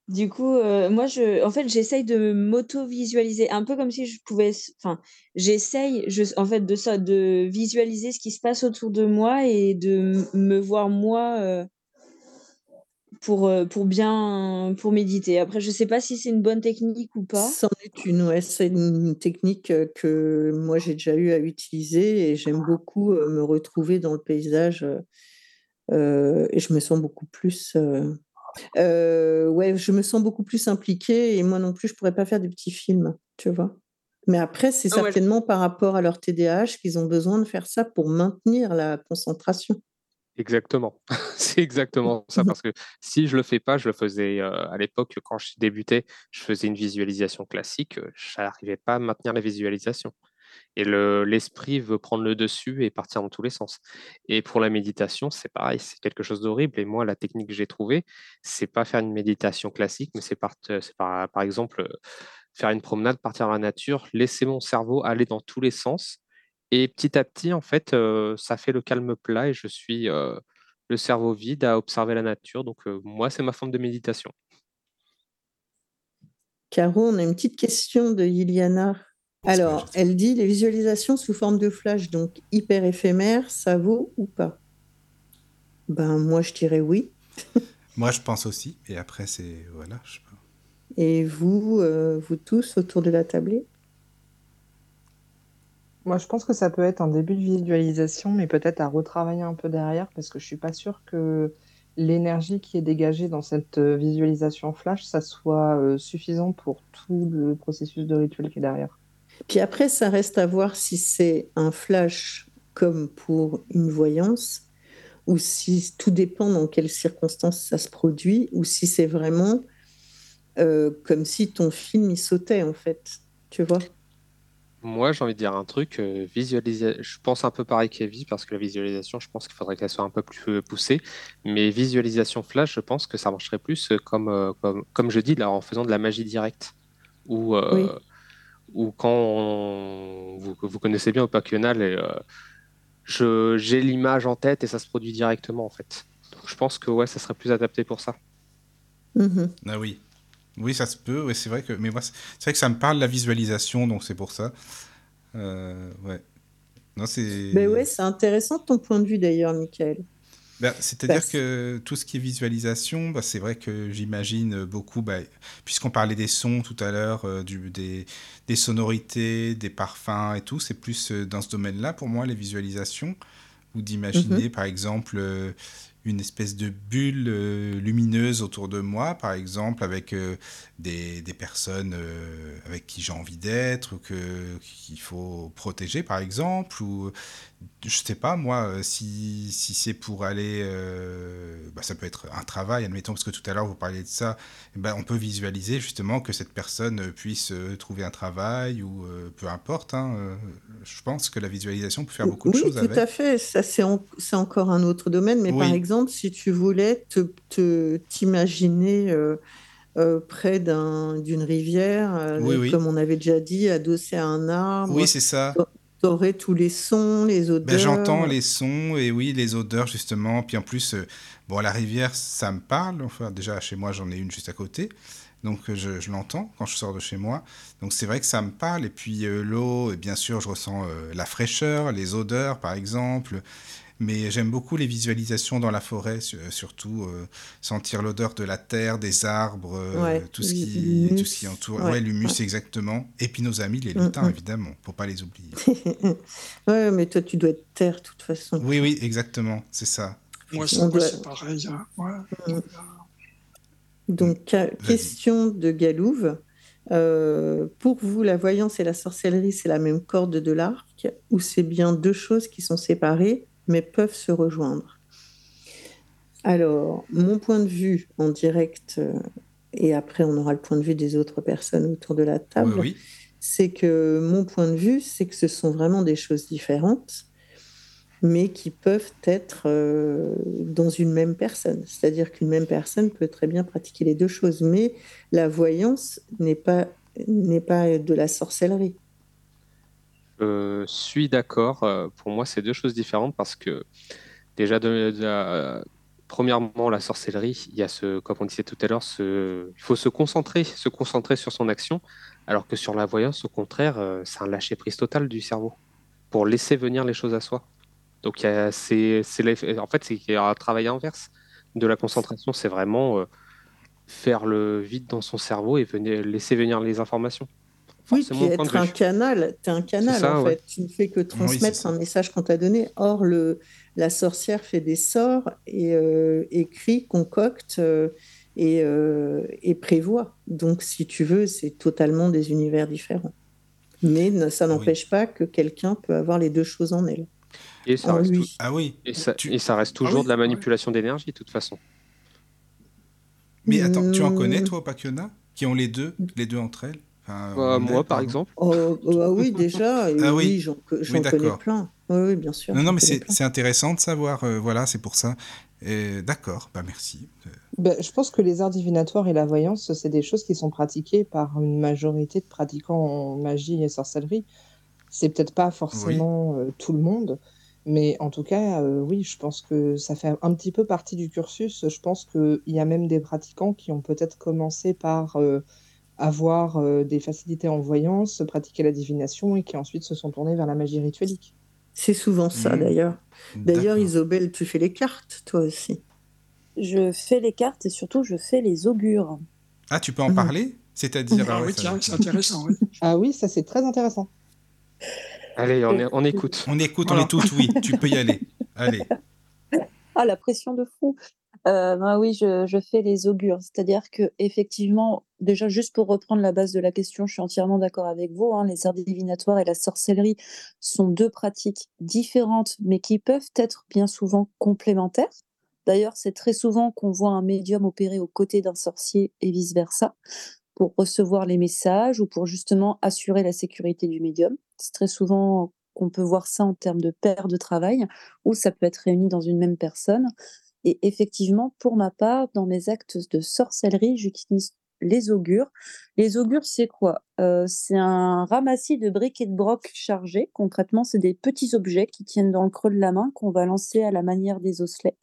Du coup, euh, moi, je, en fait, j'essaye de m'auto-visualiser, un peu comme si je pouvais, enfin, j'essaye, je, en fait, de ça, de visualiser ce qui se passe autour de moi et de me voir moi euh, pour, euh, pour bien, pour méditer. Après, je sais pas si c'est une bonne technique ou pas. C'en est une, c'est une technique que moi j'ai déjà eu à utiliser et j'aime beaucoup me retrouver dans le paysage et je me sens beaucoup plus, euh, ouais, je me sens beaucoup plus impliquée et moi non plus je pourrais pas faire des petits films, tu vois. Mais après, c'est Ah ouais. certainement par rapport à leur TDAH qu'ils ont besoin de faire ça pour maintenir la concentration. Exactement. C'est exactement ça. Parce que si je le fais pas, je le faisais euh, à l'époque, quand je débutais, je faisais une visualisation classique. euh, Je n'arrivais pas à maintenir la visualisation. Et le, l'esprit veut prendre le dessus et partir dans tous les sens. Et pour la méditation, c'est pareil, c'est quelque chose d'horrible. Et moi, la technique que j'ai trouvée, c'est pas faire une méditation classique, mais c'est par, c'est par, exemple euh, faire une promenade, partir dans la nature, laisser mon cerveau aller dans tous les sens. Et petit à petit, en fait, euh, ça fait le calme plat et je suis euh, le cerveau vide à observer la nature. Donc, euh, moi, c'est ma forme de méditation. Caro, on a une petite question de Iliana. Alors, elle dit les visualisations sous forme de flash, donc hyper éphémère, ça vaut ou pas? Ben, moi, je dirais oui. Moi, je pense aussi. Et après, c'est. Voilà. Je sais pas. Et vous, euh, vous tous autour de la tablée? Moi, je pense que ça peut être un début de visualisation, mais peut-être à retravailler un peu derrière, parce que je suis pas sûre que l'énergie qui est dégagée dans cette euh, visualisation flash, ça soit euh, suffisant pour tout le processus de rituel qui est derrière. Puis après, ça reste à voir si c'est un flash comme pour une voyance, ou si tout dépend dans quelles circonstances ça se produit, ou si c'est vraiment euh, comme si ton film il sautait en fait, tu vois? Moi, j'ai envie de dire un truc, euh, visualisa- je pense un peu pareil qu'Evie, parce que la visualisation, je pense qu'il faudrait qu'elle soit un peu plus euh, poussée. Mais visualisation flash, je pense que ça marcherait plus euh, comme, euh, comme, comme je dis, là, en faisant de la magie directe. Ou, euh, Oui. Ou quand on- vous, vous connaissez bien Opacional, et, euh, je, j'ai l'image en tête et ça se produit directement, en fait. Donc, je pense que ouais, ça serait plus adapté pour ça. Mhm. Ah oui. Oui, ça se peut. Ouais, c'est vrai que. Mais moi, c'est vrai que ça me parle la visualisation, donc c'est pour ça. Euh, ouais. Non, c'est. Ben ouais, c'est intéressant ton point de vue d'ailleurs, Michael. Ben, C'est-à-dire Parce- que tout ce qui est visualisation, bah, c'est vrai que j'imagine beaucoup, bah, puisqu'on parlait des sons tout à l'heure, euh, des, des sonorités, des parfums et tout, c'est plus euh, dans ce domaine-là pour moi, les visualisations, ou d'imaginer Mhm. par exemple euh, une espèce de bulle lumineuse autour de moi, par exemple, avec des, des personnes euh, avec qui j'ai envie d'être, ou que, qu'il faut protéger, par exemple, ou je sais pas, moi, euh, si, si c'est pour aller. euh, bah, ça peut être un travail, admettons, parce que tout à l'heure vous parliez de ça. eh ben, on peut visualiser justement que cette personne puisse trouver un travail ou euh, peu importe. hein, euh, je pense que la visualisation peut faire beaucoup de oui, choses tout avec. à fait. Ça, c'est en- encore un autre domaine. Mais par Oui. exemple, si tu voulais te, t'imaginer euh, près d'un, d'une rivière, euh, Oui, oui. comme on avait déjà dit, adossé à un arbre, Oui, c'est ça. T'aurais tous les sons, les Ben, odeurs. j'entends les sons et oui, les odeurs justement. Puis en plus, euh, bon, la rivière, ça me parle. Enfin, déjà, chez moi, j'en ai une juste à côté. Donc, je, je l'entends quand je sors de chez moi. Donc, c'est vrai que ça me parle. Et puis, euh, l'eau, et bien sûr, je ressens euh, la fraîcheur, les odeurs, par exemple. Mais j'aime beaucoup les visualisations dans la forêt, su- surtout euh, sentir l'odeur de la terre, des arbres, euh, Ouais, tout, ce qui, tout ce qui entoure. Ouais, Ouais, l'humus, ouais. exactement. Et puis nos amis, les Mm, lutins, mm. évidemment, faut pas les oublier. ouais, mais toi, tu dois être terre, de toute façon. Oui, oui, exactement, c'est ça. Moi, c'est pareil. hein. Ouais. Mm. Donc, question de Galouve. Euh, pour vous, la voyance et la sorcellerie, c'est la même corde de l'arc ou c'est bien deux choses qui sont séparées? Mais peuvent se rejoindre Alors, mon point de vue en direct, euh, et après on aura le point de vue des autres personnes autour de la table, Oui, oui. c'est que mon point de vue, c'est que ce sont vraiment des choses différentes, mais qui peuvent être euh, dans une même personne. C'est-à-dire qu'une même personne peut très bien pratiquer les deux choses, mais la voyance n'est pas, n'est pas de la sorcellerie. Je suis d'accord. Euh, Pour moi, c'est deux choses différentes parce que déjà, premièrement, la sorcellerie, il y a ce, comme on disait tout à l'heure, il faut se concentrer, se concentrer sur son action, alors que sur la voyance, au contraire, euh, c'est un lâcher-prise total du cerveau pour laisser venir les choses à soi. Donc, il y c'est, en fait, c'est un travail inverse de la concentration. C'est vraiment euh, faire le vide dans son cerveau et venir, laisser venir les informations. Oui, puis être un canal, tu es un canal ça, en ouais. fait. Tu ne fais que transmettre un message qu'on t'a donné. Or, le, la sorcière fait des sorts et euh, écrit, concocte euh, et, euh, et prévoit. Donc, si tu veux, c'est totalement des univers différents. Mais ne- ça n'empêche pas que quelqu'un peut avoir les deux choses en elle. Et ça En reste tout- Ah oui. Et ça, Tu- et ça reste Ah toujours oui, de la ouais. manipulation d'énergie, de toute façon. Mais attends, tu en Hmm. connais, toi, Pakiona Qui ont les deux, les deux entre elles? Enfin, Euh, en moi, par exemple. Oh, oh, ah oui, déjà. et Ah oui. oui, j'en connais d'accord. plein. Oui, oui, bien sûr. Non, mais c'est intéressant de savoir. euh, voilà, c'est pour ça. D'accord, bah merci. Je pense que les arts divinatoires et la voyance, c'est des choses qui sont pratiquées par une majorité de pratiquants en magie et sorcellerie. C'est peut-être pas forcément euh, tout le monde, mais en tout cas, euh, oui, je pense que ça fait un petit peu partie du cursus. Je pense qu'il y a même des pratiquants qui ont peut-être commencé par euh, avoir euh, des facilités en voyance, pratiquer la divination et qui ensuite se sont tournés vers la magie rituelique. C'est souvent ça, Mhm. d'ailleurs. D'ailleurs. Isobel, tu fais les cartes, toi aussi. Je fais les cartes et surtout je fais les augures. Ah, tu peux en Mhm. parler? C'est-à-dire. Ah ah ouais, oui, tiens, c'est intéressant. oui. Ah oui, ça c'est très intéressant. Allez, on, est- on écoute. On écoute, Voilà. on est toutes, oui. Tu peux y aller. Allez. Ah, la pression de fou. Euh, oui, je, fais les augures. C'est-à-dire que effectivement, déjà juste pour reprendre la base de la question, je suis entièrement d'accord avec vous. hein, les arts divinatoires et la sorcellerie sont deux pratiques différentes, mais qui peuvent être bien souvent complémentaires. D'ailleurs, c'est très souvent qu'on voit un médium opérer aux côtés d'un sorcier et vice-versa pour recevoir les messages ou pour justement assurer la sécurité du médium. C'est très souvent qu'on peut voir ça en termes de paire de travail, ou ça peut être réuni dans une même personne. Et effectivement, pour ma part, dans mes actes de sorcellerie, j'utilise les augures. Les augures, c'est quoi? Euh, C'est un ramassis de briques et de brocs chargés. Concrètement, c'est des petits objets qui tiennent dans le creux de la main qu'on va lancer à la manière des osselets,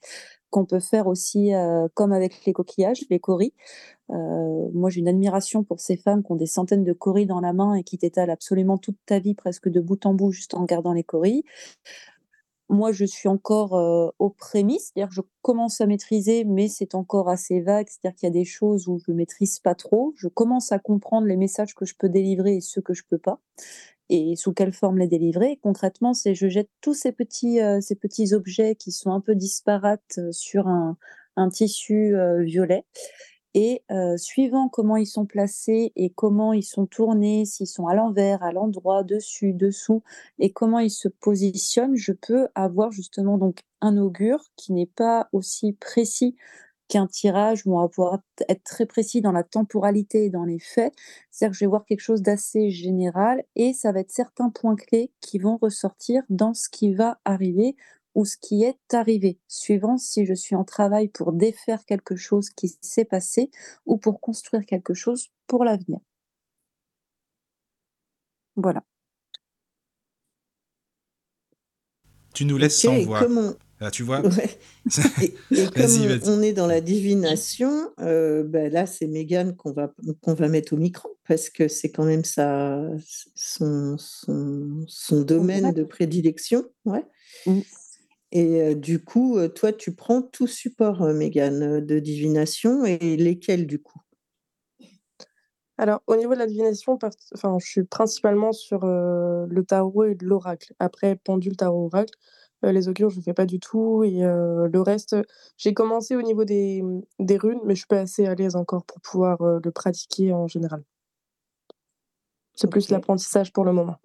qu'on peut faire aussi euh, comme avec les coquillages, les coris. Euh, moi, j'ai une admiration pour ces femmes qui ont des centaines de coris dans la main et qui t'étalent absolument toute ta vie, presque de bout en bout, juste en gardant les coris. Moi, je suis encore euh, aux prémices, c'est-à-dire que je commence à maîtriser, mais c'est encore assez vague, c'est-à-dire qu'il y a des choses où je ne maîtrise pas trop. Je commence à comprendre les messages que je peux délivrer et ceux que je peux pas, et sous quelle forme les délivrer. Concrètement, c'est je jette tous ces petits, ces petits objets qui sont un peu disparates sur un, tissu violet. Et suivant comment ils sont placés et comment ils sont tournés, s'ils sont à l'envers, à l'endroit, dessus, dessous, et comment ils se positionnent, je peux avoir justement donc un augure qui n'est pas aussi précis qu'un tirage où on va pouvoir être très précis dans la temporalité et dans les faits. C'est-à-dire que je vais voir quelque chose d'assez général et ça va être certains points clés qui vont ressortir dans ce qui va arriver ou ce qui est arrivé, suivant si je suis en travail pour défaire quelque chose qui s'est passé ou pour construire quelque chose pour l'avenir. Voilà. Tu nous laisses Ok, sans voix. comme on- Là, tu vois Ouais. Et, et comme Vas-y, on- vas-y. on est dans la divination, euh, ben là, c'est Mégane qu'on va, qu'on va mettre au micro parce que c'est quand même sa, son, son, son domaine de prédilection. Ouais. Mm. Et euh, du coup, euh, toi, tu prends tout support, euh, Mégane, de divination et lesquels du coup? Alors, au niveau de la divination, part- enfin, je suis principalement sur euh, le tarot et l'oracle. Après, pendule, tarot, oracle, euh, les augures, je ne fais pas du tout. Et euh, le reste, j'ai commencé au niveau des, des runes, mais je suis pas assez à l'aise encore pour pouvoir euh, le pratiquer en général. C'est plus l'apprentissage pour le moment.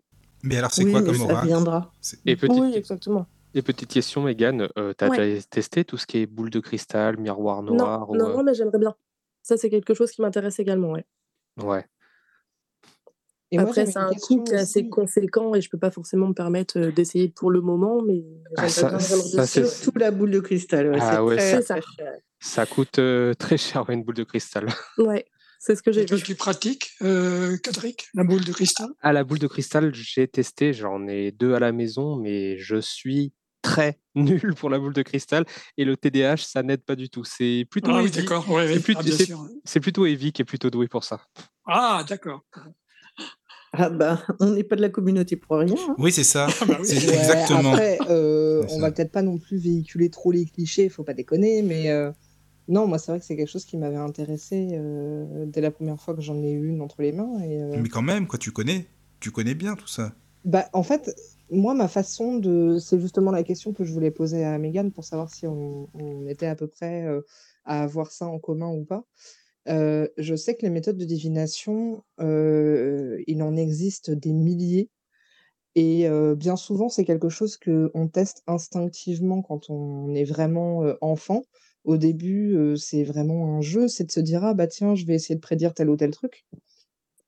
Mais alors, c'est Oui, quoi comme ça oracle? viendra. Et petite, Oui, exactement. Et petite question, Megan, euh, t'as Ouais. déjà testé tout ce qui est boule de cristal, miroir Non, noir ou, non, euh, non, mais j'aimerais bien. Ça, c'est quelque chose qui m'intéresse également, ouais. Ouais. Et moi, Après, j'avais c'est une un question coût qui est assez aussi. conséquent et je peux pas forcément me permettre euh, d'essayer pour le moment, mais Ah, j'aimerais ça, bien, j'aimerais bien ça, c'est, essayer, ouais. Surtout la boule de cristal, ouais, ah c'est ouais, très, ça, C'est ça. très cher. ça coûte euh, très cher une boule de cristal. Ouais, c'est ce que Et j'ai toi, vu. tu pratiques, euh, Cadric, la boule de cristal? À la boule de cristal, j'ai testé, j'en ai deux à la maison, mais je suis très nul pour la boule de cristal et le TDAH, ça n'aide pas du tout. C'est plutôt Ah oui, Evie. d'accord, ouais, C'est oui, plus- ah, c'est- plutôt Evie qui est plutôt doué pour ça. Ah, d'accord. Ah ben, on n'est pas de la communauté pour rien. hein. Oui, c'est ça. Ah bah oui. C'est Ouais, exactement. après, euh, C'est on ça. va peut-être pas non plus véhiculer trop les clichés, faut pas déconner, mais euh, non, moi c'est vrai que c'est quelque chose qui m'avait intéressé euh, dès la première fois que j'en ai eu une entre les mains. Et, euh, Mais quand même, quoi, tu connais. Tu connais bien tout ça. bah, en fait, moi, ma façon de. C'est justement la question que je voulais poser à Megan pour savoir si on, était à peu près euh, à avoir ça en commun ou pas. Euh, je sais que les méthodes de divination, euh, il en existe des milliers. Et bien souvent, c'est quelque chose qu'on teste instinctivement quand on est vraiment enfant. Au début, c'est vraiment un jeu, c'est de se dire, ah bah tiens, je vais essayer de prédire tel ou tel truc.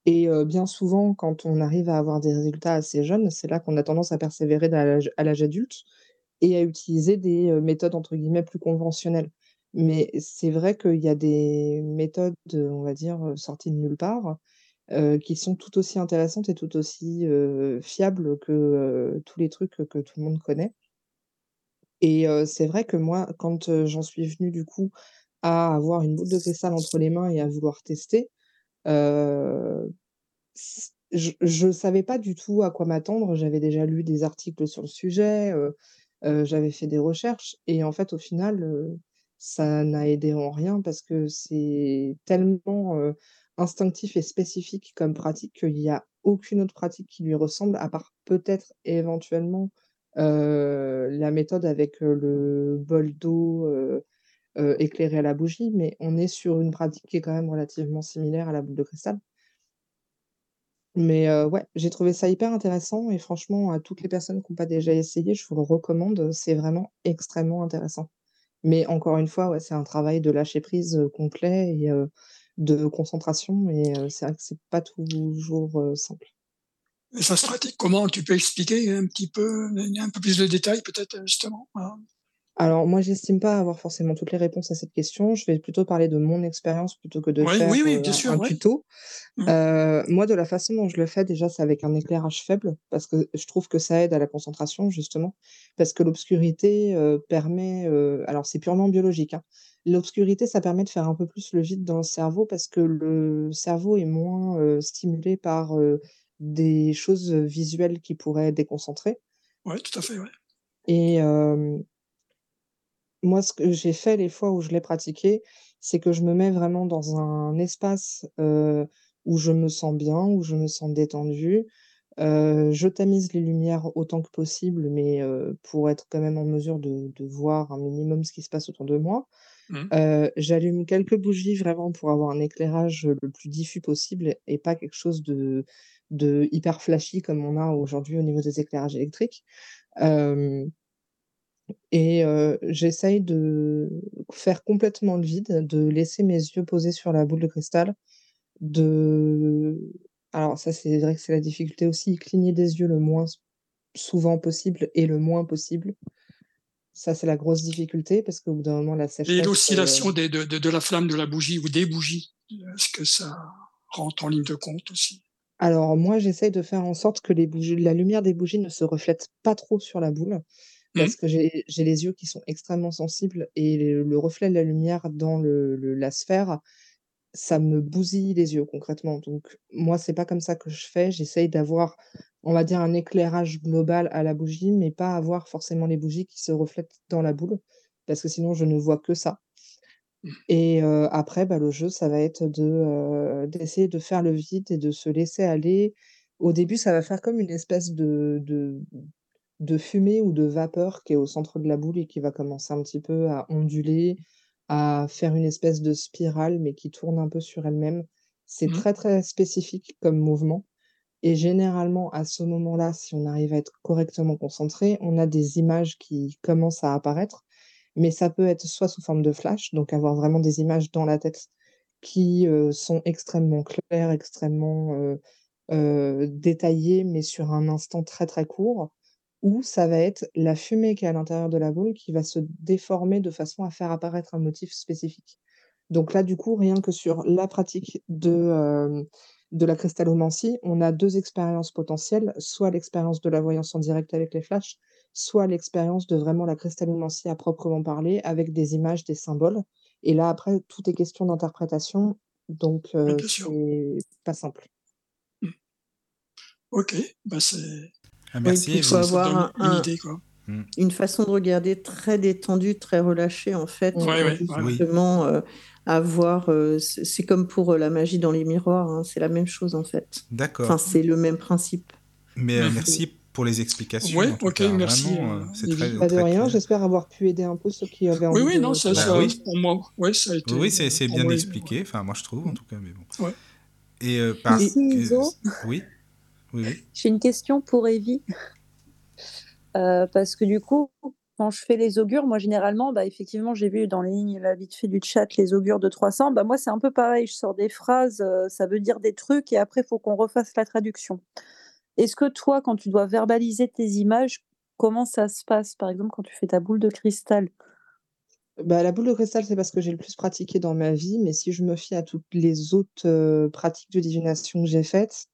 Et bien souvent, quand on arrive à avoir des résultats assez jeunes, c'est là qu'on a tendance à persévérer à l'âge adulte et à utiliser des méthodes entre guillemets plus conventionnelles. Mais c'est vrai qu'il y a des méthodes, on va dire, sorties de nulle part, qui sont tout aussi intéressantes et tout aussi fiables que tous les trucs que tout le monde connaît. Et c'est vrai que moi, quand j'en suis venue du coup à avoir une boule de cristal entre les mains et à vouloir tester, je ne savais pas du tout à quoi m'attendre. J'avais déjà lu des articles sur le sujet, euh, euh, j'avais fait des recherches, et en fait, au final, euh, ça n'a aidé en rien parce que c'est tellement euh, instinctif et spécifique comme pratique qu'il n'y a aucune autre pratique qui lui ressemble, à part peut-être éventuellement euh, la méthode avec euh, le bol d'eau euh, euh, éclairé à la bougie, mais on est sur une pratique qui est quand même relativement similaire à la boule de cristal. Mais heu, ouais, j'ai trouvé ça hyper intéressant et franchement, à toutes les personnes qui ont pas déjà essayé, je vous le recommande, c'est vraiment extrêmement intéressant. Mais encore une fois, ouais, c'est un travail de lâcher prise, heu, complet et heu, de concentration et c'est vrai que c'est pas toujours, simple. Et ça se pratique comment? Tu peux expliquer un petit peu, un peu plus de détails peut-être justement voilà. Alors moi, j'estime pas avoir forcément toutes les réponses à cette question. Je vais plutôt parler de mon expérience plutôt que de Ouais, faire, oui, oui, bien un sûr, un ouais. tuto. Mmh. Heu, moi, de la façon dont je le fais, déjà, c'est avec un éclairage faible parce que je trouve que ça aide à la concentration justement. Parce que l'obscurité, heu, permet, alors c'est purement biologique, hein. L'obscurité, ça permet de faire un peu plus le vide dans le cerveau parce que le cerveau est moins, stimulé par, des choses, visuelles qui pourraient déconcentrer. Ouais, tout à fait, ouais. Et moi, ce que j'ai fait les fois où je l'ai pratiqué, c'est que je me mets vraiment dans un espace, où je me sens bien, où je me sens détendue. Je tamise les lumières autant que possible, mais pour être quand même en mesure de de voir un minimum ce qui se passe autour de moi. Mmh. J'allume quelques bougies vraiment pour avoir un éclairage, le plus diffus possible et pas quelque chose de de hyper flashy comme on a aujourd'hui au niveau des éclairages électriques. Et heu, j'essaye de faire complètement le vide, de laisser mes yeux posés sur la boule de cristal, de alors ça, c'est vrai que c'est la difficulté aussi, cligner des yeux le moins souvent possible et le moins possible. Ça, c'est la grosse difficulté parce qu'au bout d'un moment, la Et sécheresse, heu l'oscillation des de de de la flamme de la bougie ou des bougies, est-ce que ça rentre en ligne de compte aussi? Alors moi, j'essaye de faire en sorte que les bougies la lumière des bougies ne se reflète pas trop sur la boule. Parce que j'ai les yeux qui sont extrêmement sensibles et le le reflet de la lumière dans le le la sphère, ça me bousille les yeux concrètement. Donc moi, c'est pas comme ça que je fais. J'essaye d'avoir, on va dire, un éclairage global à la bougie, mais pas avoir forcément les bougies qui se reflètent dans la boule, parce que sinon je ne vois que ça. Et heu, après, bah, le jeu, ça va être de, heu, d'essayer de faire le vide et de se laisser aller. Au début, ça va faire comme une espèce de de de fumée ou de vapeur qui est au centre de la boule et qui va commencer un petit peu à onduler, à faire une espèce de spirale, mais qui tourne un peu sur elle-même. C'est Mmh. très, très spécifique comme mouvement et généralement, à ce moment-là, si on arrive à être correctement concentré, on a des images qui commencent à apparaître, mais ça peut être soit sous forme de flash, donc avoir vraiment des images dans la tête qui, heu, sont extrêmement claires, extrêmement, heu heu, détaillées, mais sur un instant très, très court. Ou ça va être la fumée qui est à l'intérieur de la boule qui va se déformer de façon à faire apparaître un motif spécifique. Donc là, du coup, rien que sur la pratique de, hem, de la cristallomancie, on a 2 expériences potentielles, soit l'expérience de la voyance en direct avec les flashs, soit l'expérience de vraiment la cristallomancie à proprement parler avec des images, des symboles et là, après, tout est question d'interprétation, donc sûr. c'est pas simple. Mmh. OK, bah, c'est merci puis il faut avoir un une un idée, quoi. Mmh. une façon de regarder très détendue, très relâchée, en fait. Ouais, pour ouais, ouais, ouais. Oui. justement, heu, avoir, heu, c'est comme pour, la magie dans les miroirs, hein, c'est la même chose, en fait. Enfin, D'accord. c'est le même principe. Mais heu, Mmh. merci pour les explications tout OK, cas. merci, Vraiment, Evie. très, Bah, de très rien, j'espère avoir pu aider un peu ceux qui avaient Oui, envie oui, de non, ça Bah ça oui. pour moi, ouais, ça a été, Oui, oui, c'est bien moi, expliqué, ouais. enfin moi je trouve en tout cas, mais bon. Ouais. Et heu, par Ici, que oui? Oui, j'ai une question pour Evie. Heu, parce que du coup, quand je fais les augures, moi généralement, bah, effectivement, j'ai vu dans les lignes là, vite fait du chat les augures de 300, bah, moi c'est un peu pareil, je sors des phrases, heu, ça veut dire des trucs et après il faut qu'on refasse la traduction. Est-ce que toi, quand tu dois verbaliser tes images, comment ça se passe? Par exemple, quand tu fais ta boule de cristal? Bah, la boule de cristal, c'est pas ce que j'ai le plus pratiqué dans ma vie, mais si je me fie à toutes les autres, heu, pratiques de divination que j'ai faites,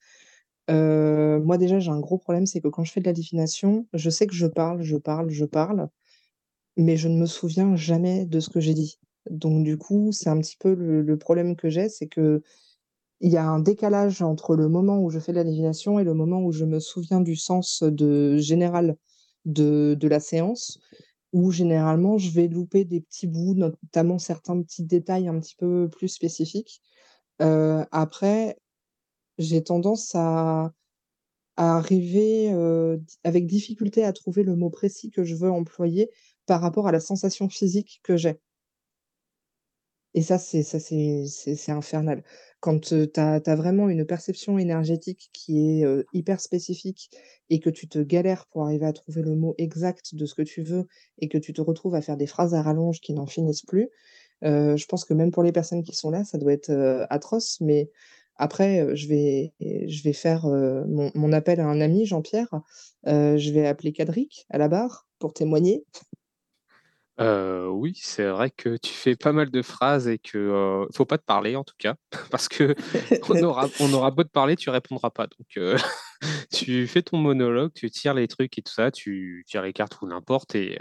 heu, moi déjà j'ai un gros problème, c'est que quand je fais de la divination, je sais que je parle, je parle, je parle, mais je ne me souviens jamais de ce que j'ai dit. Donc du coup, c'est un petit peu le problème que j'ai, c'est qu'il y a un décalage entre le moment où je fais de la divination et le moment où je me souviens du sens, général de de la séance, où généralement je vais louper des petits bouts, notamment certains petits détails un petit peu plus spécifiques. Heu, après, j'ai tendance à arriver, heu, d avec difficulté à trouver le mot précis que je veux employer par rapport à la sensation physique que j'ai. Et ça, c'est ça, c'est c'est infernal. Quand, heu, tu as vraiment une perception énergétique qui est, heu, hyper spécifique et que tu te galères pour arriver à trouver le mot exact de ce que tu veux et que tu te retrouves à faire des phrases à rallonge qui n'en finissent plus, je pense que même pour les personnes qui sont là, ça doit être, atroce. Mais après, je vais je vais faire, mon appel à un ami, Jean-Pierre, je vais appeler Quadric à la barre pour témoigner. Oui, c'est vrai que tu fais pas mal de phrases et que, heu, faut pas te parler en tout cas, parce qu'on aura on aura beau te parler, tu répondras pas. Donc tu fais ton monologue, tu tires les trucs et tout ça, tu tires les cartes ou n'importe et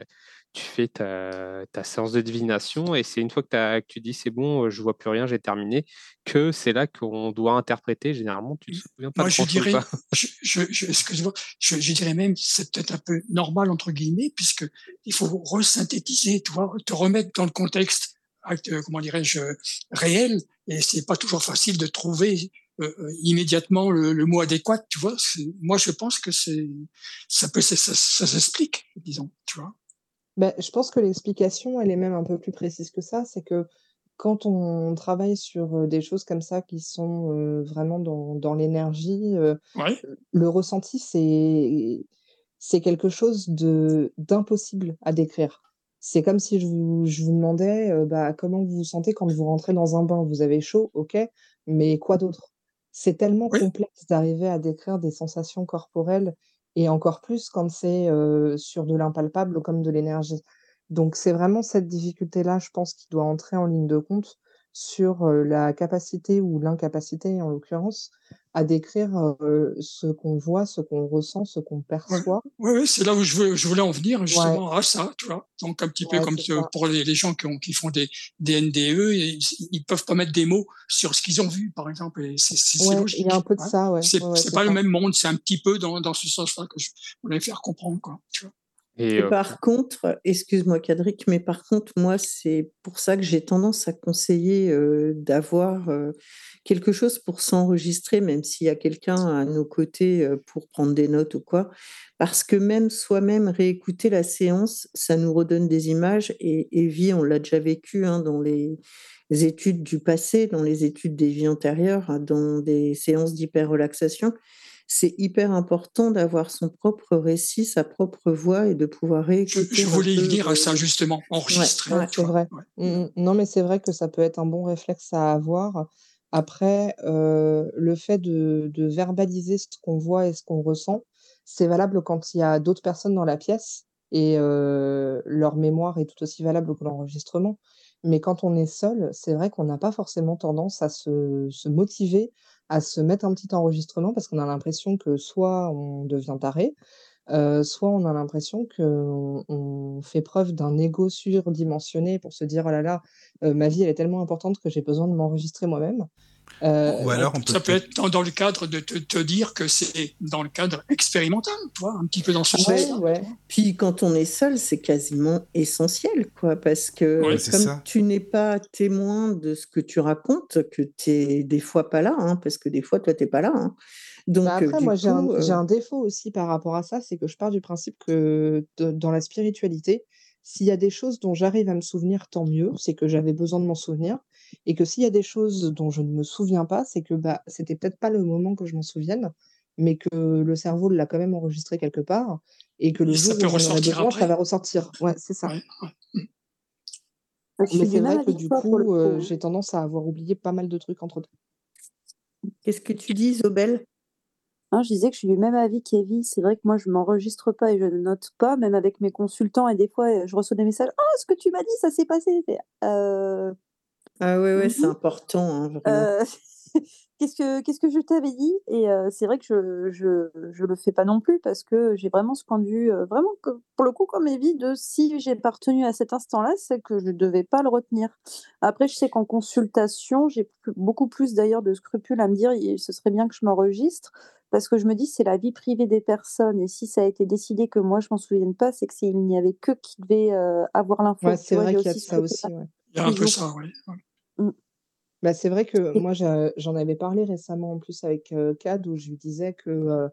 tu fais ta ta séance de divination et c'est une fois que tu as que tu dis: «C'est bon, heu, je vois plus rien, j'ai terminé», que c'est là qu'on doit interpréter. Généralement, tu te souviens pas Moi, de je dirais, quoi. je je je excuse-moi, je je dirais même, c'est peut-être un peu «normal» entre guillemets, puisqu'il faut resynthétiser, tu vois? Te remettre dans le contexte heu, comment dirais-je? Réel et c'est pas toujours facile de trouver, heu, immédiatement le le mot adéquat, tu vois? Moi, je pense que c'est ça peut ça ça ça s'explique, disons, tu vois? Bah, je pense que l'explication, elle est même un peu plus précise que ça. C'est que quand on travaille sur, heu, des choses comme ça qui sont, heu, vraiment dans dans l'énergie, Ouais. le ressenti, c'est c'est quelque chose de d'impossible à décrire. C'est comme si je vous je vous demandais, bah, comment vous vous sentez quand vous rentrez dans un bain? Vous avez chaud, OK, mais quoi d'autre? C'est tellement Oui. complexe d'arriver à décrire des sensations corporelles et encore plus quand c'est, heu, sur de l'impalpable comme de l'énergie. Donc c'est vraiment cette difficulté-là, je pense, qui doit entrer en ligne de compte sur la capacité ou l'incapacité, en l'occurrence, à décrire euh, ce qu'on voit, ce qu'on ressent, ce qu'on perçoit. Oui, ouais, c'est là où je, veux, je, voulais en venir justement à ça, tu vois. Donc un petit peu comme pour les, les, gens qui, ont, qui font des, des NDE, ils, ils peuvent pas mettre des mots sur ce qu'ils ont vu, par exemple. Et c'est logique. Il y a un peu de hein. ça, ouais. C'est pas le même monde, c'est un petit peu dans, dans ce sens-là que je voulais faire comprendre, quoi. Tu vois. Et, euh... par contre, excuse-moi Cadric, mais par contre, moi, c'est pour ça que j'ai tendance à conseiller euh, d'avoir euh, quelque chose pour s'enregistrer, même s'il y a quelqu'un à nos côtés pour prendre des notes ou quoi. Parce que même soi-même réécouter la séance, ça nous redonne des images. Et Evie, on l'a déjà vécu hein, dans les, les, études du passé, dans les études des vies antérieures, hein, dans des séances d'hyper-relaxation c'est hyper important d'avoir son propre récit, sa propre voix et de pouvoir réécouter. Je, je voulais y venir à ça justement, enregistrer. Ouais, c'est vrai. Ouais. Non, mais c'est vrai que ça peut être un bon réflexe à avoir. Après, euh, le fait de, de, verbaliser ce qu'on voit et ce qu'on ressent, c'est valable quand il y a d'autres personnes dans la pièce et euh, leur mémoire est tout aussi valable que l'enregistrement. Mais quand on est seul, c'est vrai qu'on n'a pas forcément tendance à se, se motiver à se mettre un petit enregistrement parce qu'on a l'impression que soit on devient taré, euh, soit on a l'impression qu'on on fait preuve d'un ego surdimensionné pour se dire oh là là, euh, ma vie elle est tellement importante que j'ai besoin de m'enregistrer moi-même. Euh, Ou alors on peut ça peut être dans, dans, le cadre de te, te dire que c'est dans le cadre expérimental, toi, un petit peu dans ce ouais, sens. Ouais. Puis quand on est seul, c'est quasiment essentiel, quoi, parce que Ouais, comme tu n'es pas témoin de ce que tu racontes, que tu es des fois pas là, hein, parce que des fois toi t'es pas là. hein. Donc Bah euh, après, du moi, j'ai un, coup, j'ai euh, un défaut aussi par rapport à ça, c'est que je pars du principe que de- dans la spiritualité, s'il y a des choses dont j'arrive à me souvenir, tant mieux, c'est que j'avais besoin de m'en souvenir, et que s'il y a des choses dont je ne me souviens pas, c'est que bah, c'était peut-être pas le moment que je m'en souvienne, mais que le cerveau l'a quand même enregistré quelque part, et que le Et ça jour peut où j'en aurai ressortir besoin, ça va ressortir. Ouais, c'est ça. Ouais, Mais c'est vrai que du coup, coup. euh, hein. j'ai tendance à avoir oublié pas mal de trucs entre temps. Qu'est-ce que tu dis, Hein, je disais que je suis du même avis qu'Evie. C'est vrai que moi, je m'enregistre pas et je ne note pas, même avec mes consultants. Et des fois, je reçois des messages. Oh, ce que tu m'as dit, ça s'est passé. Euh, Ah ouais, ouais, c'est oui. important, hein, vraiment. Euh, qu'est-ce que qu'est-ce que je t'avais dit? Et euh, c'est vrai que je, je je le fais pas non plus parce que j'ai vraiment ce point de vue, euh, vraiment que, pour le coup comme Evie, de si j'ai pas retenu à cet instant-là, c'est que je devais pas le retenir. Après, je sais qu'en consultation, j'ai plus- beaucoup plus d'ailleurs de scrupules à me dire, ce serait bien que je m'enregistre parce que je me dis c'est la vie privée des personnes et si ça a été décidé que moi je m'en souvienne pas, c'est que s'il n'y avait que qui devait euh, avoir l'info. Ouais, c'est vrai qu'il y a ça aussi, ouais. Il y a un peu ça, oui. Bah, c'est vrai que moi, j'a- j'en avais parlé récemment en plus avec euh, Cad, où je lui disais que euh,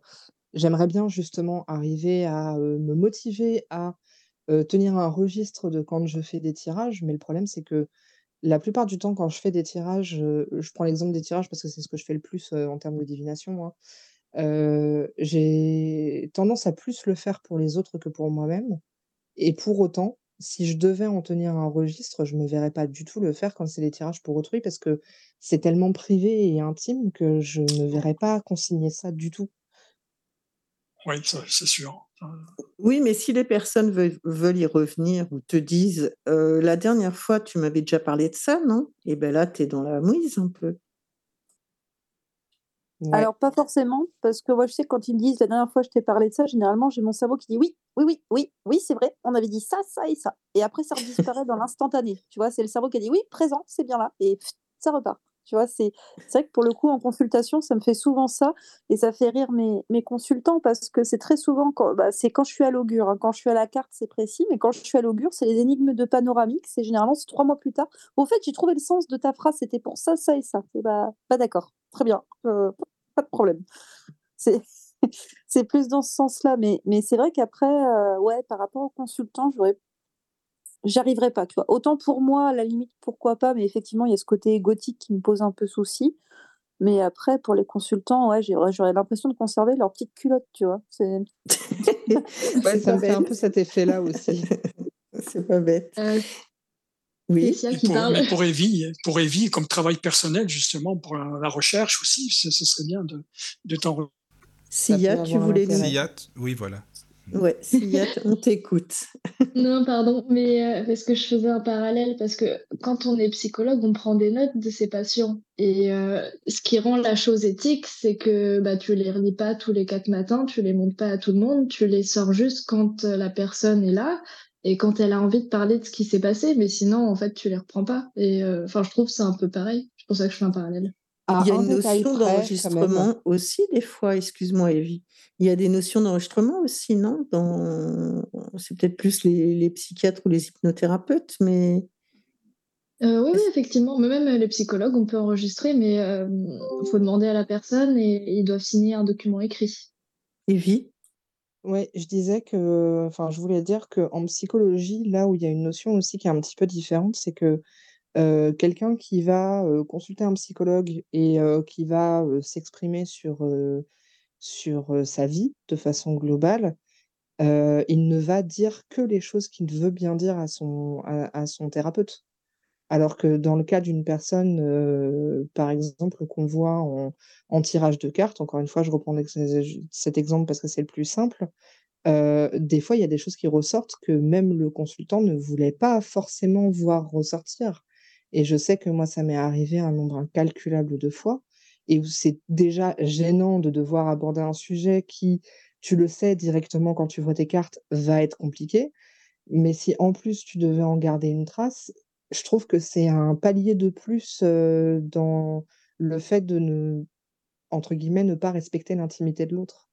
j'aimerais bien justement arriver à euh, me motiver à euh, tenir un registre de quand je fais des tirages, mais le problème, c'est que la plupart du temps, quand je fais des tirages, euh, je prends l'exemple des tirages parce que c'est ce que je fais le plus euh, en termes de divination, euh, j'ai tendance à plus le faire pour les autres que pour moi-même. Et pour autant, si je devais en tenir un registre, je me verrais pas du tout le faire quand c'est des tirages pour autrui parce que c'est tellement privé et intime que je ne verrais pas consigner ça du tout. Oui, c'est sûr. Oui, mais si les personnes veulent, veulent y revenir ou te disent euh, la dernière fois tu m'avais déjà parlé de ça, non? Et ben là, tu es dans la mouise un peu. Ouais. Alors, pas forcément, parce que moi, je sais que quand ils me disent la dernière fois je t'ai parlé de ça, généralement, j'ai mon cerveau qui dit oui, oui, oui, oui, oui, c'est vrai, on avait dit ça, ça et ça. Et après, ça disparaît dans l'instantané. Tu vois, c'est le cerveau qui a dit oui, présent, c'est bien là. Et pff, ça repart. Tu vois, c'est vrai que pour le coup, en consultation, ça me fait souvent ça. Et ça fait rire mes, mes consultants parce que c'est très souvent, quand, bah, c'est quand je suis à l'augure. hein. Quand je suis à la carte, c'est précis. Mais quand je suis à l'augure, c'est les énigmes de panoramique. C'est généralement c'est trois mois plus tard. Au fait, j'ai trouvé le sens de ta phrase. C'était pour ça, ça et ça. Et bah, bah d'accord. Très bien. Euh, pas de problème. C'est c'est plus dans ce sens-là. Mais, mais c'est vrai qu'après, euh, ouais, par rapport aux consultants, j'aurais j'arriverai pas, tu vois. Autant pour moi, à la limite, pourquoi pas, mais effectivement, il y a ce côté égotique qui me pose un peu souci. Mais après, pour les consultants, ouais, j'aurais j'aurais l'impression de conserver leur petite culotte, tu vois. C'est Ouais, C'est ça me fait un peu cet effet-là aussi. C'est pas bête. Euh, Oui. Qui pour, parle. mais pour Evie, pour Evie, comme travail personnel, justement, pour la, la recherche aussi, ce, ce serait bien de, de t'en Sia, tu voulais nous... Sia, oui, voilà. Ouais, Siyat, on t'écoute. Non, pardon, mais euh, parce que je faisais un parallèle, parce que quand on est psychologue, on prend des notes de ses patients. Et euh, ce qui rend la chose éthique, c'est que bah, tu les relis pas tous les quatre matins, tu les montres pas à tout le monde, tu les sors juste quand euh, la personne est là et quand elle a envie de parler de ce qui s'est passé, mais sinon, en fait, tu les reprends pas. Et enfin, je trouve que c'est un peu pareil. C'est pour ça que je fais un parallèle. Il y a un une notion d'enregistrement aussi, des fois, excuse-moi, Evie. Il y a des notions d'enregistrement aussi, non? Dans... C'est peut-être plus les, les psychiatres ou les hypnothérapeutes, mais Euh, oui, oui, effectivement. Mais même euh, les psychologues, on peut enregistrer, mais il faut demander à la personne et ils doivent signer un document écrit. Evie? Ouais, je disais que, enfin, je voulais dire qu'en psychologie, là où il y a une notion aussi qui est un petit peu différente, c'est que euh, quelqu'un qui va euh, consulter un psychologue et euh, qui va s'exprimer sur, sur sa vie de façon globale, il ne va dire que les choses qu'il veut bien dire à son, à, son thérapeute. Alors que dans le cas d'une personne, par exemple, qu'on voit en, tirage de cartes, encore une fois, je reprends cet exemple parce que c'est le plus simple, des fois, il y a des choses qui ressortent que même le consultant ne voulait pas forcément voir ressortir. Et je sais que moi, ça m'est arrivé un nombre incalculable de fois, et où c'est déjà gênant de devoir aborder un sujet qui, tu le sais directement quand tu vois tes cartes, va être compliqué. Mais si en plus tu devais en garder une trace, je trouve que c'est un palier de plus euh, dans le fait de ne, entre guillemets, ne pas respecter l'intimité de l'autre.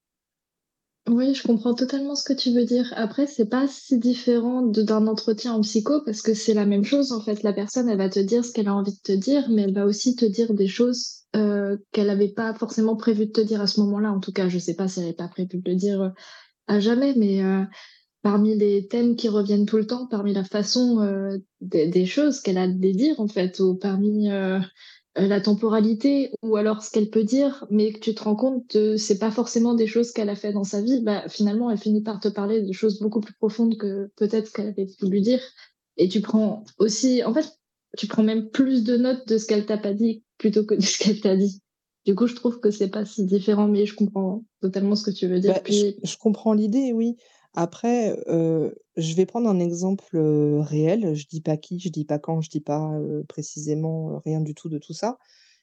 Oui, je comprends totalement ce que tu veux dire. Après, c'est pas si différent d'un entretien en psycho parce que c'est la même chose en fait. La personne, elle va te dire ce qu'elle a envie de te dire, mais elle va aussi te dire des choses euh, qu'elle n'avait pas forcément prévu de te dire à ce moment-là. En tout cas, je sais pas si elle n'avait pas prévu de le dire euh, à jamais, mais euh, parmi les thèmes qui reviennent tout le temps, parmi la façon des, choses qu'elle a de les dire en fait, ou parmi la temporalité, ou alors ce qu'elle peut dire, mais que tu te rends compte que c'est pas forcément des choses qu'elle a fait dans sa vie, bah finalement elle finit par te parler de choses beaucoup plus profondes que peut-être qu'elle avait voulu dire. Et tu prends aussi, en fait, tu prends même plus de notes de ce qu'elle t'a pas dit plutôt que de ce qu'elle t'a dit. Du coup, je trouve que c'est pas si différent, mais je comprends totalement ce que tu veux dire. Bah, je comprends l'idée, oui. Après, je vais prendre un exemple réel. Je dis pas qui, je dis pas quand, je dis pas précisément rien du tout de tout ça.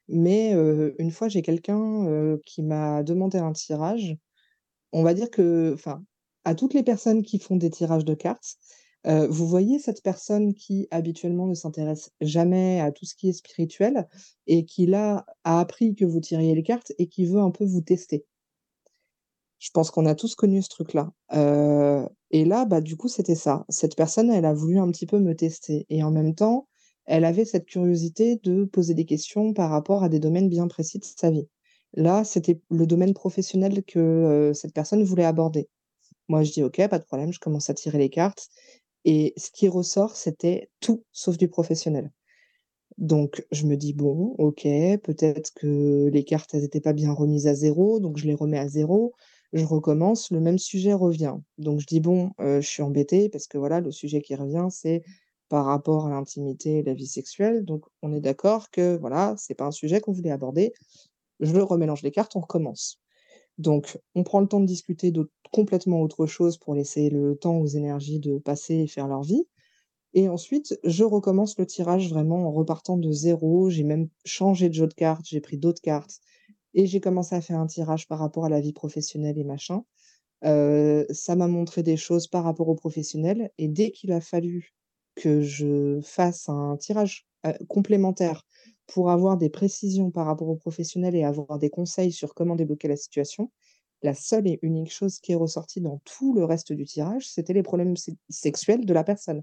Mais une fois, j'ai quelqu'un qui m'a demandé un tirage. On va dire que, enfin, à toutes les personnes qui font des tirages de cartes, vous voyez cette personne qui habituellement ne s'intéresse jamais à tout ce qui est spirituel et qui là a appris que vous tiriez les cartes et qui veut un peu vous tester. Je pense qu'on a tous connu ce truc-là. Heu et là, bah, du coup, c'était ça. Cette personne, elle a voulu un petit peu me tester et en même temps, elle avait cette curiosité de poser des questions par rapport à des domaines bien précis de sa vie. Là, c'était le domaine professionnel que, heu, cette personne voulait aborder. Moi, je dis: «OK, pas de problème», je commence à tirer les cartes et ce qui ressort, c'était tout sauf du professionnel. Donc je me dis: «Bon, OK, peut-être que les cartes, elles étaient pas bien remises à zéro, donc je les remets à zéro. Je recommence, le même sujet revient. Donc je dis: «Bon, heu, je suis embêtée parce que voilà, le sujet qui revient, c'est par rapport à l'intimité et la vie sexuelle. Donc on est d'accord que voilà, c'est pas un sujet qu'on voulait aborder». Je remélange les cartes, on recommence. Donc on prend le temps de discuter de complètement autre chose pour laisser le temps aux énergies de passer et faire leur vie. Et ensuite, je recommence le tirage vraiment en repartant de zéro. J'ai même changé de jeu de cartes, j'ai pris d'autres cartes et j'ai commencé à faire un tirage par rapport à la vie professionnelle et machin. Ça m'a montré des choses par rapport au professionnel et dès qu'il a fallu que je fasse un tirage, complémentaire pour avoir des précisions par rapport au professionnel et avoir des conseils sur comment débloquer la situation, la seule et unique chose qui est ressortie dans tout le reste du tirage, c'était les problèmes se sexuels de la personne.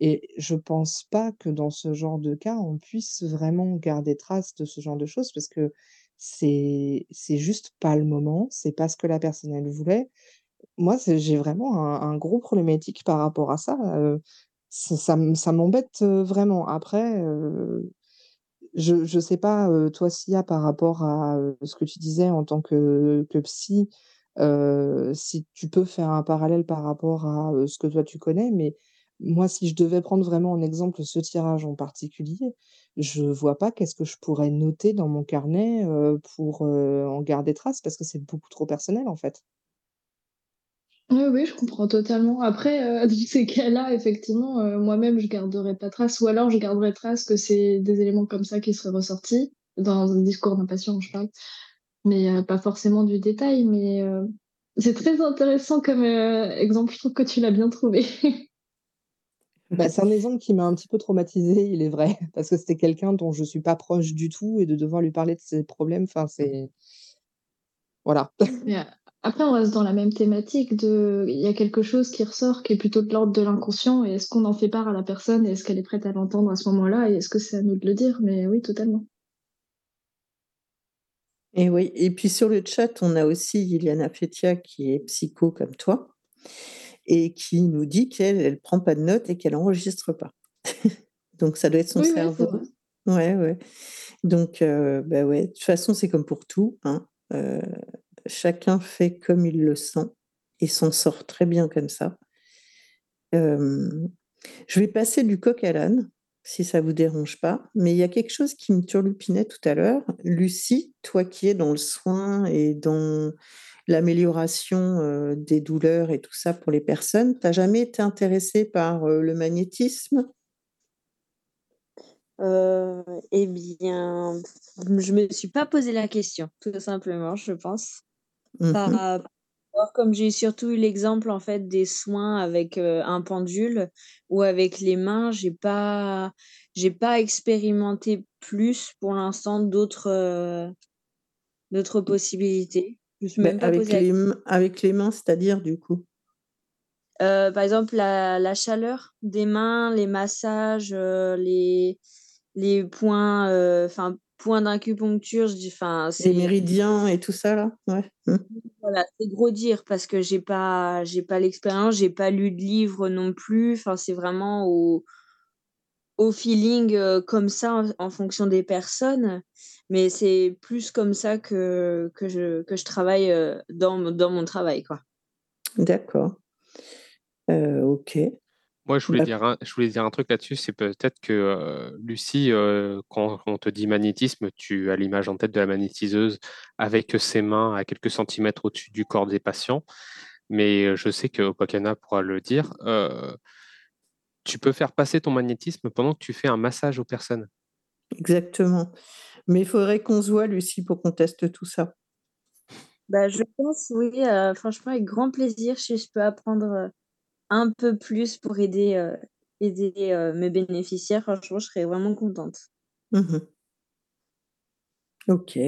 Et je pense pas que dans ce genre de cas, on puisse vraiment garder trace de ce genre de choses parce que c'est c'est juste pas le moment, c'est pas ce que la personne elle voulait. Moi, j'ai vraiment un gros problématique par rapport à ça, ça ça m'embête, vraiment. Après, je je sais pas, toi, Sia, par rapport à, ce que tu disais en tant que que psy, si tu peux faire un parallèle par rapport à, ce que toi tu connais, mais moi, si je devais prendre vraiment en exemple ce tirage en particulier, je vois pas qu'est-ce que je pourrais noter dans mon carnet, pour, en garder trace parce que c'est beaucoup trop personnel, en fait. Oui, oui, je comprends totalement. Après, heu, dans ces cas-là, effectivement, moi-même, je garderai pas trace ou alors je garderai trace que c'est des éléments comme ça qui seraient ressortis, dans un discours d'un patient, je parle, mais pas forcément du détail. Mais c'est très intéressant comme, exemple. Je trouve que tu l'as bien trouvé. Bah, c'est un exemple qui m'a un petit peu traumatisée, il est vrai, parce que c'était quelqu'un dont je suis pas proche du tout et de devoir lui parler de ses problèmes, enfin, c'est voilà. Mais après, on reste dans la même thématique de il y a quelque chose qui ressort qui est plutôt de l'ordre de l'inconscient et est-ce qu'on en fait part à la personne et est-ce qu'elle est prête à l'entendre à ce moment-là et est-ce que c'est à nous de le dire? Mais oui, totalement. Et oui, et puis sur le chat, on a aussi Iliana Fetia qui est psycho comme toi et qui nous dit qu'elle, elle prend pas de notes et qu'elle enregistre pas. Donc ça doit être son Oui, oui, cerveau. vrai. Ouais, ouais. Donc heu, bah, ouais, de toute façon, c'est comme pour tout, hein, heu, chacun fait comme il le sent et s'en sort très bien comme ça. Hem, je vais passer du coq à l'âne, si ça vous dérange pas, mais il y a quelque chose qui me turlupinait tout à l'heure. Lucie, toi qui es dans le soin et dans l'amélioration, heu, des douleurs et tout ça pour les personnes, tu as jamais été intéressée par, heu, le magnétisme? Heu et bien, je me suis pas posé la question, tout simplement, je pense. Mmh Par rapport comme j'ai surtout eu l'exemple, en fait, des soins avec, un pendule ou avec les mains, j'ai pas j'ai pas expérimenté plus pour l'instant d'autres, d'autres possibilités. Je me suis même pas avec les avec les mains, c'est-à-dire du coup? Heu, par exemple, la la chaleur des mains, les massages, heu, les les points, heu, enfin, points d'acupuncture, je dis enfin, Les c'est méridiens et tout ça là? Ouais. Mmh. Voilà, c'est gros dire parce que j'ai pas j'ai pas l'expérience, j'ai pas lu de livre non plus, enfin, c'est vraiment au au feeling, comme ça en en fonction des personnes, mais c'est plus comme ça que que je que je travaille, heu, dans mon dans mon travail, quoi. D'accord. Heu, OK. Moi, je voulais Bah dire un je voulais dire un truc là-dessus, c'est peut-être que, heu, Lucie, quand on te dit magnétisme, tu as l'image en tête de la magnétiseuse avec ses mains à quelques centimètres au-dessus du corps des patients. Mais, je sais que Opakana pourra le dire, tu peux faire passer ton magnétisme pendant que tu fais un massage aux personnes. Exactement. Mais il faudrait qu'on se voit Lucie pour qu'on teste tout ça. Bah, je pense oui, heu, franchement avec grand plaisir si je peux apprendre, heu, un peu plus pour aider, heu, mes bénéficiaires, franchement je serais vraiment contente. Mmh mh. OK.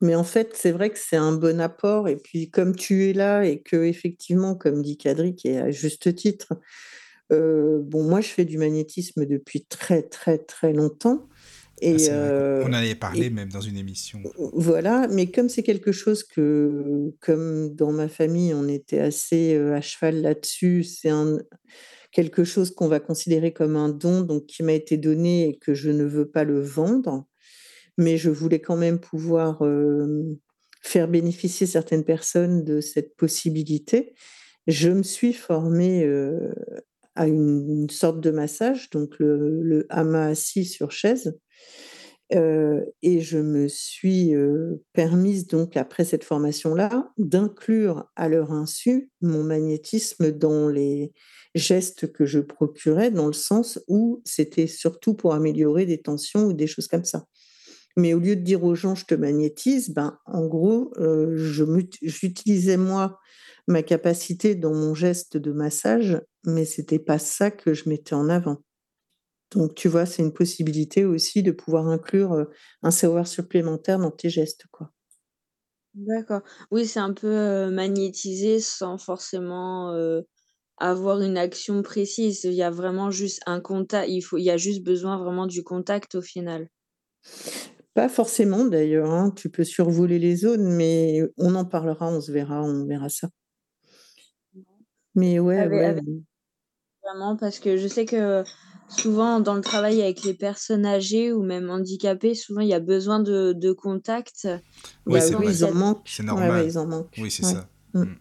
Mais en fait, c'est vrai que c'est un bon apport et puis comme tu es là et qu'effectivement, comme dit Kadri et à juste titre, bon moi je fais du magnétisme depuis très, très, très longtemps et qu'on heu on en avait parlé et même dans une émission. voilà, mais comme c'est quelque chose que comme dans ma famille, on était assez, heu, à cheval là-dessus, c'est un quelque chose qu'on va considérer comme un don, donc qui m'a été donné et que je ne veux pas le vendre. Mais je voulais quand même pouvoir, hem, faire bénéficier certaines personnes de cette possibilité. Je me suis formée, à une une sorte de massage, donc le le hama assis sur chaise, et je me suis, permise donc après cette formation-là, d'inclure à leur insu mon magnétisme dans les gestes que je procurais, dans le sens où c'était surtout pour améliorer des tensions ou des choses comme ça. Mais au lieu de dire aux gens: «Je te magnétise», ben, en gros, m'ut j'utilisais moi, ma capacité dans mon geste de massage, mais c'était pas ça que je mettais en avant. Donc tu vois, c'est une possibilité aussi de pouvoir inclure, heu, un savoir supplémentaire dans tes gestes, quoi. D'accord. Oui, c'est un peu, heu, magnétiser sans forcément, heu, avoir une action précise. Il y a vraiment juste un contact il faut il y a juste besoin vraiment du contact au final. Pas forcément d'ailleurs, hein, tu peux survoler les zones, mais on en parlera, on se verra, on verra ça. Mais ouais, Ave ouais, avec mmh. vraiment parce que je sais que souvent dans le travail avec les personnes âgées ou même handicapées, souvent il y a besoin de de contact Oui, c'est oui, ils en C'est manquent. Ouais, ouais, normal. ils en manquent. Oui, c'est Ouais. ça. Mmh. Mmh.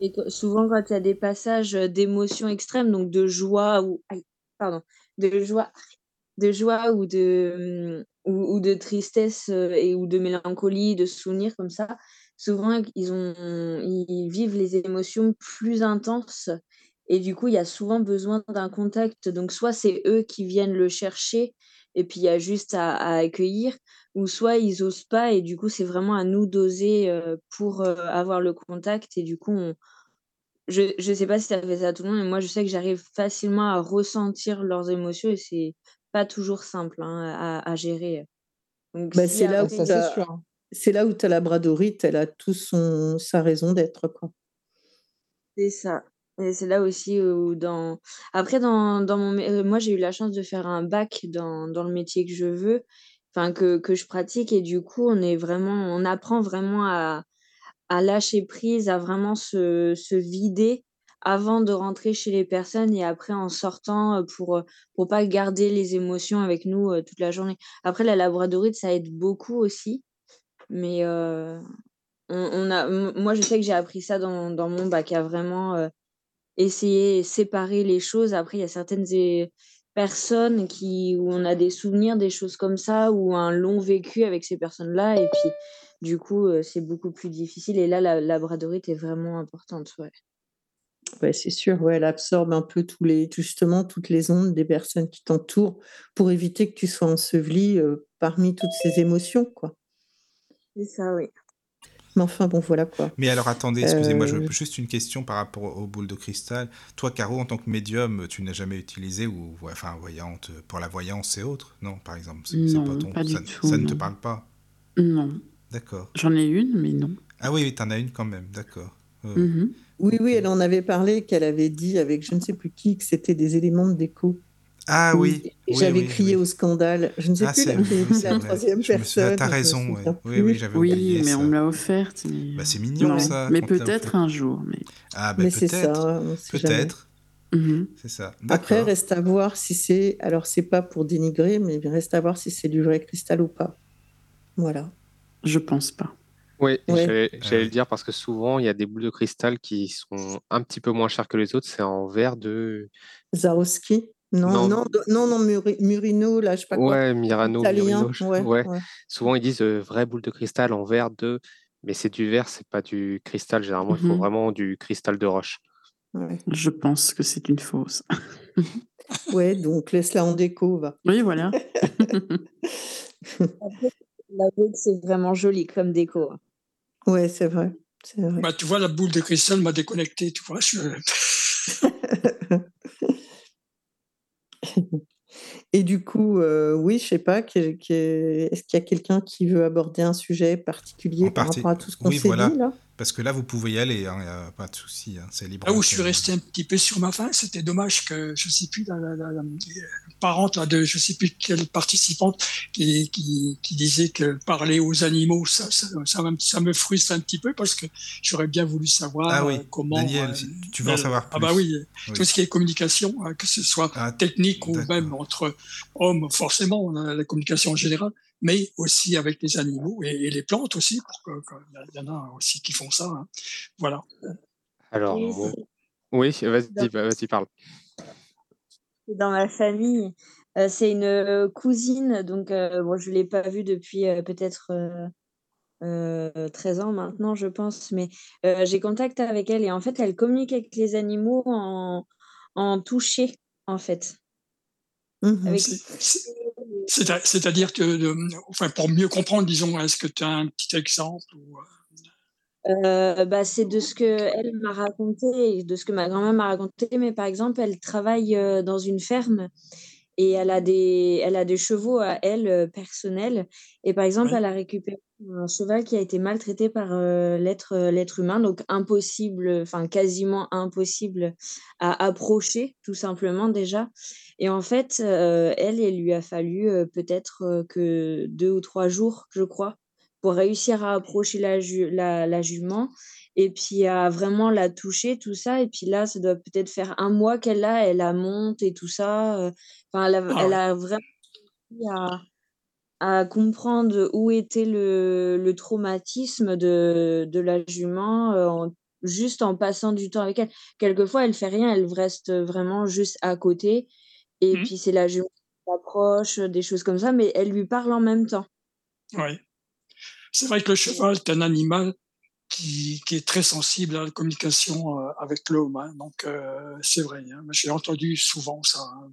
et souvent quand il y a des passages, d'émotions extrêmes, donc de joie ou pardon, de joie de joie ou de, mmh, ou ou de tristesse, heu et ou de mélancolie, de souvenirs comme ça, souvent ils, ont, ils vivent les émotions plus intenses et du coup, il y a souvent besoin d'un contact. Donc, soit c'est eux qui viennent le chercher et puis il y a juste à, accueillir, ou soit ils osent pas et du coup, c'est vraiment à nous d'oser euh, pour euh, avoir le contact. Et du coup, je ne sais pas si ça fait ça à tout le monde, mais moi, je sais que j'arrive facilement à ressentir leurs émotions et c'est pas toujours simple hein, à, gérer. Bah, c'est là, c'est là où tu as la bradorite, elle a tout son, sa raison d'être. C'est ça. Et c'est là aussi où dans après dans dans mon euh, moi j'ai eu la chance de faire un bac dans dans le métier que je veux, que que je pratique et du coup on est vraiment on apprend vraiment à à lâcher prise, à vraiment se se vider avant de rentrer chez les personnes et après en sortant, euh, pour, euh, pour pas garder les émotions avec nous, toute la journée. Après la labradorite, ça aide beaucoup aussi, mais on on a moi je sais que j'ai appris ça dans dans mon bac, à vraiment, essayer séparer les choses. Après, il y a certaines personnes qui, où on a des souvenirs, des choses comme ça, ou un long vécu avec ces personnes-là. Et puis, du coup, euh, c'est beaucoup plus difficile. Et là, la labradorite est vraiment importante. Ouais. Ouais, c'est sûr, ouais, elle absorbe un peu tous les, justement toutes les ondes des personnes qui t'entourent pour éviter que tu sois enseveli euh, parmi toutes ces émotions, quoi. C'est ça, oui. Mais enfin, bon, voilà quoi. Mais alors, attendez, excusez-moi, euh, juste une question par rapport aux boules de cristal. Toi, Caro, en tant que médium, tu n'as jamais utilisé, ou enfin, voyante, pour la voyance et autres Non, par exemple? Non, pas, ton... pas ça, du tout. Ça ne te parle pas? Non. D'accord. J'en ai une, mais non. Ah oui, tu en as une quand même, d'accord. Mhm. Oui, oui, elle en avait parlé, qu'elle avait dit avec je ne sais plus qui que c'était des éléments de déco. Ah oui. J'avais crié au scandale. Je ne sais ah, plus la, la troisième personne. T'as raison. Oui, oui, j'avais oublié. Oui, mais ça. on me l'a offerte. Mais... Bah, c'est mignon ça. Mais peut-être un jour. Mais, ah, bah, peut-être. Peut-être. Mhm. C'est ça. Après, reste à voir si c'est. Alors, c'est pas pour dénigrer, mais reste à voir si c'est du vrai cristal ou pas. Voilà. Je pense pas. Oui, j'allais le dire parce que souvent, il y a des boules de cristal qui sont un petit peu moins chères que les autres. C'est en verre de. Zarowski non, non, non, non, Murino, là, je sais pas quoi. Ouais, Mirano, Murino, ouais, Souvent, ils disent euh, vraie boule de cristal en verre de. Mais c'est du verre, c'est pas du cristal. Généralement, il faut mmh vraiment du cristal de roche. Je pense que c'est une fausse. ouais, donc laisse-la en déco, va. Oui, voilà. la c'est vraiment joli comme déco. Hein. Ouais, c'est vrai. vrai. Bah, tu vois, la boule de cristal m'a déconnecté, tu vois. Je... Et du coup, euh, oui, je sais pas, est-ce qu'il y a quelqu'un qui veut aborder un sujet particulier par rapport à tout ce qu'on s'est dit là? Parce que là, vous pouvez y aller, il hein, n'y a pas de souci, hein, c'est libre. Là où je suis resté un petit peu sur ma fin, c'était dommage que je ne sais plus la, la, la, parente de je sais plus quelle participante qui, qui, qui, disait que parler aux animaux, ça, ça, ça, me frustre un petit peu parce que j'aurais bien voulu savoir ah oui. Euh, comment. Daniel, euh, tu veux en savoir plus. Ah bah oui, tout ce qui est communication, hein, que ce soit ah, technique ou même entre hommes, forcément, la communication en général mais aussi avec les animaux et, les plantes aussi, pour il y en a aussi qui font ça. Hein. Voilà. Alors, oui, vas-y, vas-y, parle. Dans ma famille, euh, c'est une euh, cousine, donc euh, bon, je ne l'ai pas vue depuis peut-être 13 ans maintenant, je pense, mais j'ai contact avec elle et en fait, elle communique avec les animaux en, en toucher, en fait. Mmh c'est-à-dire que, enfin, pour mieux comprendre, disons, est-ce que tu as un petit exemple euh? Euh, bah, c'est de ce que elle m'a raconté et de ce que ma grand-mère m'a raconté. Mais par exemple, elle travaille euh, dans une ferme et elle a des, elle a des chevaux à elle personnels. Et par exemple, elle a récupéré un cheval qui a été maltraité par l'être, l'être humain, donc impossible, enfin quasiment impossible à approcher, tout simplement déjà. Et en fait, elle, il lui a fallu peut-être que deux ou trois jours, je crois, pour réussir à approcher la, la, la, jument et puis à vraiment la toucher, tout ça. Et puis là, ça doit peut-être faire un mois qu'elle a, elle la monte et tout ça. Enfin, elle a, ah elle a vraiment à, à comprendre où était le, le traumatisme de, de la jument juste en passant du temps avec elle. Quelquefois, elle fait rien, elle reste vraiment juste à côté et mmh. puis c'est la jument qui s'approche, des choses comme ça, mais elle lui parle en même temps. Oui. C'est vrai que le cheval est un animal qui, qui, est très sensible à la communication euh, avec l'homme. Hein. Donc, euh, c'est vrai. Hein. J'ai entendu souvent ça, hein.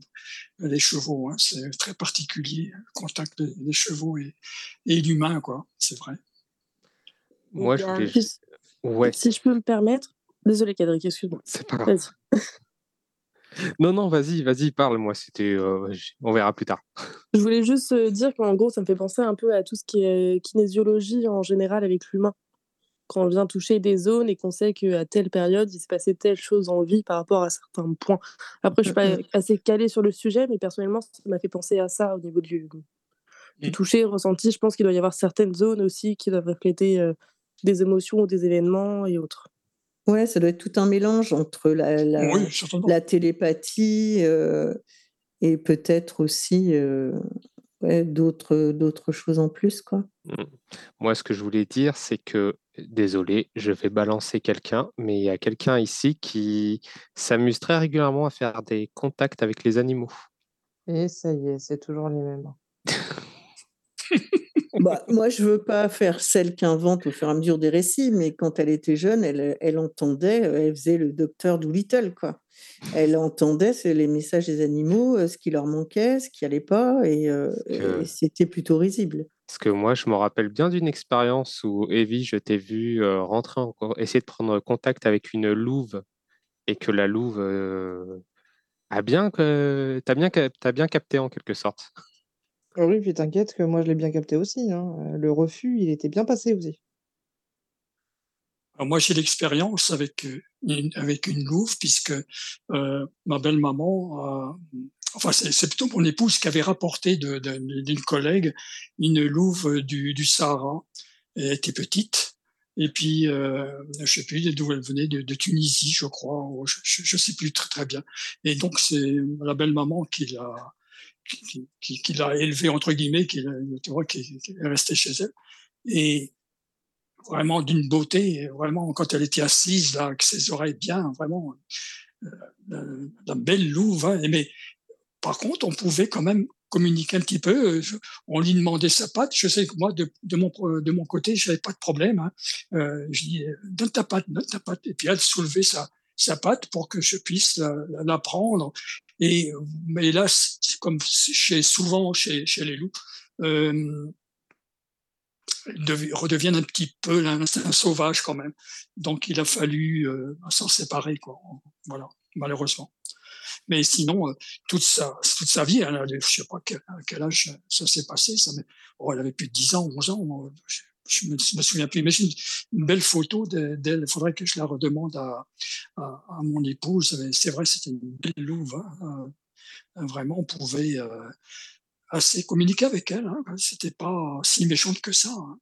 les chevaux. Hein. C'est très particulier, le contact des, chevaux et, et l'humain, quoi. C'est vrai. Moi, je si, Ouais. si je peux me permettre. Désolé, Cadric, excuse-moi. C'est pas grave. Vas-y. Non, non, vas-y, vas-y, parle. Moi, c'était. euh, on verra plus tard. Je voulais juste dire qu'en gros, ça me fait penser un peu à tout ce qui est kinésiologie en général avec l'humain. Quand on vient toucher des zones et qu'on sait qu'à telle période, il s'est passé telle chose en vie par rapport à certains points. Après, je suis pas assez calée sur le sujet, mais personnellement, ça m'a fait penser à ça au niveau du, du Mm. toucher, ressenti. Je pense qu'il doit y avoir certaines zones aussi qui doivent refléter euh, des émotions ou des événements et autres. Ouais, ça doit être tout un mélange entre la, la, Oui, certainement. la télépathie euh, et peut-être aussi euh, ouais, d'autres d'autres choses en plus, quoi. Mm. Moi, ce que je voulais dire, c'est que, désolé, je vais balancer quelqu'un, mais il y a quelqu'un ici qui s'amuse très régulièrement à faire des contacts avec les animaux. Et ça y est, c'est toujours les mêmes. Bah, moi, je veux pas faire celle qui invente au fur et à mesure des récits, mais quand elle était jeune, elle, elle entendait, elle faisait le docteur Doolittle, quoi. Elle entendait les messages des animaux, euh, ce qui leur manquait, ce qui allait pas, et, euh, Que- et c'était plutôt risible. Parce que moi, je me rappelle bien d'une expérience où, Evie, je t'ai vu euh, rentrer en, essayer de prendre contact avec une louve et que la louve euh, a bien, que, t'as bien, bien capté en quelque sorte. Ah Oui, puis t'inquiète que moi je l'ai bien capté aussi. hein. Le refus, il était bien passé aussi. Alors, moi, j'ai l'expérience avec une, avec une louve, puisque euh, ma belle-maman, a- enfin, c'est plutôt mon épouse qui avait rapporté d'une collègue une louve du, Sahara. Elle était petite. Et puis, euh, je sais plus d'où elle venait, de, Tunisie, je crois, je, je sais plus très très bien. Et donc, c'est la belle-maman qui l'a qui, élevée, entre guillemets, qui, tu vois, qui, est restée chez elle. Et vraiment d'une beauté, vraiment quand elle était assise là, avec ses oreilles bien, vraiment euh, la, la belle louve. hein. Mais par contre, on pouvait quand même communiquer un petit peu. euh, On lui demandait sa patte. Je sais que moi, de, mon de mon côté, pas de problème. Hein. Euh, je dis euh, donne ta patte, donne ta patte, et puis elle soulevait sa patte pour que je puisse la, prendre. Et mais là, comme chez souvent chez les loups. Euh, devi- redeviennent un petit peu l'instinct sauvage quand même. Donc il a fallu euh, s'en séparer. Voilà, malheureusement. Mais sinon, euh, toute sa toute sa vie, a, je sais pas à quel âge ça s'est passé, ça, mais oh, elle avait plus de 10 ans, 11 ans. Je, je me, souviens plus. Mais j'ai une, belle photo de- d'elle. Il faudrait que je la redemande à, à, mon épouse. C'est vrai, c'était une belle louve. hein. Euh, Vraiment, on pouvait euh, assez communiquer avec elle. Hein. C'était pas si méchante que ça. hein.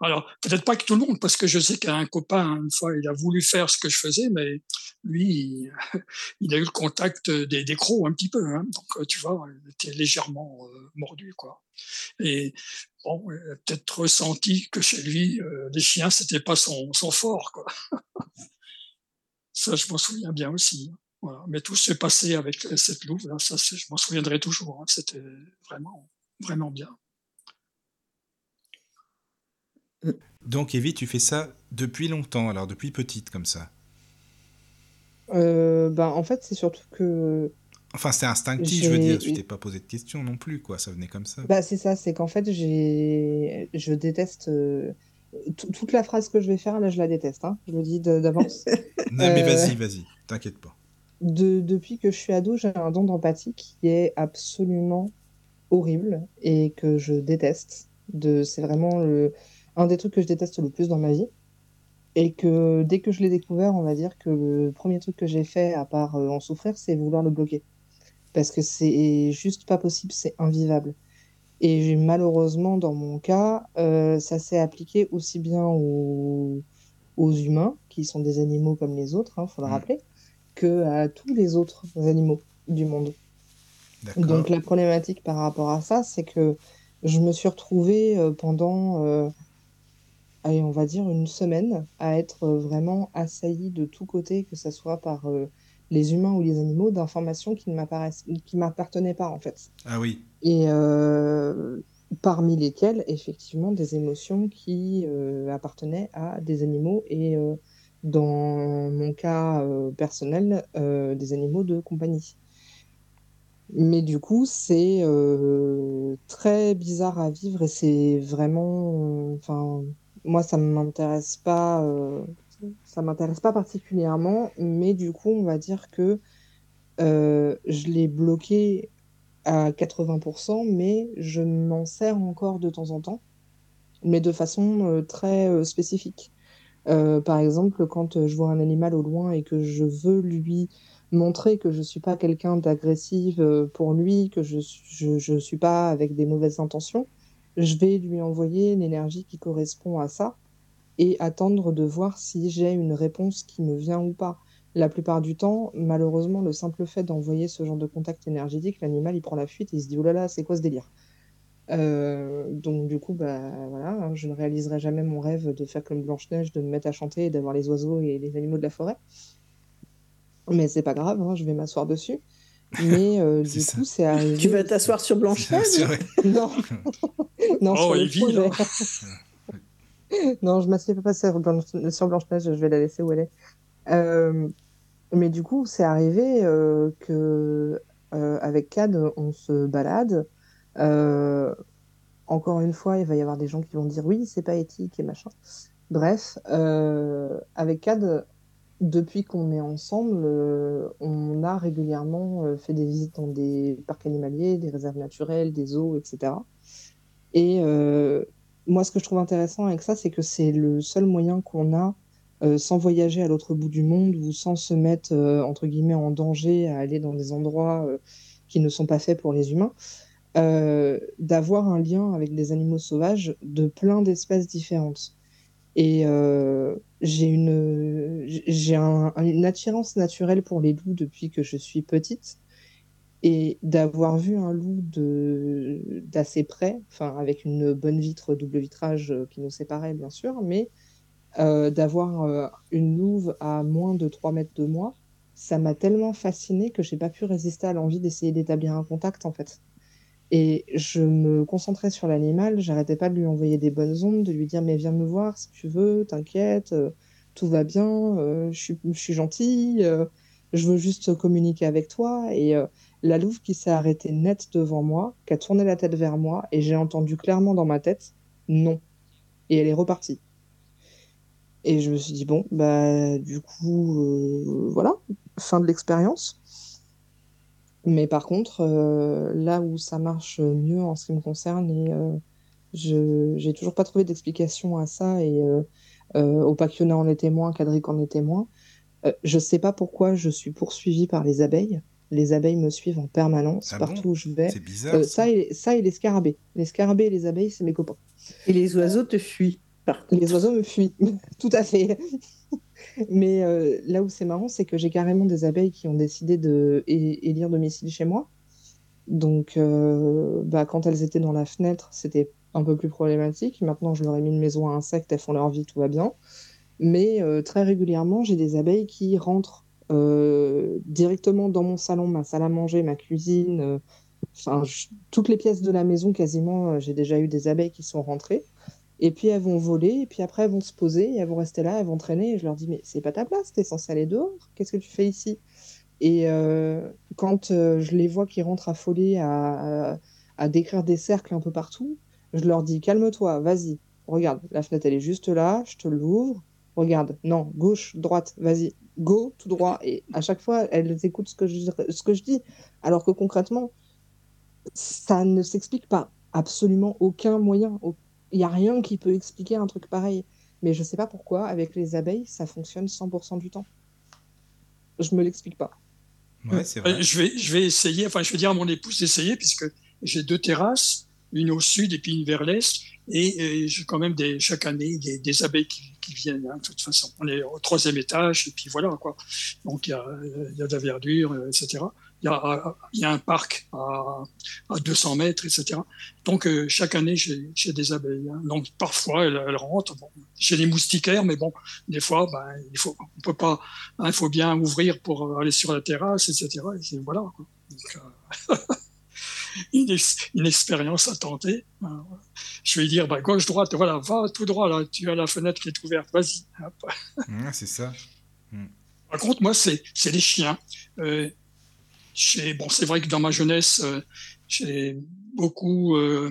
Alors, peut-être pas que tout le monde, parce que je sais qu'un copain, une fois, il a voulu faire ce que je faisais, mais lui, il, a eu le contact des, des crocs un petit peu. Hein. Donc, euh, tu vois, il était légèrement euh, mordu, quoi. Et bon, il a peut-être ressenti que chez lui, euh, les chiens, c'était pas son, son fort, quoi. ça, je m'en souviens bien aussi. hein. Voilà. Mais tout s'est passé avec cette louve, là, ça, je m'en souviendrai toujours. hein. C'était vraiment, vraiment bien. Donc, Evie, tu fais ça depuis longtemps, alors depuis petite comme ça. Euh, ben, en fait, c'est surtout que. Enfin, c'est instinctif, je veux dire. Tu t'es pas posé de questions non plus, quoi. Ça venait comme ça. Bah, c'est ça, c'est qu'en fait, j'ai, je déteste euh, tout- toute la phrase que je vais faire, là, je la déteste, hein, je le dis d'avance. Non, mais Euh, vas-y, vas-y. T'inquiète pas. de- depuis que je suis ado, j'ai un don d'empathie qui est absolument horrible et que je déteste. De, c'est vraiment le, un des trucs que je déteste le plus dans ma vie. Et que dès que je l'ai découvert, on va dire que le premier truc que j'ai fait, à part euh, en souffrir, c'est vouloir le bloquer. Parce que c'est juste pas possible, c'est invivable. Et j'ai- malheureusement, dans mon cas, euh, ça s'est appliqué aussi bien aux, aux humains, qui sont des animaux comme les autres, il faut le Mm. rappeler, que à tous les autres animaux du monde. Donc la problématique par rapport à ça, c'est que je me suis retrouvée euh, pendant, allez, on va dire une semaine, à être euh, vraiment assaillie de tous côtés, que ce soit par euh, les humains ou les animaux, d'informations qui ne m'appartenaient pas en fait. Ah oui. Et, euh, parmi lesquelles, effectivement, des émotions qui euh, appartenaient à des animaux et, dans mon cas personnel, des animaux de compagnie. Mais du coup, c'est euh, très bizarre à vivre et c'est vraiment, enfin, moi, ça m'intéresse pas, euh, ça m'intéresse pas particulièrement, mais du coup, on va dire que euh, je l'ai bloqué à 80%, mais je m'en sers encore de temps en temps, mais de façon euh, très spécifique. Par exemple, quand je vois un animal au loin et que je veux lui montrer que je suis pas quelqu'un d'agressif pour lui, que je, je suis pas avec des mauvaises intentions, je vais lui envoyer l'énergie qui correspond à ça et attendre de voir si j'ai une réponse qui me vient ou pas. La plupart du temps, malheureusement, le simple fait d'envoyer ce genre de contact énergétique, l'animal il prend la fuite et il se dit oh là là, c'est quoi ce délire? Euh, donc du coup, bah voilà, hein, je ne réaliserai jamais mon rêve de faire comme Blanche-Neige, de me mettre à chanter et d'avoir les oiseaux et les animaux de la forêt. Mais c'est pas grave, hein, je vais m'asseoir dessus. Mais euh, du ça. coup, c'est arrivé. Tu vas t'asseoir sur Blanche-Neige. Non, non, Oh, sur le Evie, projet. là. Non, je m'assieds pas sur Blanche- sur Blanche-Neige, je vais la laisser où elle est. Euh, mais du coup, c'est arrivé euh, que euh, avec Cad, on se balade. Euh, encore une fois, il va y avoir des gens qui vont dire oui, c'est pas éthique et machin. Bref, euh, avec Cad, depuis qu'on est ensemble, euh, on a régulièrement euh, fait des visites dans des parcs animaliers, des réserves naturelles, des zoos, etc. Et euh, moi, ce que je trouve intéressant avec ça, c'est que c'est le seul moyen qu'on a, sans voyager à l'autre bout du monde ou sans se mettre, entre guillemets, en danger à aller dans des endroits qui ne sont pas faits pour les humains, d'avoir un lien avec des animaux sauvages de plein d'espèces différentes. Et euh, j'ai une, attirance naturelle pour les loups depuis que je suis petite. Et d'avoir vu un loup de, d'assez près, enfin avec une bonne vitre double vitrage euh, qui nous séparait bien sûr, mais euh, d'avoir une louve à moins de 3 mètres de moi, ça m'a tellement fascinée que j'ai pas pu résister à l'envie d'essayer d'établir un contact en fait. Et je me concentrais sur l'animal, j'arrêtais pas de lui envoyer des bonnes ondes, de lui dire mais viens me voir si tu veux, t'inquiète, euh, tout va bien, euh, je suis, je gentille, euh, je veux juste communiquer avec toi. Et euh, la louve qui s'est arrêtée net devant moi, qui a tourné la tête vers moi, et j'ai entendu clairement dans ma tête non. Et elle est repartie. Et je me suis dit bon, bah du coup, euh, voilà, fin de l'expérience. Mais par contre, euh, là où ça marche mieux en ce qui me concerne, et euh, je j'ai toujours pas trouvé d'explication à ça, et euh, euh, Opakiona en est témoin, Kadrik en est témoin. Euh, je sais pas pourquoi je suis poursuivie par les abeilles. Les abeilles me suivent en permanence Ah partout bon où je vais. C'est bizarre. Euh, ça. ça, et, ça et les scarabées. Les scarabées et les abeilles, c'est mes copains. Et les oiseaux te fuient, Les oiseaux me fuient, tout à fait. Mais euh, là où c'est marrant, c'est que j'ai carrément des abeilles qui ont décidé de élire domicile chez moi. Donc, euh, bah, quand elles étaient dans la fenêtre, c'était un peu plus problématique. Maintenant, je leur ai mis une maison à insectes, elles font leur vie, tout va bien. Mais euh, très régulièrement, j'ai des abeilles qui rentrent directement dans mon salon, ma salle à manger, ma cuisine, enfin, toutes les pièces de la maison quasiment. j'ai déjà eu des abeilles qui sont rentrées. Et puis elles vont voler, et puis après elles vont se poser, elles vont rester là, elles vont traîner, et je leur dis, mais c'est pas ta place, t'es censé aller dehors, qu'est-ce que tu fais ici? Et euh, quand euh, je les vois qui rentrent affolés à, à, à décrire des cercles un peu partout, je leur dis, calme-toi, vas-y, regarde, la fenêtre elle est juste là, je te l'ouvre, regarde, non, gauche, droite, vas-y, go, tout droit. Et à chaque fois, elles écoutent ce que je, ce que je dis, alors que concrètement, ça ne s'explique pas absolument aucun moyen. Au- Il n'y a rien qui peut expliquer un truc pareil. Mais je ne sais pas pourquoi, avec les abeilles, ça fonctionne 100% du temps. Je me l'explique pas. Ouais, c'est Euh, vrai. Je vais, je vais essayer, enfin, je vais dire à mon épouse d'essayer, puisque j'ai deux terrasses, une au sud et puis une vers l'est, et, et j'ai quand même des, chaque année des, des abeilles qui, qui viennent, hein, de toute façon. On est au troisième étage, et puis voilà, quoi. Donc, il y a, y a de la verdure, euh, etc. Il y y a un parc à, à 200 mètres, etc. Donc, euh, chaque année, j'ai des abeilles. hein. Donc, parfois, elles, elles rentrent. Bon, j'ai des moustiquaires, mais bon, des fois, ben, il faut, on peut pas, hein, faut bien ouvrir pour aller sur la terrasse, etc. Et voilà. quoi. Donc, euh, une, une, expérience à tenter. Je vais dire, bah, gauche, droite, voilà, va tout droit, là, tu as la fenêtre qui est ouverte, vas-y. c'est ça. Hmm. Par contre, moi, c'est les chiens. Euh, bon, c'est vrai que dans ma jeunesse, euh, j'ai beaucoup, euh,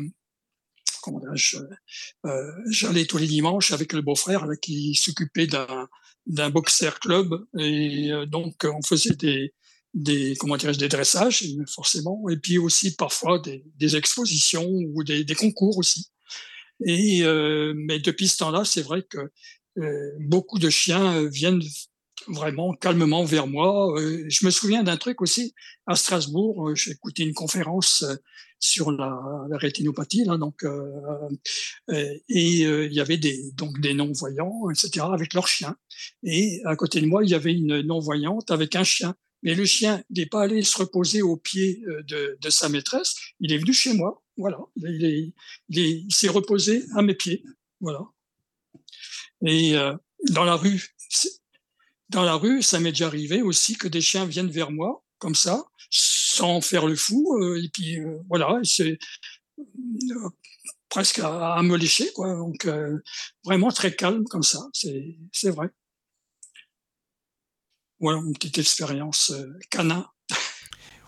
euh, j'allais tous les dimanches avec le beau-frère qui s'occupait d'un boxer club. Et euh, donc on faisait des des comment des dressages forcément. Et puis aussi parfois des, des expositions ou des, des, concours aussi. Et euh, mais depuis ce temps-là c'est vrai que euh, beaucoup de chiens viennent vraiment calmement vers moi. je me souviens d'un truc aussi à Strasbourg. J'ai écouté une conférence sur la, rétinopathie, là, donc, euh, et il y avait des, donc des non-voyants, etc., avec leurs chiens. Et à côté de moi, il y avait une non-voyante avec un chien. Mais le chien n'est pas allé se reposer au pied de, sa maîtresse. Il est venu chez moi. Voilà. Il, est, il, s'est reposé à mes pieds. Voilà. Et euh, dans la rue, dans la rue, ça m'est déjà arrivé aussi que des chiens viennent vers moi, comme ça, sans faire le fou. Euh, et puis euh, voilà, c'est euh, presque à, me lécher, quoi. Donc vraiment très calme comme ça, c'est vrai. Voilà une petite expérience canin.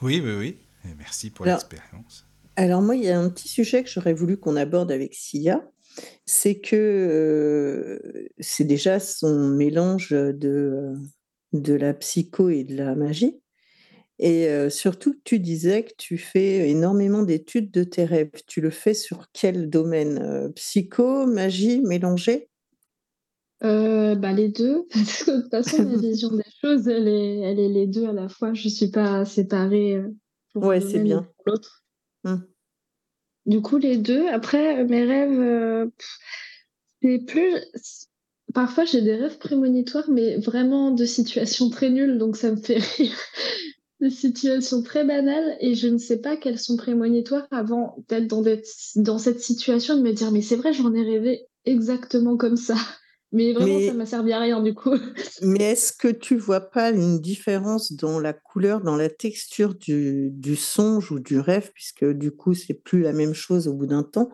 Oui, oui, oui. merci pour l'expérience. Alors moi, il y a un petit sujet que j'aurais voulu qu'on aborde avec Sia, c'est que c'est déjà son mélange de, de la psycho et de la magie. Et surtout, tu disais que tu fais énormément d'études de tes rêves. Tu le fais sur quel domaine Psycho, magie, mélangée euh, bah, Les deux. Parce que de toute façon, ma vision des choses, elle est, elle est les deux à la fois. Je ne suis pas séparée pour ouais, c'est bien. l'autre. Du coup, les deux. Après, mes rêves, c'est plus. Parfois, j'ai des rêves prémonitoires, mais vraiment de situations très nulles, donc ça me fait rire de situations très banales et je ne sais pas quelles sont prémonitoires avant d'être dans, dans, cette situation de me dire mais c'est vrai j'en ai rêvé exactement comme ça mais vraiment ça m'a servi à rien du coup mais est-ce que tu vois pas une différence dans la couleur dans la texture du, du songe ou du rêve? Puisque du coup c'est plus la même chose au bout d'un temps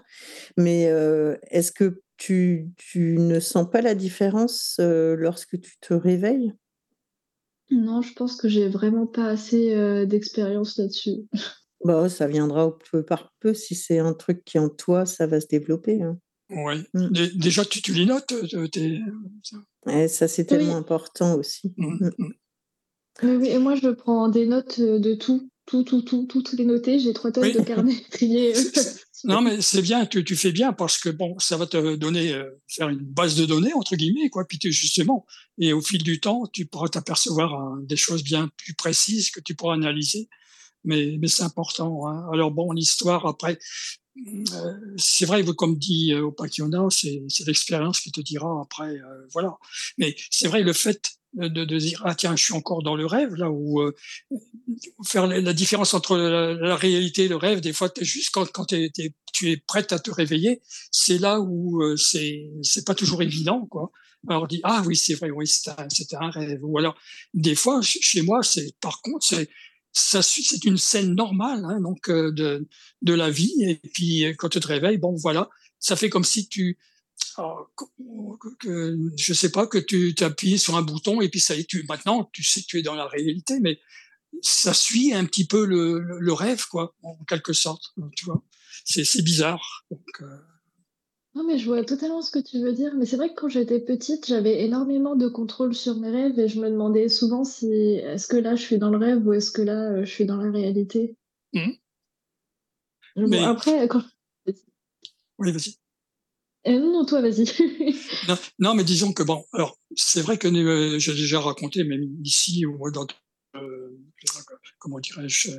mais euh, est-ce que tu, tu, ne sens pas la différence euh, lorsque tu te réveilles? Non, je pense que j'ai vraiment pas assez euh, d'expérience là-dessus. Bah, ça viendra peu par peu. Si c'est un truc qui est en toi, ça va se développer. Hein. Oui. Mmh. Déjà, tu, tu, les notes euh, Ça, c'est tellement important aussi. Mmh, mmh. Oui, et moi, je prends des notes euh, de tout, tout, tout, tout, toutes les noter. J'ai trois tonnes de carnet triés. Non, mais c'est bien, tu, tu fais bien parce que bon, ça va te donner, euh, faire une base de données, entre guillemets, quoi. Puis justement, et au fil du temps, tu pourras t'apercevoir des choses bien plus précises que tu pourras analyser. Mais, mais c'est important. Hein. Alors bon, l'histoire, après, euh, c'est vrai, comme dit euh, Opakiona, c'est l'expérience qui te dira après, euh, voilà. Mais c'est vrai, le fait de, de, dire ah tiens je suis encore dans le rêve là où euh, faire la, différence entre la, réalité et le rêve des fois es juste quand, quand es, tu es prête à te réveiller c'est là où euh, c'est c'est pas toujours évident quoi alors on dit ah oui c'est vrai oui c'était un, un, rêve ou alors des fois chez moi c'est par contre c'est ça c'est une scène normale hein, donc euh, de de la vie et puis quand tu te réveilles bon voilà ça fait comme si tu que, je sais pas, que tu t'appuies sur un bouton et puis ça y est, tu, maintenant, tu sais tu es dans la réalité, mais ça suit un petit peu le, le, rêve, quoi, en quelque sorte, tu vois. C'est bizarre. Donc, euh. Non, mais je vois totalement ce que tu veux dire. Mais c'est vrai que quand j'étais petite, j'avais énormément de contrôle sur mes rêves et je me demandais souvent si est-ce que là je suis dans le rêve ou est-ce que là euh, je suis dans la réalité? Mmh. mais... après, quand. Oui, vas-y. Euh, non, toi, vas-y. non, mais disons que bon, alors c'est vrai que euh, j'ai déjà raconté, même ici ou dans euh, comment dirais-je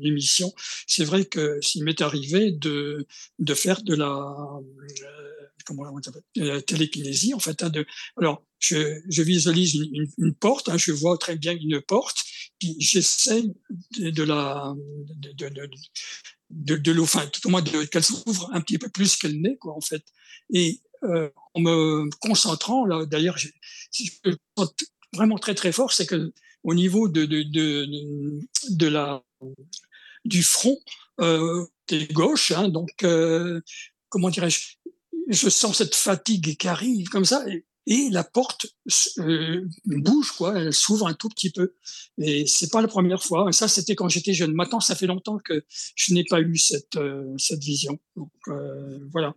l'émission, c'est vrai que s'il m'est arrivé de de faire de la comment on la télékinésie en fait. Hein, alors je, je visualise une, porte, hein, je vois très bien une porte, puis j'essaie de, de, la de, de, de, de l'eau, enfin tout au moins qu'elle s'ouvre un petit peu plus qu'elle n'est quoi en fait. Et euh, en me concentrant, là, d'ailleurs, si je vraiment très très fort, c'est que au niveau de, de, de, de la du front, euh, gauche, hein, donc euh, comment dirais-je Je sens cette fatigue qui arrive comme ça, et, la porte euh, bouge, quoi, elle s'ouvre un tout petit peu. Et c'est pas la première fois. Ça, c'était quand j'étais jeune. Maintenant, ça fait longtemps que je n'ai pas eu cette euh, cette vision. Donc euh, voilà.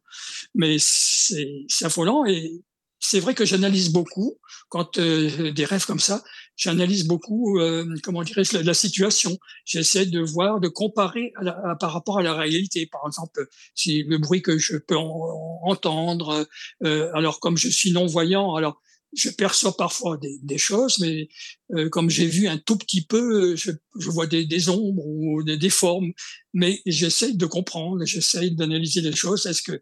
Mais c'est c'est affolant et c'est vrai que j'analyse beaucoup quand euh, des rêves comme ça. J'analyse beaucoup, euh, comment dirais-je, la, situation. J'essaie de voir, de comparer par rapport à la réalité. Par exemple, si le bruit que je peux en- en- entendre. euh, alors, comme je suis non voyant, alors je perçois parfois des, des choses, mais euh, comme j'ai vu un tout petit peu, je, je vois des, des ombres ou des, des formes. Mais j'essaie de comprendre, j'essaie d'analyser les choses. Est-ce que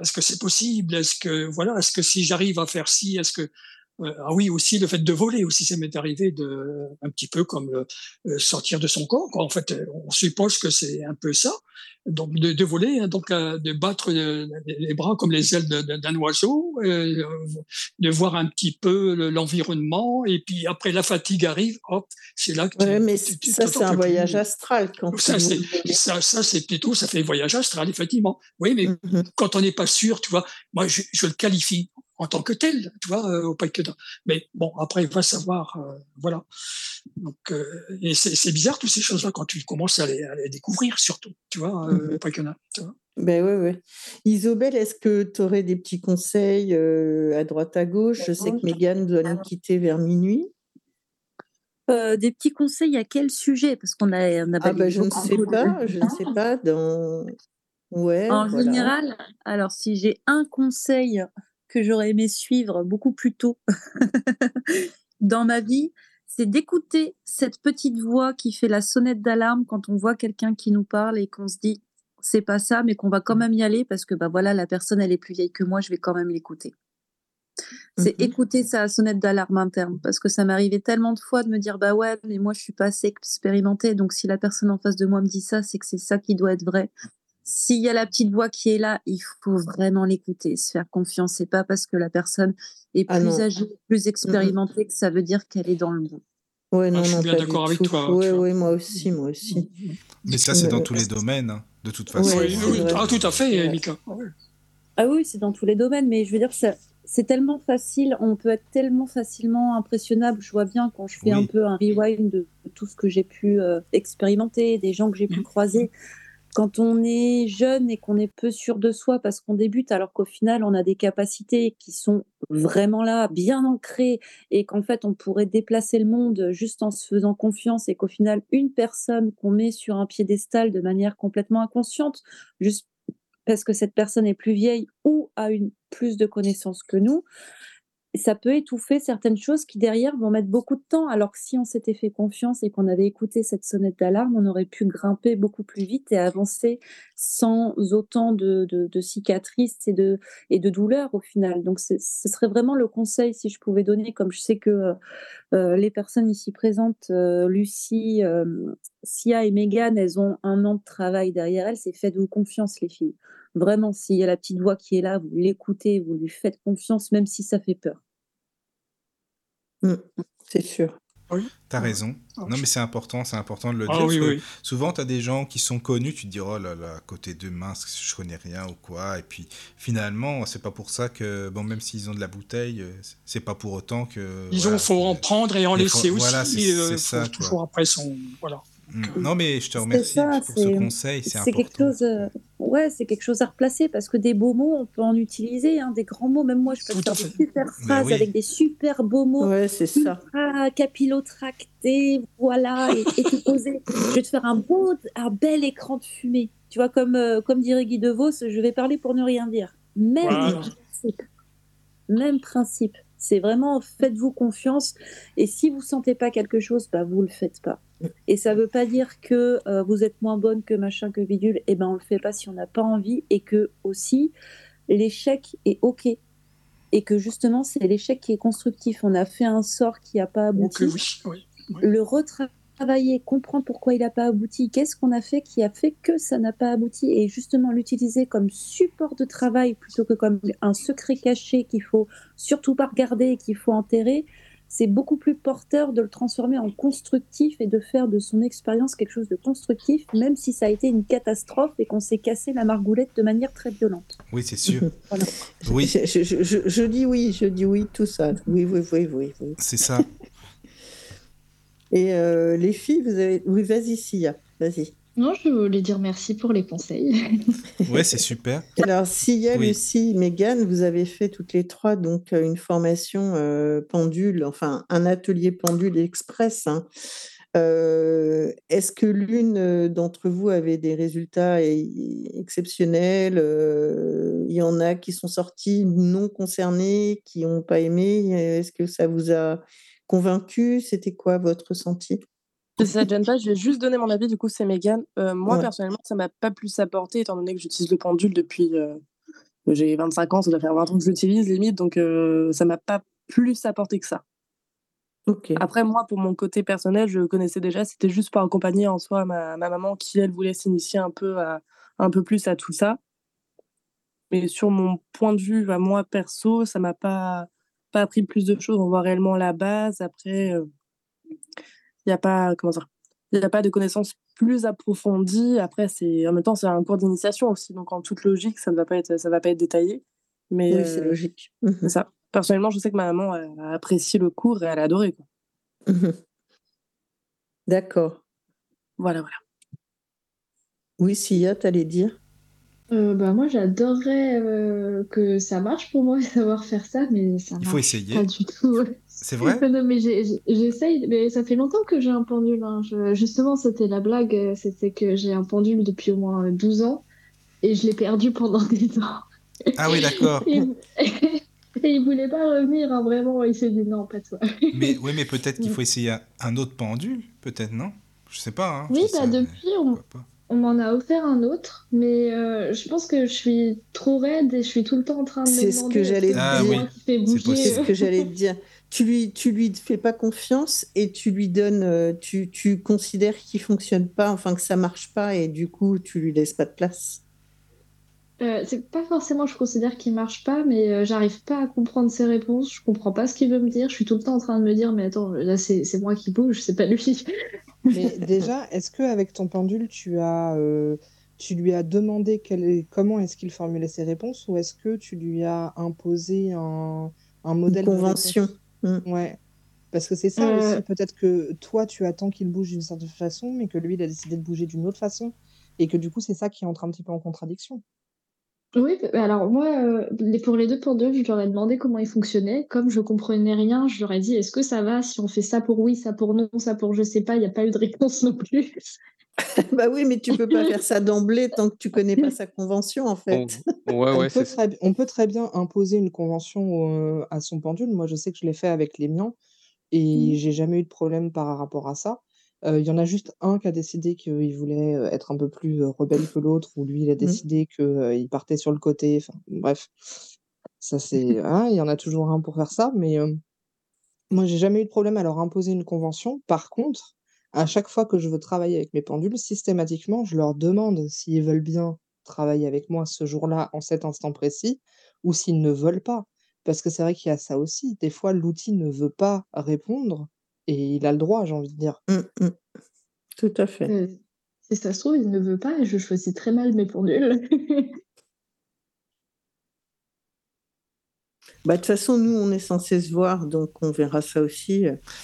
est-ce que c'est possible? Est-ce que voilà Est-ce que si j'arrive à faire ci, est-ce que ah oui aussi le fait de voler aussi ça m'est arrivé de un petit peu comme euh, euh, sortir de son corps quoi. En fait, euh, on suppose que c'est un peu ça. Donc de, de voler, hein, donc euh, de battre euh, les bras comme les ailes d'un oiseau, euh, de voir un petit peu le- l'environnement et puis après la fatigue arrive, hop, c'est là que tu, Ouais, mais tu- tu ça, c'est un voyage astral quand Ça, c'est, ça, ça, c'est plutôt, ça fait voyage astral, effectivement. Oui, mais quand on n'est pas sûr, tu vois, moi, je, je le qualifie en tant que tel, tu vois, euh, au Païquedin. Mais bon, après, il va savoir, euh, voilà. Donc, euh, et c'est, bizarre, toutes ces choses-là, quand tu commences à les, à les découvrir, surtout, tu vois, euh, au Païquedin, tu vois. Ben oui, oui. Isobel, est-ce que tu aurais des petits conseils euh, à droite à gauche? Je sais que Mégane doit nous quitter vers minuit. Euh, des petits conseils à quel sujet? Parce qu'on a, on a Ah ben je ne sais de- pas, je ne sais pas. Dans... Ouais, En voilà. général, alors si j'ai un conseil que j'aurais aimé suivre beaucoup plus tôt dans ma vie, c'est d'écouter cette petite voix qui fait la sonnette d'alarme quand on voit quelqu'un qui nous parle et qu'on se dit c'est pas ça, mais qu'on va quand même y aller parce que bah voilà la personne elle est plus vieille que moi, je vais quand même l'écouter. C'est écouter sa sonnette d'alarme interne parce que ça m'arrivait tellement de fois de me dire bah ouais mais moi je suis pas assez expérimentée donc si la personne en face de moi me dit ça c'est que c'est ça qui doit être vrai. S'il y a la petite voix qui est là, il faut vraiment l'écouter, se faire confiance. C'est pas parce que la personne est Ah plus non. âgée, plus expérimentée que ça veut dire qu'elle est dans le bon. Ouais, Ah, non, je suis non, bien d'accord avec tout. toi, Ouais, ouais, moi aussi, moi aussi. Mais ça, c'est dans tous les domaines, hein, de toute Ouais, façon. Oui, c'est oui, vrai. ah, tout à fait, Ouais. Mika. Ouais. Ah oui, c'est dans tous les domaines, mais je veux dire, ça, c'est tellement facile, on peut être tellement facilement impressionnable. Je vois bien quand je fais un Oui. peu un rewind de tout ce que j'ai pu euh, expérimenter, des gens que j'ai pu Mhm. croiser. Quand on est jeune et qu'on est peu sûr de soi parce qu'on débute, alors qu'au final, on a des capacités qui sont vraiment là, bien ancrées, et qu'en fait, on pourrait déplacer le monde juste en se faisant confiance, et qu'au final, une personne qu'on met sur un piédestal de manière complètement inconsciente, juste parce que cette personne est plus vieille ou a plus de connaissances que nous, ça peut étouffer certaines choses qui derrière vont mettre beaucoup de temps. Alors que si on s'était fait confiance et qu'on avait écouté cette sonnette d'alarme, on aurait pu grimper beaucoup plus vite et avancer sans autant de, cicatrices et de, douleurs au final. Donc ce serait vraiment le conseil si je pouvais donner, comme je sais que euh, les personnes ici présentes, euh, Lucie, euh, Sia et Megan, elles ont un an de travail derrière elles. C'est faites-vous confiance, les filles. Vraiment, s'il y a la petite voix qui est là, vous l'écoutez, vous lui faites confiance, même si ça fait peur. Mm, C'est sûr. Oui. T'as raison. Ah, Non, mais c'est important, c'est important de le Ah dire. oui, parce que oui. Souvent, t'as des gens qui sont connus, tu te dis, oh là là, côté de mince, je connais rien ou quoi. Et puis, finalement, c'est pas pour ça que, bon, même s'ils ont de la bouteille, euh, c'est pas pour autant que. Disons, voilà, faut en prendre et en faut- laisser aussi. voilà, c'est- euh, quoi. toujours après son. Voilà. Mm. Non, mais je te remercie ça, pour ce conseil, c'est quelque chose, euh, ouais, c'est quelque chose à replacer parce que des beaux mots, on peut en utiliser, hein, des grands mots. Même moi, je peux Tout faire des super Ben phrases oui. avec des super beaux mots. Ouais, c'est ça. capillotracté, voilà, et, et. Je vais te faire un beau, un bel écran de fumée. Tu vois, comme, euh, comme dirait Guy DeVos, je vais parler pour ne rien dire. Même Voilà. principe. Même principe. C'est vraiment faites-vous confiance. Et si vous sentez pas quelque chose, bah, vous le faites pas. Et ça veut pas dire que euh, vous êtes moins bonne que machin, que bidule. Et ben, on le fait pas si on n'a pas envie. Et que aussi, l'échec est OK. Et que justement, c'est l'échec qui est constructif. On a fait un sort qui n'a pas abouti oui, oui. le retravailler, comprendre pourquoi il n'a pas abouti, qu'est-ce qu'on a fait qui a fait que ça n'a pas abouti, et justement l'utiliser comme support de travail plutôt que comme un secret caché qu'il faut surtout pas regarder et qu'il faut enterrer, c'est beaucoup plus porteur de le transformer en constructif et de faire de son expérience quelque chose de constructif, même si ça a été une catastrophe et qu'on s'est cassé la margoulette de manière très violente. Oui, c'est sûr. Voilà. Oui, Je, je- je- je dis oui, je dis oui, tout ça. Oui, oui, oui, oui. oui. c'est ça. Et euh, les filles, vous avez. Oui, vas-y, Sia, vas-y. Non, je voulais dire merci pour les conseils. Ouais, c'est super. Alors, Sia, Oui. Lucie, Megan, vous avez fait toutes les trois donc euh, une formation euh, pendule, enfin un atelier pendule express. hein. Euh, Est-ce que l'une d'entre vous avait des résultats exceptionnels euh, Il y en a qui sont sortis non concernés, qui n'ont pas aimé. Est-ce que ça vous a convaincu? C'était quoi votre ressenti? Si ça gêne pas, je vais juste donner mon avis, du coup, c'est Megan. Euh, moi, Ouais. personnellement, ça m'a pas plus apporté, étant donné que j'utilise le pendule depuis. euh, j'ai 25 ans, ça doit faire 20 ans que je l'utilise, limite, donc euh, ça m'a pas plus apporté que ça. Après, moi, pour mon côté personnel, je connaissais déjà, c'était juste pour accompagner en soi ma, ma maman qui, elle, voulait s'initier un peu, à, un peu plus à tout ça. Mais sur mon point de vue, à moi, perso, ça m'a pas, pas appris plus de choses. On voit réellement la base. Après, il n'y a pas, comment dire, il y a pas de connaissances plus approfondies. Après, c'est, en même temps, c'est un cours d'initiation aussi. Donc, en toute logique, ça ne va pas être, ça va pas être détaillé. Mais, Oui, c'est euh, logique. c'est ça. Personnellement, je sais que ma maman a a apprécié le cours et elle a adoré. Quoi. D'accord. Voilà, voilà. Oui, Sia, t'allais dire? Euh, bah, moi, j'adorerais euh, que ça marche pour moi de savoir faire ça, mais ça Il faut marche essayer. pas du tout. C'est vrai? Non, mais j'essaye, mais ça fait longtemps que j'ai un pendule. hein. Je- justement, c'était la blague, euh, c'était que j'ai un pendule depuis au moins 12 ans et je l'ai perdu pendant des ans. Ah oui, d'accord. Et, et il voulait pas revenir, hein, vraiment. Il s'est dit non, pas toi. Mais oui, mais peut-être qu'il faut essayer un, autre pendule, peut-être, non? Je sais pas. Hein, Oui, bah ça, depuis, on. On m'en a offert un autre, mais euh, je pense que je suis trop raide et je suis tout le temps en train de me C'est ce que j'allais c'est Ah oui, c'est bouger C'est possible. ce que j'allais te dire. Tu lui, tu lui fais pas confiance et tu lui donnes, euh, tu, tu considères qu'il fonctionne pas, enfin que ça marche pas et du coup tu lui laisses pas de place. Euh, c'est pas forcément, je considère qu'il marche pas, mais euh, j'arrive pas à comprendre ses réponses. Je comprends pas ce qu'il veut me dire. Je suis tout le temps en train de me dire, mais attends, là c'est moi qui bouge, c'est pas lui. Mais déjà, est-ce que avec ton pendule, tu as, euh, tu lui as demandé quel est- comment est-ce qu'il formulait ses réponses ou est-ce que tu lui as imposé un, un Une modèle de convention. réponse? Mm. Ouais. Parce que c'est ça Euh, aussi, peut-être que toi, tu attends qu'il bouge d'une certaine façon, mais que lui, il a décidé de bouger d'une autre façon. Et que du coup, c'est ça qui entre un petit peu en contradiction. Oui, bah, alors moi, euh, les- pour les deux pendules, je leur ai demandé comment ils fonctionnaient. Comme je comprenais rien, je leur ai dit, est-ce que ça va si on fait ça pour oui, ça pour non, ça pour je sais pas, il n'y a pas eu de réponse non plus. Bah oui, mais tu peux pas faire ça d'emblée tant que tu connais pas sa convention en On- fait. Ouais, On ouais, peut c'est très, on peut très bien imposer une convention euh, à son pendule. Moi, je sais que je l'ai fait avec les miens et Mm. j'ai jamais eu de problème par rapport à ça. Euh, Il y en a juste un qui a décidé qu'il voulait euh, être un peu plus euh, rebelle que l'autre, ou lui, il a Mm. décidé qu'il partait sur le côté. Enfin, bref, ça c'est. hein, il y en a toujours un pour faire ça, mais moi, j'ai jamais eu de problème à leur imposer une convention. Par contre, à chaque fois que je veux travailler avec mes pendules, systématiquement, je leur demande s'ils veulent bien travailler avec moi ce jour-là, en cet instant précis, ou s'ils ne veulent pas. Parce que c'est vrai qu'il y a ça aussi. Des fois, l'outil ne veut pas répondre et il a le droit, j'ai envie de dire. Mm, mm. Tout à fait. Euh, si ça se trouve, il ne veut pas et je choisis très mal mes pendules. Bah, de toute façon, nous, on est censé se voir, donc on verra ça aussi.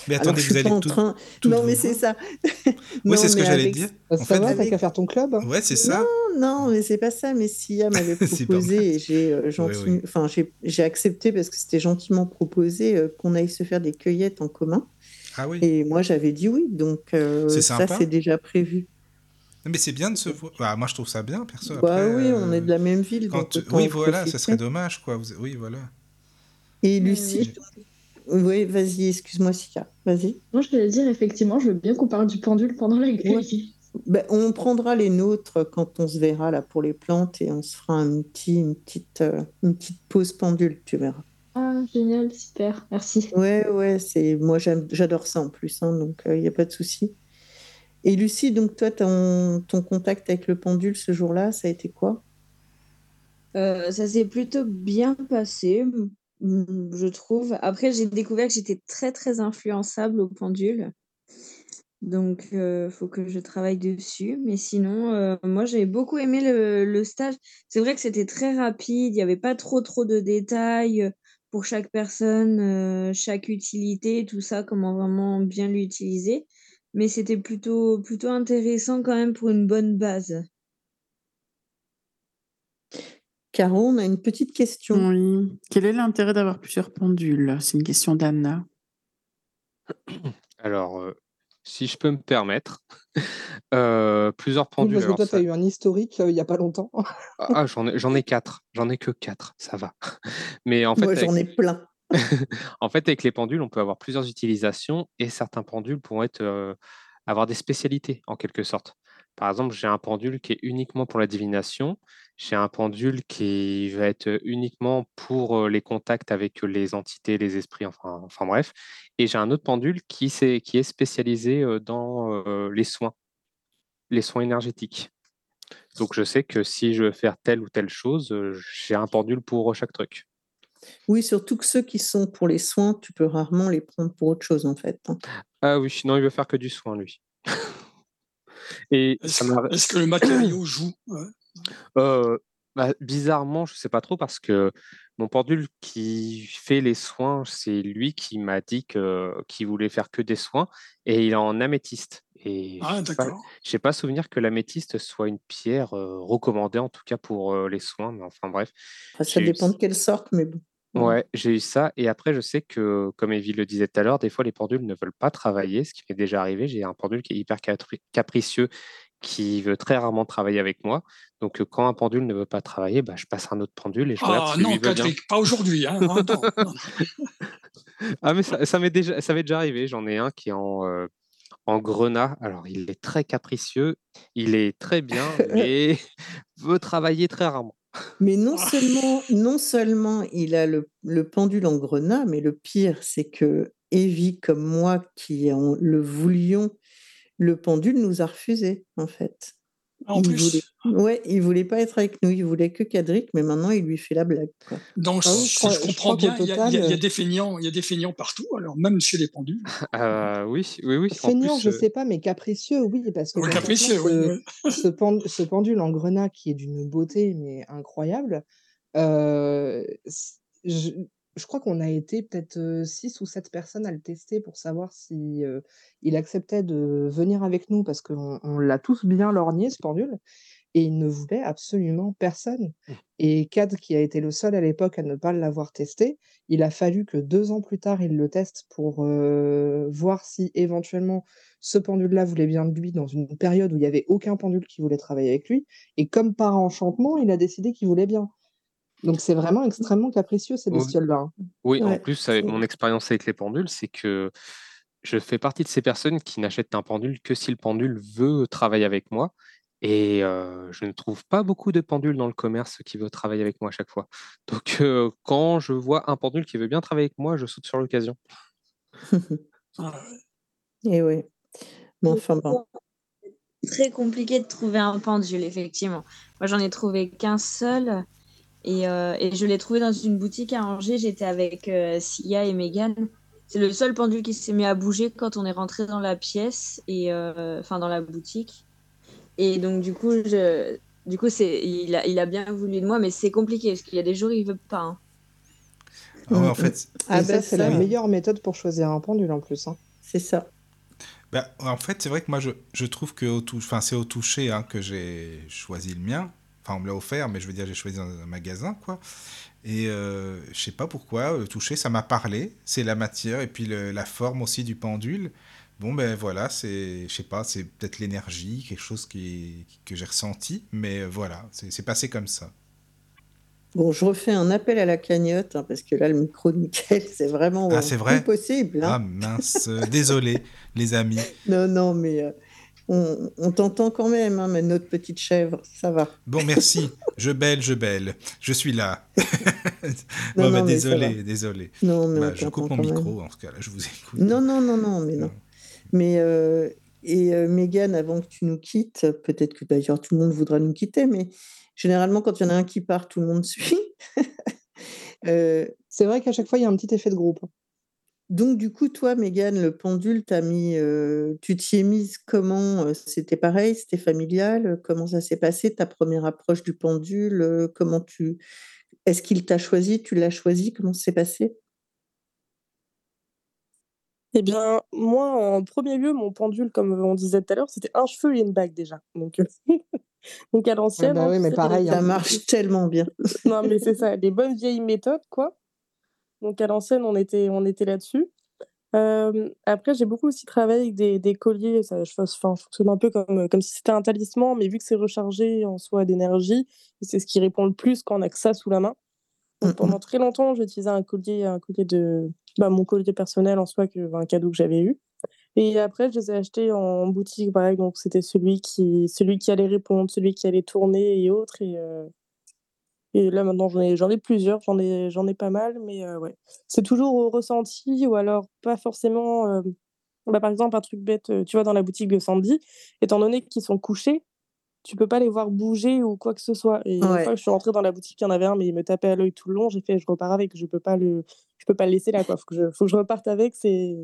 Mais Alors, attendez, je vous suis pas allez en tout- train. Non, mais c'est ça. Oui, c'est ce que mais j'allais avec- dire. En ça fait, va, t'as avec- qu'à faire ton club? ouais, c'est ça. Non, non, mais c'est pas ça. Mais Sia m'avait proposé et j'ai euh, Oui, gentil- oui. enfin, j'ai j'ai accepté parce que c'était gentiment proposé euh, qu'on aille se faire des cueillettes en commun. Ah oui. Et moi, j'avais dit oui. Donc, euh, ça, c'est déjà prévu. Mais c'est bien de se voir. Bah, moi, je trouve ça bien, perso. Bah Après, oui, on euh, est de la même ville. quand donc Oui, voilà, ça serait dommage, quoi. Vous- Oui, voilà. Et Lucie, oui. oui, vas-y, excuse-moi, Sia. Vas-y. Moi, je voulais dire, effectivement, je veux bien qu'on parle du pendule pendant la grille. Ben, on prendra les nôtres quand on se verra là pour les plantes et on se fera un petit, une, petite, euh, une petite pause pendule, tu verras. Ah, génial, super, merci. Ouais, ouais, c'est moi j'adore ça en plus, hein, donc il n'y a pas de souci. Et Lucie, donc toi, ton, ton contact avec le pendule ce jour-là, ça a été quoi? Euh, ça s'est plutôt bien passé. je trouve. Après, j'ai découvert que j'étais très, très influençable au pendule. Donc, il faut que je travaille dessus. Mais sinon, moi, j'ai beaucoup aimé le, le stage. C'est vrai que c'était très rapide, il n'y avait pas trop, trop de détails pour chaque personne, chaque utilité, tout ça, comment vraiment bien l'utiliser. Mais c'était plutôt, plutôt intéressant quand même pour une bonne base. Caro, on a une petite question. Oui. Quel est l'intérêt d'avoir plusieurs pendules? C'est une question d'Anna. Alors, euh, si je peux me permettre, euh, plusieurs Oui, pendules. parce que toi, tu ça- as eu un historique euh, il n'y a pas longtemps. Ah, j'en ai, j'en ai quatre. J'en ai que quatre, ça va. Mais en fait, Moi, j'en ai avec, plein. en fait, avec les pendules, on peut avoir plusieurs utilisations et certains pendules pourront être, euh, avoir des spécialités en quelque sorte. Par exemple, j'ai un pendule qui est uniquement pour la divination. J'ai un pendule qui va être uniquement pour les contacts avec les entités, les esprits, enfin, enfin bref. Et j'ai un autre pendule qui, est spécialisé dans les soins, les soins énergétiques. Donc, je sais que si je veux faire telle ou telle chose, j'ai un pendule pour chaque truc. Oui, surtout que ceux qui sont pour les soins, tu peux rarement les prendre pour autre chose, en fait. hein. Ah oui, non, il veut faire que du soin, lui. Et Est-ce est-ce que le matériau joue? Ouais Euh, bah, bizarrement, je sais pas trop parce que mon pendule qui fait les soins, c'est lui qui m'a dit que qu'il voulait faire que des soins et il est en améthyste. Et Ah, je sais pas, pas souvenir que l'améthyste soit une pierre euh, recommandée en tout cas pour euh, les soins, mais enfin bref, Enfin, ça eu dépend de quelle sorte, mais bon. Ouais, j'ai eu ça. Et après, je sais que, comme Evie le disait tout à l'heure, des fois, les pendules ne veulent pas travailler, ce qui m'est déjà arrivé. J'ai un pendule qui est hyper capri- capricieux, qui veut très rarement travailler avec moi. Donc, quand un pendule ne veut pas travailler, bah, je passe à un autre pendule et je regarde Ah si lui non, veut bien. Patrick, pas aujourd'hui. Hein. Ah, mais ça, ça m'est déjà, ça m'est déjà arrivé. J'en ai un qui est en, euh, en grenat. Alors, il est très capricieux, il est très bien, mais veut travailler très rarement. Mais non Ah. seulement, non seulement il a le, le pendule en grenat, mais le pire, c'est que Evie, comme moi, qui en- le voulions, le pendule nous a refusé, en fait. En Il voulait, plus. ouais, il voulait pas être avec nous, il voulait que Cadric, mais maintenant il lui fait la blague. quoi. Donc, Ah je crois, je je comprends qu'au bien, il y, a- y y des feignants, il y a des feignants partout, alors même chez les pendules. Euh, oui, oui, oui. Feignant, plus, je euh, sais pas, mais capricieux, oui, parce que capricieux, ce, oui. ce, pen- ce pendule en grenat qui est d'une beauté mais incroyable, euh, je, je crois qu'on a été peut-être 6 ou 7 personnes à le tester pour savoir si euh, il acceptait de venir avec nous parce qu'on on l'a tous bien lorgné, ce pendule, et il ne voulait absolument personne. Et Cad, qui a été le seul à l'époque à ne pas l'avoir testé, il a fallu que deux ans plus tard, il le teste pour euh, voir si éventuellement ce pendule-là voulait bien de lui dans une période où il n'y avait aucun pendule qui voulait travailler avec lui. Et comme par enchantement, il a décidé qu'il voulait bien. Donc c'est vraiment extrêmement capricieux, ces bestioles-là. hein. Oui, en plus, avec mon expérience avec les pendules, c'est que je fais partie de ces personnes qui n'achètent un pendule que si le pendule veut travailler avec moi. Et euh, je ne trouve pas beaucoup de pendules dans le commerce qui veut travailler avec moi à chaque fois. Donc, euh, quand je vois un pendule qui veut bien travailler avec moi, je saute sur l'occasion. Ah, Et oui. Mais enfin bon. Très compliqué de trouver un pendule, effectivement. Moi, j'en ai trouvé qu'un seul. Et, euh, et je l'ai trouvé dans une boutique à Angers. J'étais avec euh, Sia et Megan. C'est le seul pendule qui s'est mis à bouger quand on est rentré dans la pièce, et euh, enfin dans la boutique. Et donc, du coup, je, du coup c'est, il, a, il a bien voulu de moi, mais c'est compliqué parce qu'il y a des jours, il veut pas. hein. Ah ouais, en fait, Ah ben, c'est la meilleure méthode pour choisir un pendule en plus. hein. c'est ça. bah, en fait, c'est vrai que moi, je, je trouve que au tou- enfin, c'est au toucher hein, que j'ai choisi le mien. Enfin, on me l'a offert, mais je veux dire, j'ai choisi dans un magasin, quoi. Et euh, je sais pas pourquoi, le toucher, ça m'a parlé. C'est la matière et puis le- la forme aussi du pendule. Bon, ben voilà, c'est, je sais pas, c'est peut-être l'énergie, quelque chose qui, que j'ai ressenti, mais euh, voilà, c'est passé comme ça. Bon, je refais un appel à la cagnotte, hein, parce que là, le micro de Mickaël, c'est vraiment Ah, euh, vrai? impossible. hein. Ah mince, euh, désolé, les amis. Non, non, mais euh, on, on t'entend quand même, hein, mais notre petite chèvre, ça va. Bon, merci. Je belle, je belle. Je suis là. Non, bon, non, désolé, désolé. Non, mais Bah, je coupe mon même. micro, en tout cas, là, je vous écoute. Non, non, non, non, mais non. Mais euh, et euh, Mégane, avant que tu nous quittes, peut-être que d'ailleurs tout le monde voudra nous quitter, mais généralement quand il y en a un qui part, tout le monde suit. Euh, C'est vrai qu'à chaque fois, il y a un petit effet de groupe. Donc, du coup, toi, Mégane, le pendule, t'as mis, euh, tu t'y es mise comment? euh, C'était pareil, c'était familial? euh, Comment ça s'est passé, ta première approche du pendule? Comment tu... Est-ce qu'il t'a choisi? Tu l'as choisi? Comment ça s'est passé? Eh bien, moi, en premier lieu, mon pendule, comme on disait tout à l'heure, c'était un cheveu et une bague déjà. Donc, donc à l'ancienne, bah oui, mais pareil. Ça hein. marche tellement bien. non, mais c'est ça, les bonnes vieilles méthodes, quoi. Donc à l'ancienne, on était, on était là-dessus. Euh, après, j'ai beaucoup aussi travaillé avec des, des colliers. Ça, je, enfin, je fonctionne un peu comme, comme si c'était un talisman, mais vu que c'est rechargé en soi d'énergie, c'est ce qui répond le plus quand on a que ça sous la main. Donc pendant très longtemps, j'utilisais un collier, un collier de, bah, mon collier personnel en soi, que, un cadeau que j'avais eu. Et après, je les ai achetés en boutique, pareil. Donc c'était celui qui, celui qui allait répondre, celui qui allait tourner et autres. Et, euh, et là, maintenant, j'en ai, j'en ai plusieurs, j'en ai, j'en ai pas mal, mais euh, ouais. C'est toujours au ressenti ou alors pas forcément. euh, bah, par exemple, un truc bête, euh, tu vois, dans la boutique de Sandy, étant donné qu'ils sont couchés, tu peux pas les voir bouger ou quoi que ce soit. Et une fois que je suis rentrée dans la boutique, il y en avait un, mais il me tapait à l'œil tout le long. J'ai fait, je repars avec, je peux pas le, je peux pas le laisser là, quoi. Faut que je, faut que je reparte avec. C'est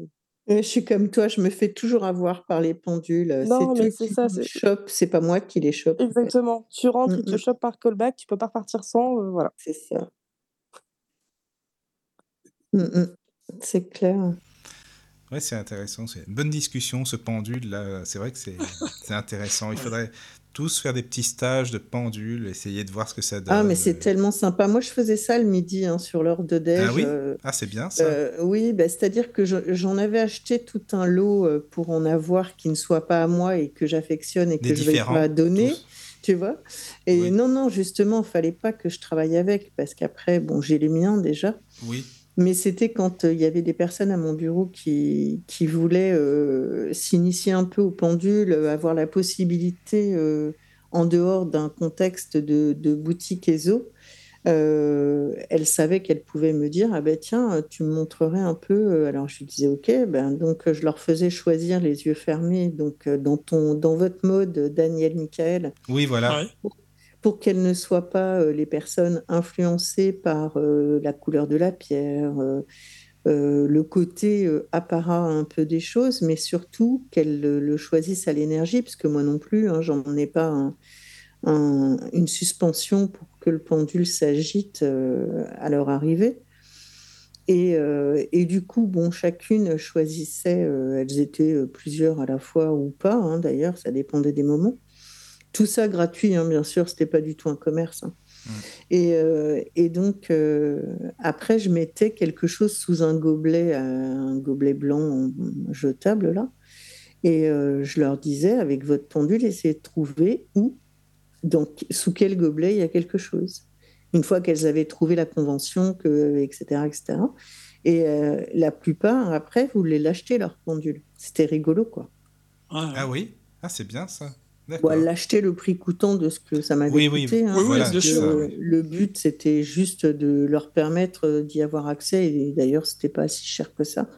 Je suis comme toi, je me fais toujours avoir par les pendules. euh, non, C'est mais eux c'est qui ça, me c'est pas moi qui les chope en fait. exactement. Tu rentres, Mm, ils te mm. chopent par callback, tu peux pas repartir sans, euh, voilà. C'est ça. Mm. C'est clair. Ouais, c'est intéressant. C'est une bonne discussion, ce pendule là. C'est vrai que c'est intéressant. Il faudrait tous faire des petits stages de pendule, essayer de voir ce que ça Ah, mais donne. c'est tellement sympa. Moi, je faisais ça le midi hein, sur l'heure de Ah déj. oui? euh, Ah, c'est bien ça. euh, oui, bah, c'est-à-dire que je- j'en avais acheté tout un lot euh, pour en avoir qui ne soit pas à moi et que j'affectionne et Des que je vais pas donner, tous. tu vois? Et Oui. non, non, justement, il fallait pas que je travaille avec parce qu'après, bon, j'ai les miens déjà. Oui. Mais c'était quand euh, il y avait des personnes à mon bureau qui, qui voulaient euh, s'initier un peu au pendule, euh, avoir la possibilité, euh, en dehors d'un contexte de, de boutique ESO, euh, elles savaient qu'elles pouvaient me dire, ah ben tiens, tu me montrerais un peu. Alors je lui disais, ok, ben, donc je leur faisais choisir les yeux fermés, donc dans, ton, dans votre mode, Daniel, Michael Oui, voilà. Ouais. Pour qu'elles ne soient pas euh, les personnes influencées par euh, la couleur de la pierre, euh, le côté apparat un peu des choses, mais surtout qu'elles le, choisissent à l'énergie, parce que moi non plus, hein, j'en ai pas un- un- une suspension pour que le pendule s'agite à leur arrivée. Et, du coup, bon, chacune choisissait, elles étaient plusieurs à la fois ou pas, hein, d'ailleurs, ça dépendait des moments. Tout ça gratuit, hein, bien sûr, c'était pas du tout un commerce. hein. Et, euh, et donc, euh, après, je mettais quelque chose sous un gobelet, euh, un gobelet blanc jetable, là. Et euh, je leur disais, avec votre pendule, essayez de trouver où, donc, sous quel gobelet il y a quelque chose. Une fois qu'elles avaient trouvé la convention, que, etc., etc. Et euh, la plupart, après, voulaient l'acheter, leur pendule. C'était rigolo, quoi. Ouais. Ah oui? Ah, c'est bien ça. Bon, D'accord. elle l'achetait le prix coûtant de ce que ça m'avait Oui, oui, coûté. hein, Oui, oui, voilà, que, euh, oui. Le but, c'était juste de leur permettre euh, d'y avoir accès. Et d'ailleurs, c'était pas si cher que ça.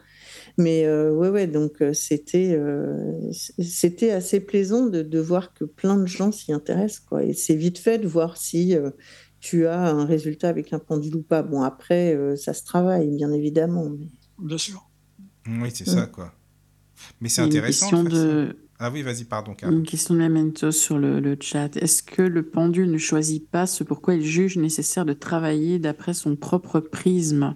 Mais euh, ouais, ouais, donc euh, c'était euh, c'était assez plaisant de, de voir que plein de gens s'y intéressent, quoi. Et c'est vite fait de voir si euh, tu as un résultat avec un pendule ou pas. Bon, après, euh, ça se travaille, bien évidemment. Mais... Bien sûr. Oui, c'est Mm. ça, quoi. Mais c'est une intéressant question de, Ah oui, vas-y, pardon, une question de Memento sur le, le chat. Est-ce que le pendule ne choisit pas ce pourquoi il juge nécessaire de travailler d'après son propre prisme?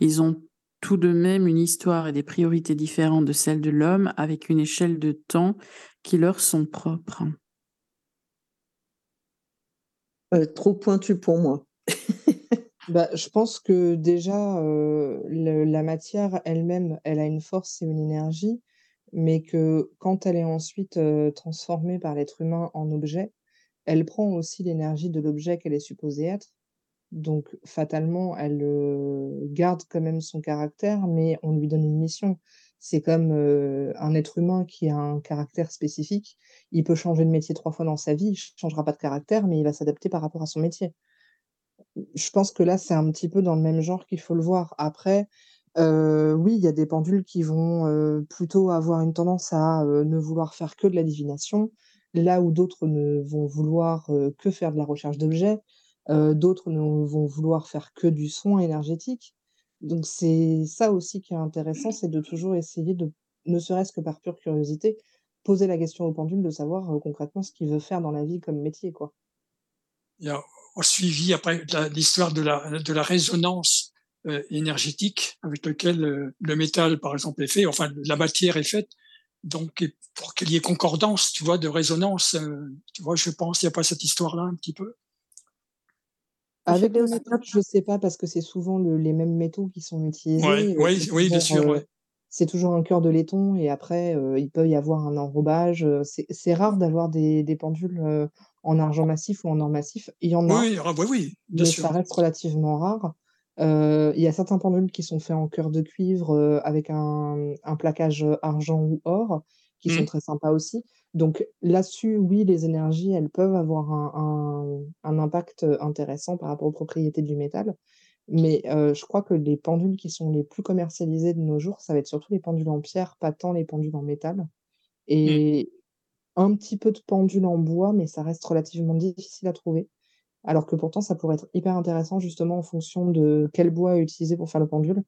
Ils ont tout de même une histoire et des priorités différentes de celles de l'homme, avec une échelle de temps qui leur sont propres. Euh, trop pointu pour moi. Bah, je pense que déjà, euh, le- la matière elle-même, elle a une force et une énergie, mais que quand elle est ensuite transformée par l'être humain en objet, elle prend aussi l'énergie de l'objet qu'elle est supposée être. Donc, fatalement, elle garde quand même son caractère, mais on lui donne une mission. C'est comme un être humain qui a un caractère spécifique. Il peut changer de métier trois fois dans sa vie, il ne changera pas de caractère, mais il va s'adapter par rapport à son métier. Je pense que là, c'est un petit peu dans le même genre qu'il faut le voir. Après, oui, il y a des pendules qui vont plutôt avoir une tendance à ne vouloir faire que de la divination, là où d'autres ne vont vouloir que faire de la recherche d'objets. d'autres ne vont vouloir faire que du soin énergétique. Donc c'est ça aussi qui est intéressant, c'est de toujours essayer de, ne serait-ce que par pure curiosité, poser la question au pendule de savoir, concrètement ce qu'il veut faire dans la vie comme métier, quoi. Il y a suivi après l'histoire de la de la résonance, énergétique avec lequel, heu, le métal, par exemple, est fait, enfin la matière est faite. Donc pour qu'il y ait concordance, tu vois, de résonance, heu, tu vois, je pense, il y a pas cette histoire-là un petit peu? Avec le métal, je sais pas parce que c'est souvent le les mêmes métaux qui sont Ouais, utilisés, heu, oui, c'est oui, bien toujours, sûr, ouais. c'est toujours un cœur de laiton et après, il peut y avoir un enrobage, c'est c'est rare d'avoir des des pendules, en argent massif ou en or massif. Il y en Oui, a, oui, ah bah, oui, bien mais sûr. ça reste relativement rare. Heu, il y a certains pendules qui sont faits en cœur de cuivre, heu, avec un un plaquage, argent ou or, qui sont Mmh. très sympas aussi. Donc là-dessus, oui, les énergies, elles peuvent avoir un un un impact, intéressant par rapport aux propriétés du métal. Mais, heu, je crois que les pendules qui sont les plus commercialisées de nos jours, ça va être surtout les pendules en pierre, pas tant les pendules en métal Mmh. et un petit peu de pendules en bois, mais ça reste relativement difficile à trouver. Alors que pourtant, ça pourrait être hyper intéressant justement en fonction de quel bois est utilisé pour faire le pendule.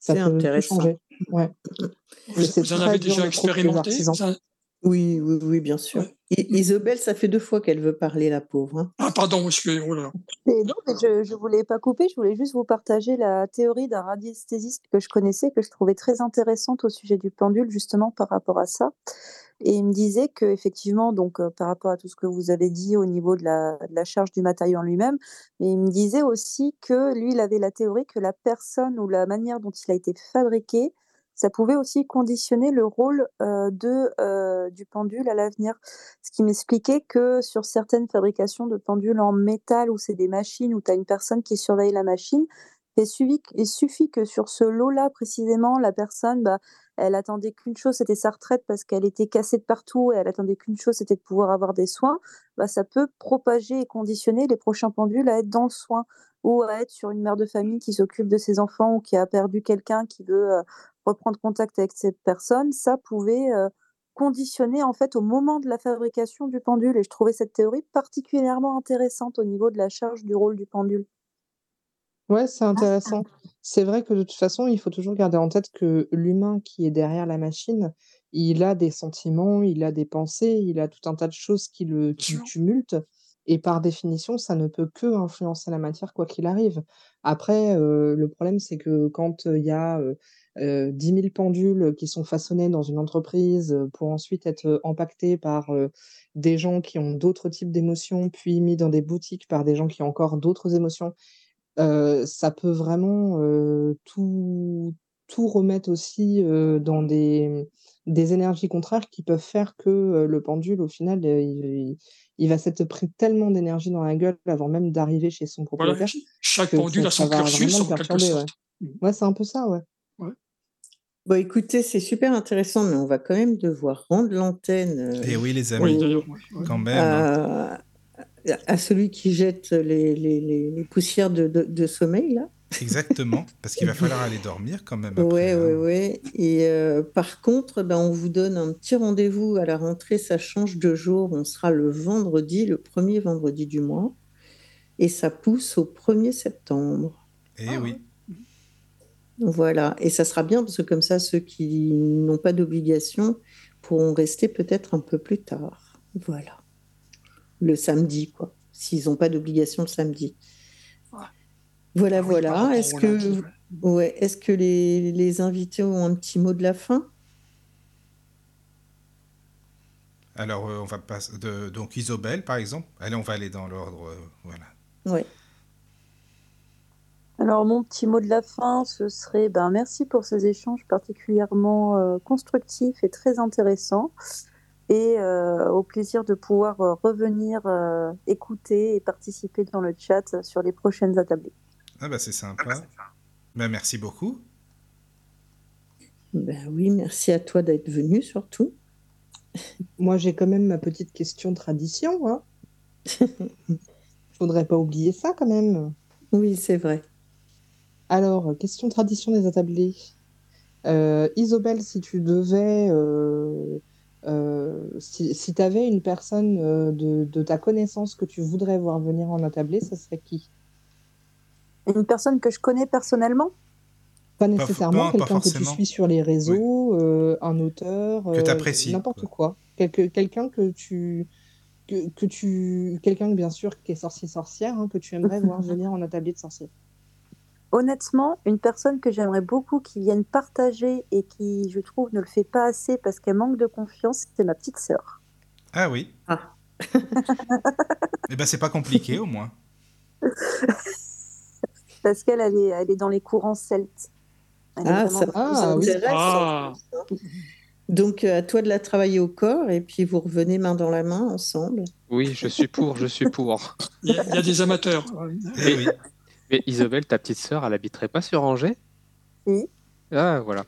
Ça C'est peut intéressant. changer. Ouais. Vous Mais c'est vous en très avez dur déjà expérimenté? Oui, oui, oui, bien sûr. Ouais. Mmh. Isobel, ça fait 2 fois qu'elle veut parler, la pauvre, hein. Ah pardon, excusez oh là là. Et non, mais je je voulais pas couper, je voulais juste vous partager la théorie d'un radiesthésiste que je connaissais, que je trouvais très intéressante au sujet du pendule, justement par rapport à ça. Et il me disait qu'effectivement, donc, heu, par rapport à tout ce que vous avez dit au niveau de la charge du matériau en lui-même, mais il me disait aussi que lui, il avait la théorie que la personne ou la manière dont il a été fabriqué, ça pouvait aussi conditionner le rôle, de, du pendule à l'avenir. Ce qui m'expliquait que sur certaines fabrications de pendules en métal où c'est des machines, où tu as une personne qui surveille la machine, il suffit suffit que sur ce lot-là précisément, la personne, bah, elle attendait qu'une chose, c'était sa retraite parce qu'elle était cassée de partout et elle attendait qu'une chose, c'était de pouvoir avoir des soins. Bah, ça peut propager et conditionner les prochains pendules à être dans le soin ou à être sur une mère de famille qui s'occupe de ses enfants ou qui a perdu quelqu'un, qui veut, heu, reprendre contact avec cette personne. Ça pouvait, heu, conditionner en fait au moment de la fabrication du pendule et je trouvais cette théorie particulièrement intéressante au niveau de la charge du rôle du pendule. Ouais, c'est intéressant. C'est vrai que de toute façon, il faut toujours garder en tête que l'humain qui est derrière la machine, il a des sentiments, il a des pensées, il a tout un tas de choses qui le Bien qui le sûr. tumultent et par définition, ça ne peut qu'influencer la matière quoi qu'il arrive. Après, heu, le problème, c'est que quand, heu, il y a, heu heu, 10 000 pendules qui sont façonnés dans une entreprise, pour ensuite être, heu, empaquetés par, des gens qui ont d'autres types d'émotions, puis mis dans des boutiques par des gens qui ont encore d'autres émotions, heu, ça peut vraiment, heu, tout tout remettre aussi, heu, dans des, mmh, des énergies contraires qui peuvent faire que, heu, le pendule au final, heu, il il il va s'être pris tellement d'énergie dans la gueule avant même d'arriver chez son Voilà, propriétaire ch chaque que ça pendule a ça son va vraiment cursus le en quelque perturber, ouais. sorte. Mmh. Ouais, c'est un peu ça, ouais. Ouais. Bon, écoutez, c'est super intéressant, mais on va quand même devoir rendre l'antenne, Eh heu, oui, les Oui, amis, d'ailleurs, ouais, ouais. quand même, hein. à à celui qui jette les les les les poussières de de de sommeil, là. Exactement, parce qu'il va falloir aller dormir quand même ouais, hein. ouais et heu, par contre, ben, on vous donne un petit rendez-vous à la rentrée, ça change de jour, on sera le vendredi, le 1er vendredi du mois et ça pousse au 1er septembre. Eh Ah oui. Voilà et ça sera bien parce que comme ça, ceux qui n'ont pas d'obligation pourront rester peut-être un peu plus tard. Voilà. Le samedi, quoi, s'ils ont pas d'obligation le samedi. Ouais. Voilà, Ah voilà. Est-ce que ouais. Est-ce que les les invités ont un petit mot de la fin? Alors, heu, on va pass de donc Isobel, par exemple. Allez, on va aller dans l'ordre, heu, voilà. Ouais. Alors mon petit mot de la fin, ce serait, ben, merci pour ces échanges particulièrement, heu, constructifs et très intéressants et heu, au plaisir de pouvoir, heu, revenir, heu, écouter et participer dans le chat sur les prochaines attablées. Ah bah, c'est sympa. Bah, merci beaucoup. Ben oui, merci à toi d'être venu surtout. Moi, j'ai quand même ma petite question tradition, hein. Faudrait pas oublier ça quand même. Oui, c'est vrai. Alors, question tradition des attablés. Heu, Isobel, si tu devais, euh, si, si tu avais une personne euh, de, de ta connaissance que tu voudrais voir venir en attablé, ça serait qui? Une personne que je connais personnellement? Pas nécessairement quelqu'un que tu suis sur les Oui. réseaux, euh, un auteur, Que euh, n'importe quoi. quelqu'un que tu, que, que tu, quelqu'un bien sûr qui est sorcier-sorcière, hein, que tu aimerais voir venir en attablé de sorcier. Honnêtement, une personne que j'aimerais beaucoup qui vienne partager et qui, je trouve, ne le fait pas assez parce qu'elle manque de confiance, c'est ma petite sœur. Ah oui. Ah. Eh ben, c'est pas compliqué au moins. Parce qu'elle, elle est, elle est dans les courants celtes. Elle Ah, ça, Ah, oui. intéresse. Ah, Donc, euh, à toi de la travailler au corps et puis vous revenez main dans la main ensemble. Oui, je suis pour, je suis pour. il y, a- il y a des amateurs. Eh oui. Mais Isabelle, ta petite sœur, elle habiterait pas sur Angers? Si. Ah, voilà.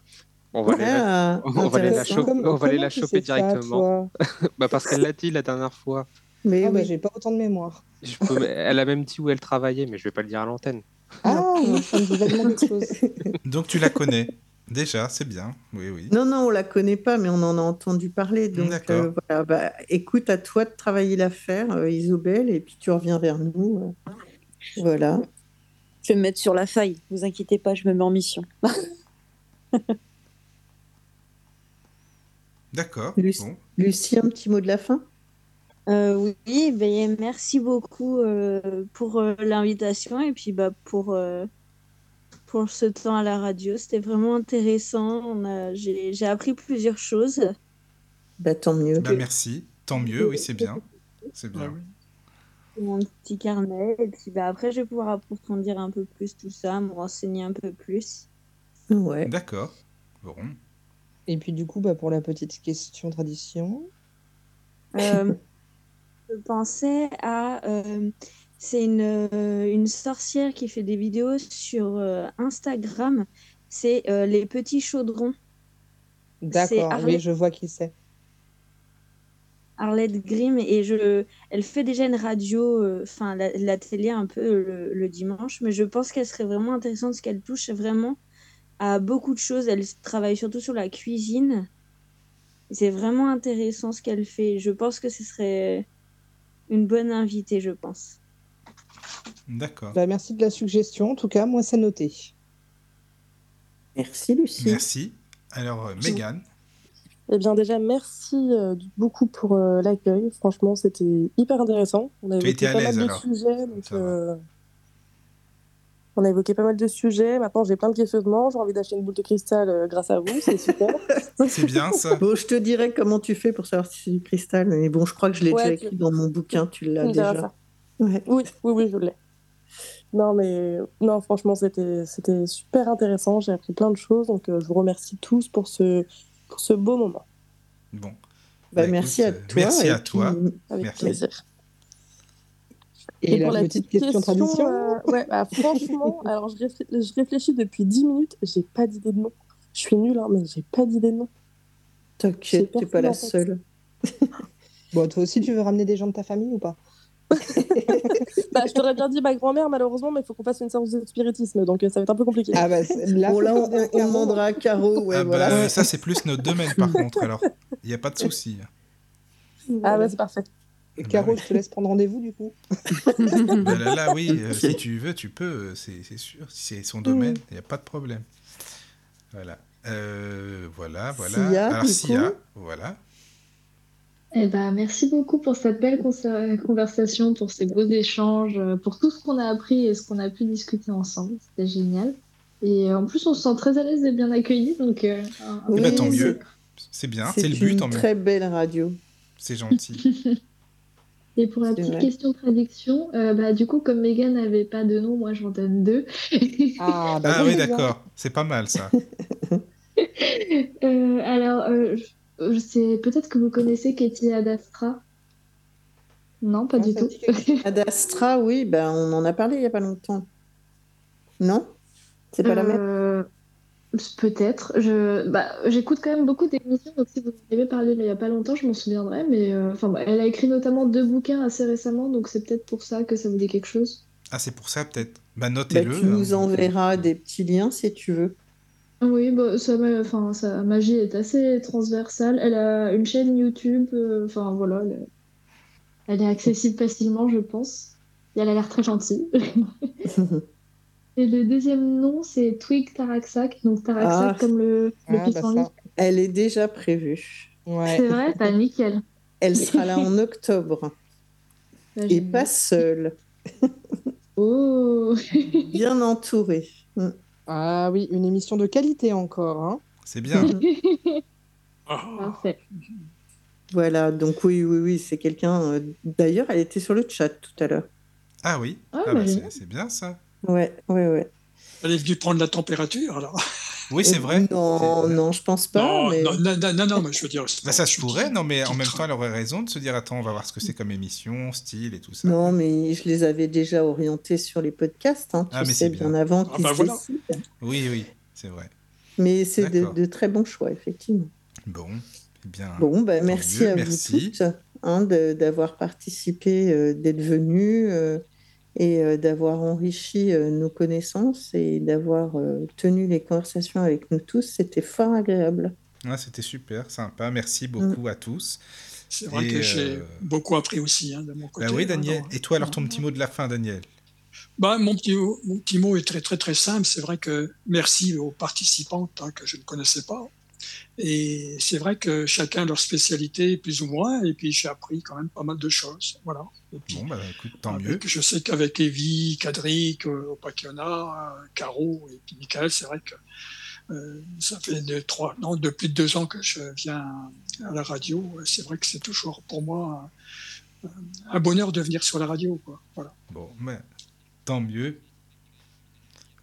On va aller la, Ah, on va aller la, intéressant. cho- Comme- on va aller comment la tu choper ça, directement. Bah parce qu'elle l'a dit la dernière fois. Mais Ah, bah, oui. j'ai pas autant de mémoire. Je peux- Elle a même dit où elle travaillait, mais je vais pas le dire à l'antenne. Ah, ça me dit vaguement quelque chose. Donc tu la connais. Déjà, c'est bien. Oui, oui. Non, non, on la connaît pas, mais on en a entendu parler. Donc, D'accord. euh, voilà, bah, écoute, à toi de travailler l'affaire, euh, Isobel, et puis tu reviens vers nous. euh, voilà. Je vais me mettre sur la faille, vous inquiétez pas, je me mets en mission. D'accord. Lucie, Bon. Lucie, un petit mot de la fin? Euh, oui, ben, merci beaucoup euh, pour euh, l'invitation et puis bah, pour, euh, pour ce temps à la radio. C'était vraiment intéressant. On a, j'ai, j'ai appris plusieurs choses. bah, Tant mieux. Bah, merci. Tant mieux, oui, c'est bien. C'est bien. sur mon petit carnet. Et puis bah, après, je vais pouvoir approfondir un peu plus tout ça, me renseigner un peu plus. Ouais. D'accord. Bon. Et puis du coup, bah, pour la petite question tradition. Euh, je pensais à. euh, c'est une, euh, une sorcière qui fait des vidéos sur euh, Instagram. C'est euh, les petits chaudrons. D'accord, oui, je vois qui c'est. Arlette Grimm et je, elle fait déjà une radio, euh, enfin la, la télé un peu euh, le, le dimanche, mais je pense qu'elle serait vraiment intéressante parce qu'elle touche vraiment à beaucoup de choses. Elle travaille surtout sur la cuisine. C'est vraiment intéressant ce qu'elle fait. Je pense que ce serait une bonne invitée, je pense. D'accord. Bah, merci de la suggestion. En tout cas, moi, c'est noté. Merci, Lucie. Merci. Alors, euh, Mégane. Eh bien, déjà, merci euh, beaucoup pour euh, l'accueil. Franchement, c'était hyper intéressant. On a évoqué à pas mal l'aise, de alors. sujets. donc, euh, On a évoqué pas mal de sujets. Maintenant, j'ai plein de questionnements. J'ai envie d'acheter une boule de cristal euh, grâce à vous. C'est super. C'est bien ça. Bon, je te dirai comment tu fais pour savoir si c'est du cristal, mais bon, je crois que je l'ai Ouais, déjà tu- écrit dans mon bouquin, tu l'as déjà. ça. Ouais. Oui, oui, oui, je l'ai. Non, mais non, franchement, c'était c'était super intéressant. J'ai appris plein de choses. Donc, euh, je vous remercie tous pour ce, pour ce beau moment. Bon. Bah, Bah, merci écoute, à euh, toi. merci et à toi. puis- Avec Merci. plaisir. Et, la, pour petite question, tradition euh, ouais, bah, franchement, alors je, réfl- je réfléchis depuis 10 minutes, j'ai pas d'idée de nom. Je suis nulle, hein, mais j'ai pas d'idée de nom. T'inquiète, t'es pas la seule. Bon, toi aussi, tu veux ramener des gens de ta famille ou pas? Bah, je t'aurais bien dit ma grand-mère, malheureusement, mais il faut qu'on fasse une séance de spiritisme, donc euh, ça va être un peu compliqué. Ah bah, là, Bon, faut là, on, on demandera à Caro. Ouais, ah voilà. bah, ça c'est plus notre domaine par contre. Alors, il n'y a pas de souci. Ah bah, c'est parfait. Caro, Bah je te laisse prendre rendez-vous du coup. Bah là, là, oui, euh, si tu veux, tu peux, euh, c'est c'est sûr. Si c'est son domaine, il n'y a pas de problème. Voilà. Euh, voilà, voilà. Sia, Alors, du Sia, coup voilà. Eh ben, merci beaucoup pour cette belle conversation, pour ces beaux échanges, euh, pour tout ce qu'on a appris et ce qu'on a pu discuter ensemble. C'était génial. Et euh, en plus, on se sent très à l'aise et bien accueillis. Donc, euh, Eh ben, tant c'est- mieux. C'est bien, c'est le C'est but, une tant mieux. très belle radio. C'est gentil. Et pour la C'est petite vrai. question de traduction, euh, bah, du coup, comme Megan n'avait pas de nom, moi j'en donne deux. Ah, bah, Ah oui, d'accord. C'est pas mal ça. Euh, alors, euh, je- je sais peut-être que vous connaissez Katie Adastra. Non, pas Ah, du tout. dit quelque Ad Astra, oui, ben, on en a parlé il n'y a pas longtemps. Non? C'est pas la même? Euh, Peut-être. Je, bah, j'écoute quand même beaucoup d'émissions, donc si vous en avez parlé il n'y a pas longtemps, je m'en souviendrai. Mais euh, enfin, bah, elle a écrit notamment deux bouquins assez récemment, donc c'est peut-être pour ça que ça vous dit quelque chose. Ah, c'est pour ça peut-être. Bah, Bah, notez-le. tu nous hein. enverras des petits liens si tu veux. Oui, bah, sa, ma- enfin, sa magie est assez transversale. Elle a une chaîne YouTube, euh, enfin voilà, elle, elle est accessible facilement, je pense. Et elle a l'air très gentille. Et le deuxième nom, c'est Twig Taraksak, donc Taraksak Ah. comme le, le Ah, bah ça. Elle est déjà prévue. Ouais. C'est vrai, bah nickel. Elle sera là en octobre. Bah, Et pas seule, Oh bien entourée. Ah oui, une émission de qualité encore. Hein. C'est bien. Ah, Parfait. Voilà, donc oui, oui, oui, c'est quelqu'un. euh, D'ailleurs, elle était sur le chat tout à l'heure. Ah oui, Ah, Ah bah, bah, c'est bien ça. Ouais, ouais, ouais. Elle est venue prendre la température, alors. Oui, c'est vrai. Non, non, je pense pas. non, mais... non, non, non, non, non, mais je veux dire. Bah, ça se je- pourrait, non, mais en même temps, elle aurait raison de se dire attends, on va voir ce que c'est comme émission, style et tout ça. Non, mais je les avais déjà orientés sur les podcasts, hein, tu Ah, mais sais, c'est bien bien. avant Ah, qu'ils bah se voilà. Oui, oui, c'est vrai. Mais c'est de, très bons choix, effectivement. Bon, eh bien. Bon, bah, merci mieux, à merci. vous toutes hein, de- d'avoir participé, euh, d'être venus euh, et euh, d'avoir enrichi euh, nos connaissances et d'avoir euh, tenu les conversations avec nous tous. C'était fort agréable. Ah, C'était super, sympa. Merci Mm. beaucoup à tous. C'est vrai Et, que j'ai beaucoup appris aussi, hein, de mon côté. Bah oui, hein, Daniel. dans- Et toi, alors, ton petit mot de la fin, Daniel? Bah, mon, petit, mot- mon petit mot est très très très simple. C'est vrai que merci aux participantes hein, que je ne connaissais pas. Et c'est vrai que chacun a leur spécialité plus ou moins. Et puis j'ai appris quand même pas mal de choses. Voilà. Et puis, Bon, bah écoute, tant avec- mieux. je sais qu'avec Evie, Cadric, euh, Opakiona, euh, Caro et puis Michael, c'est vrai que euh, ça fait deux, trois, non, depuis deux ans que je viens à la radio. C'est vrai que c'est toujours pour moi un, un bonheur de venir sur la radio. Quoi. Voilà. Bon, mais tant mieux.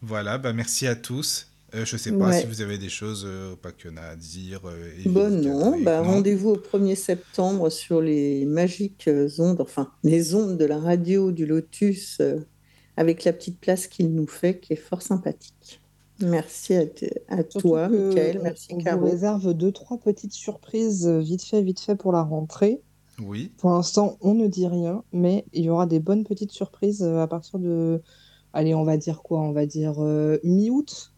Voilà, bah merci à tous. Euh, je sais pas Ouais. si vous avez des choses euh, pas qu'il y en a à dire. euh, Bon, Evie, non, bah, non rendez-vous au 1er septembre sur les magiques euh, ondes, enfin, les ondes de la radio du Lotus, euh, avec la petite place qu'il nous fait, qui est fort sympathique. Merci à, toi, que Michael, merci, on vous Caro. réserve deux, trois petites surprises vite fait, vite fait pour la rentrée. Oui, Pour l'instant, on ne dit rien, mais il y aura des bonnes petites surprises à partir de, allez, on va dire quoi? On va dire euh, mi-août,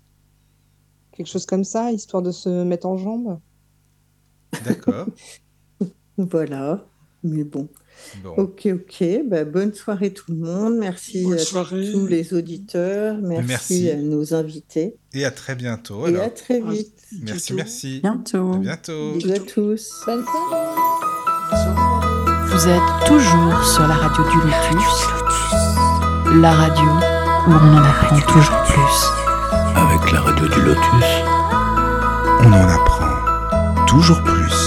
quelque chose comme ça, histoire de se mettre en jambes. d'accord. Voilà, mais bon. Bon, Ok, ok, bah, bonne soirée tout le monde. Merci Bonne à soirée. tous les auditeurs, merci, Merci. à nos invités. et à très bientôt. Et à très vite. merci, merci. Bientôt. À bientôt. Bisous à tous. Bonne soirée. Vous êtes toujours sur la radio du Lotus, la radio où on en apprend toujours plus. Avec la radio du Lotus, on en apprend toujours plus.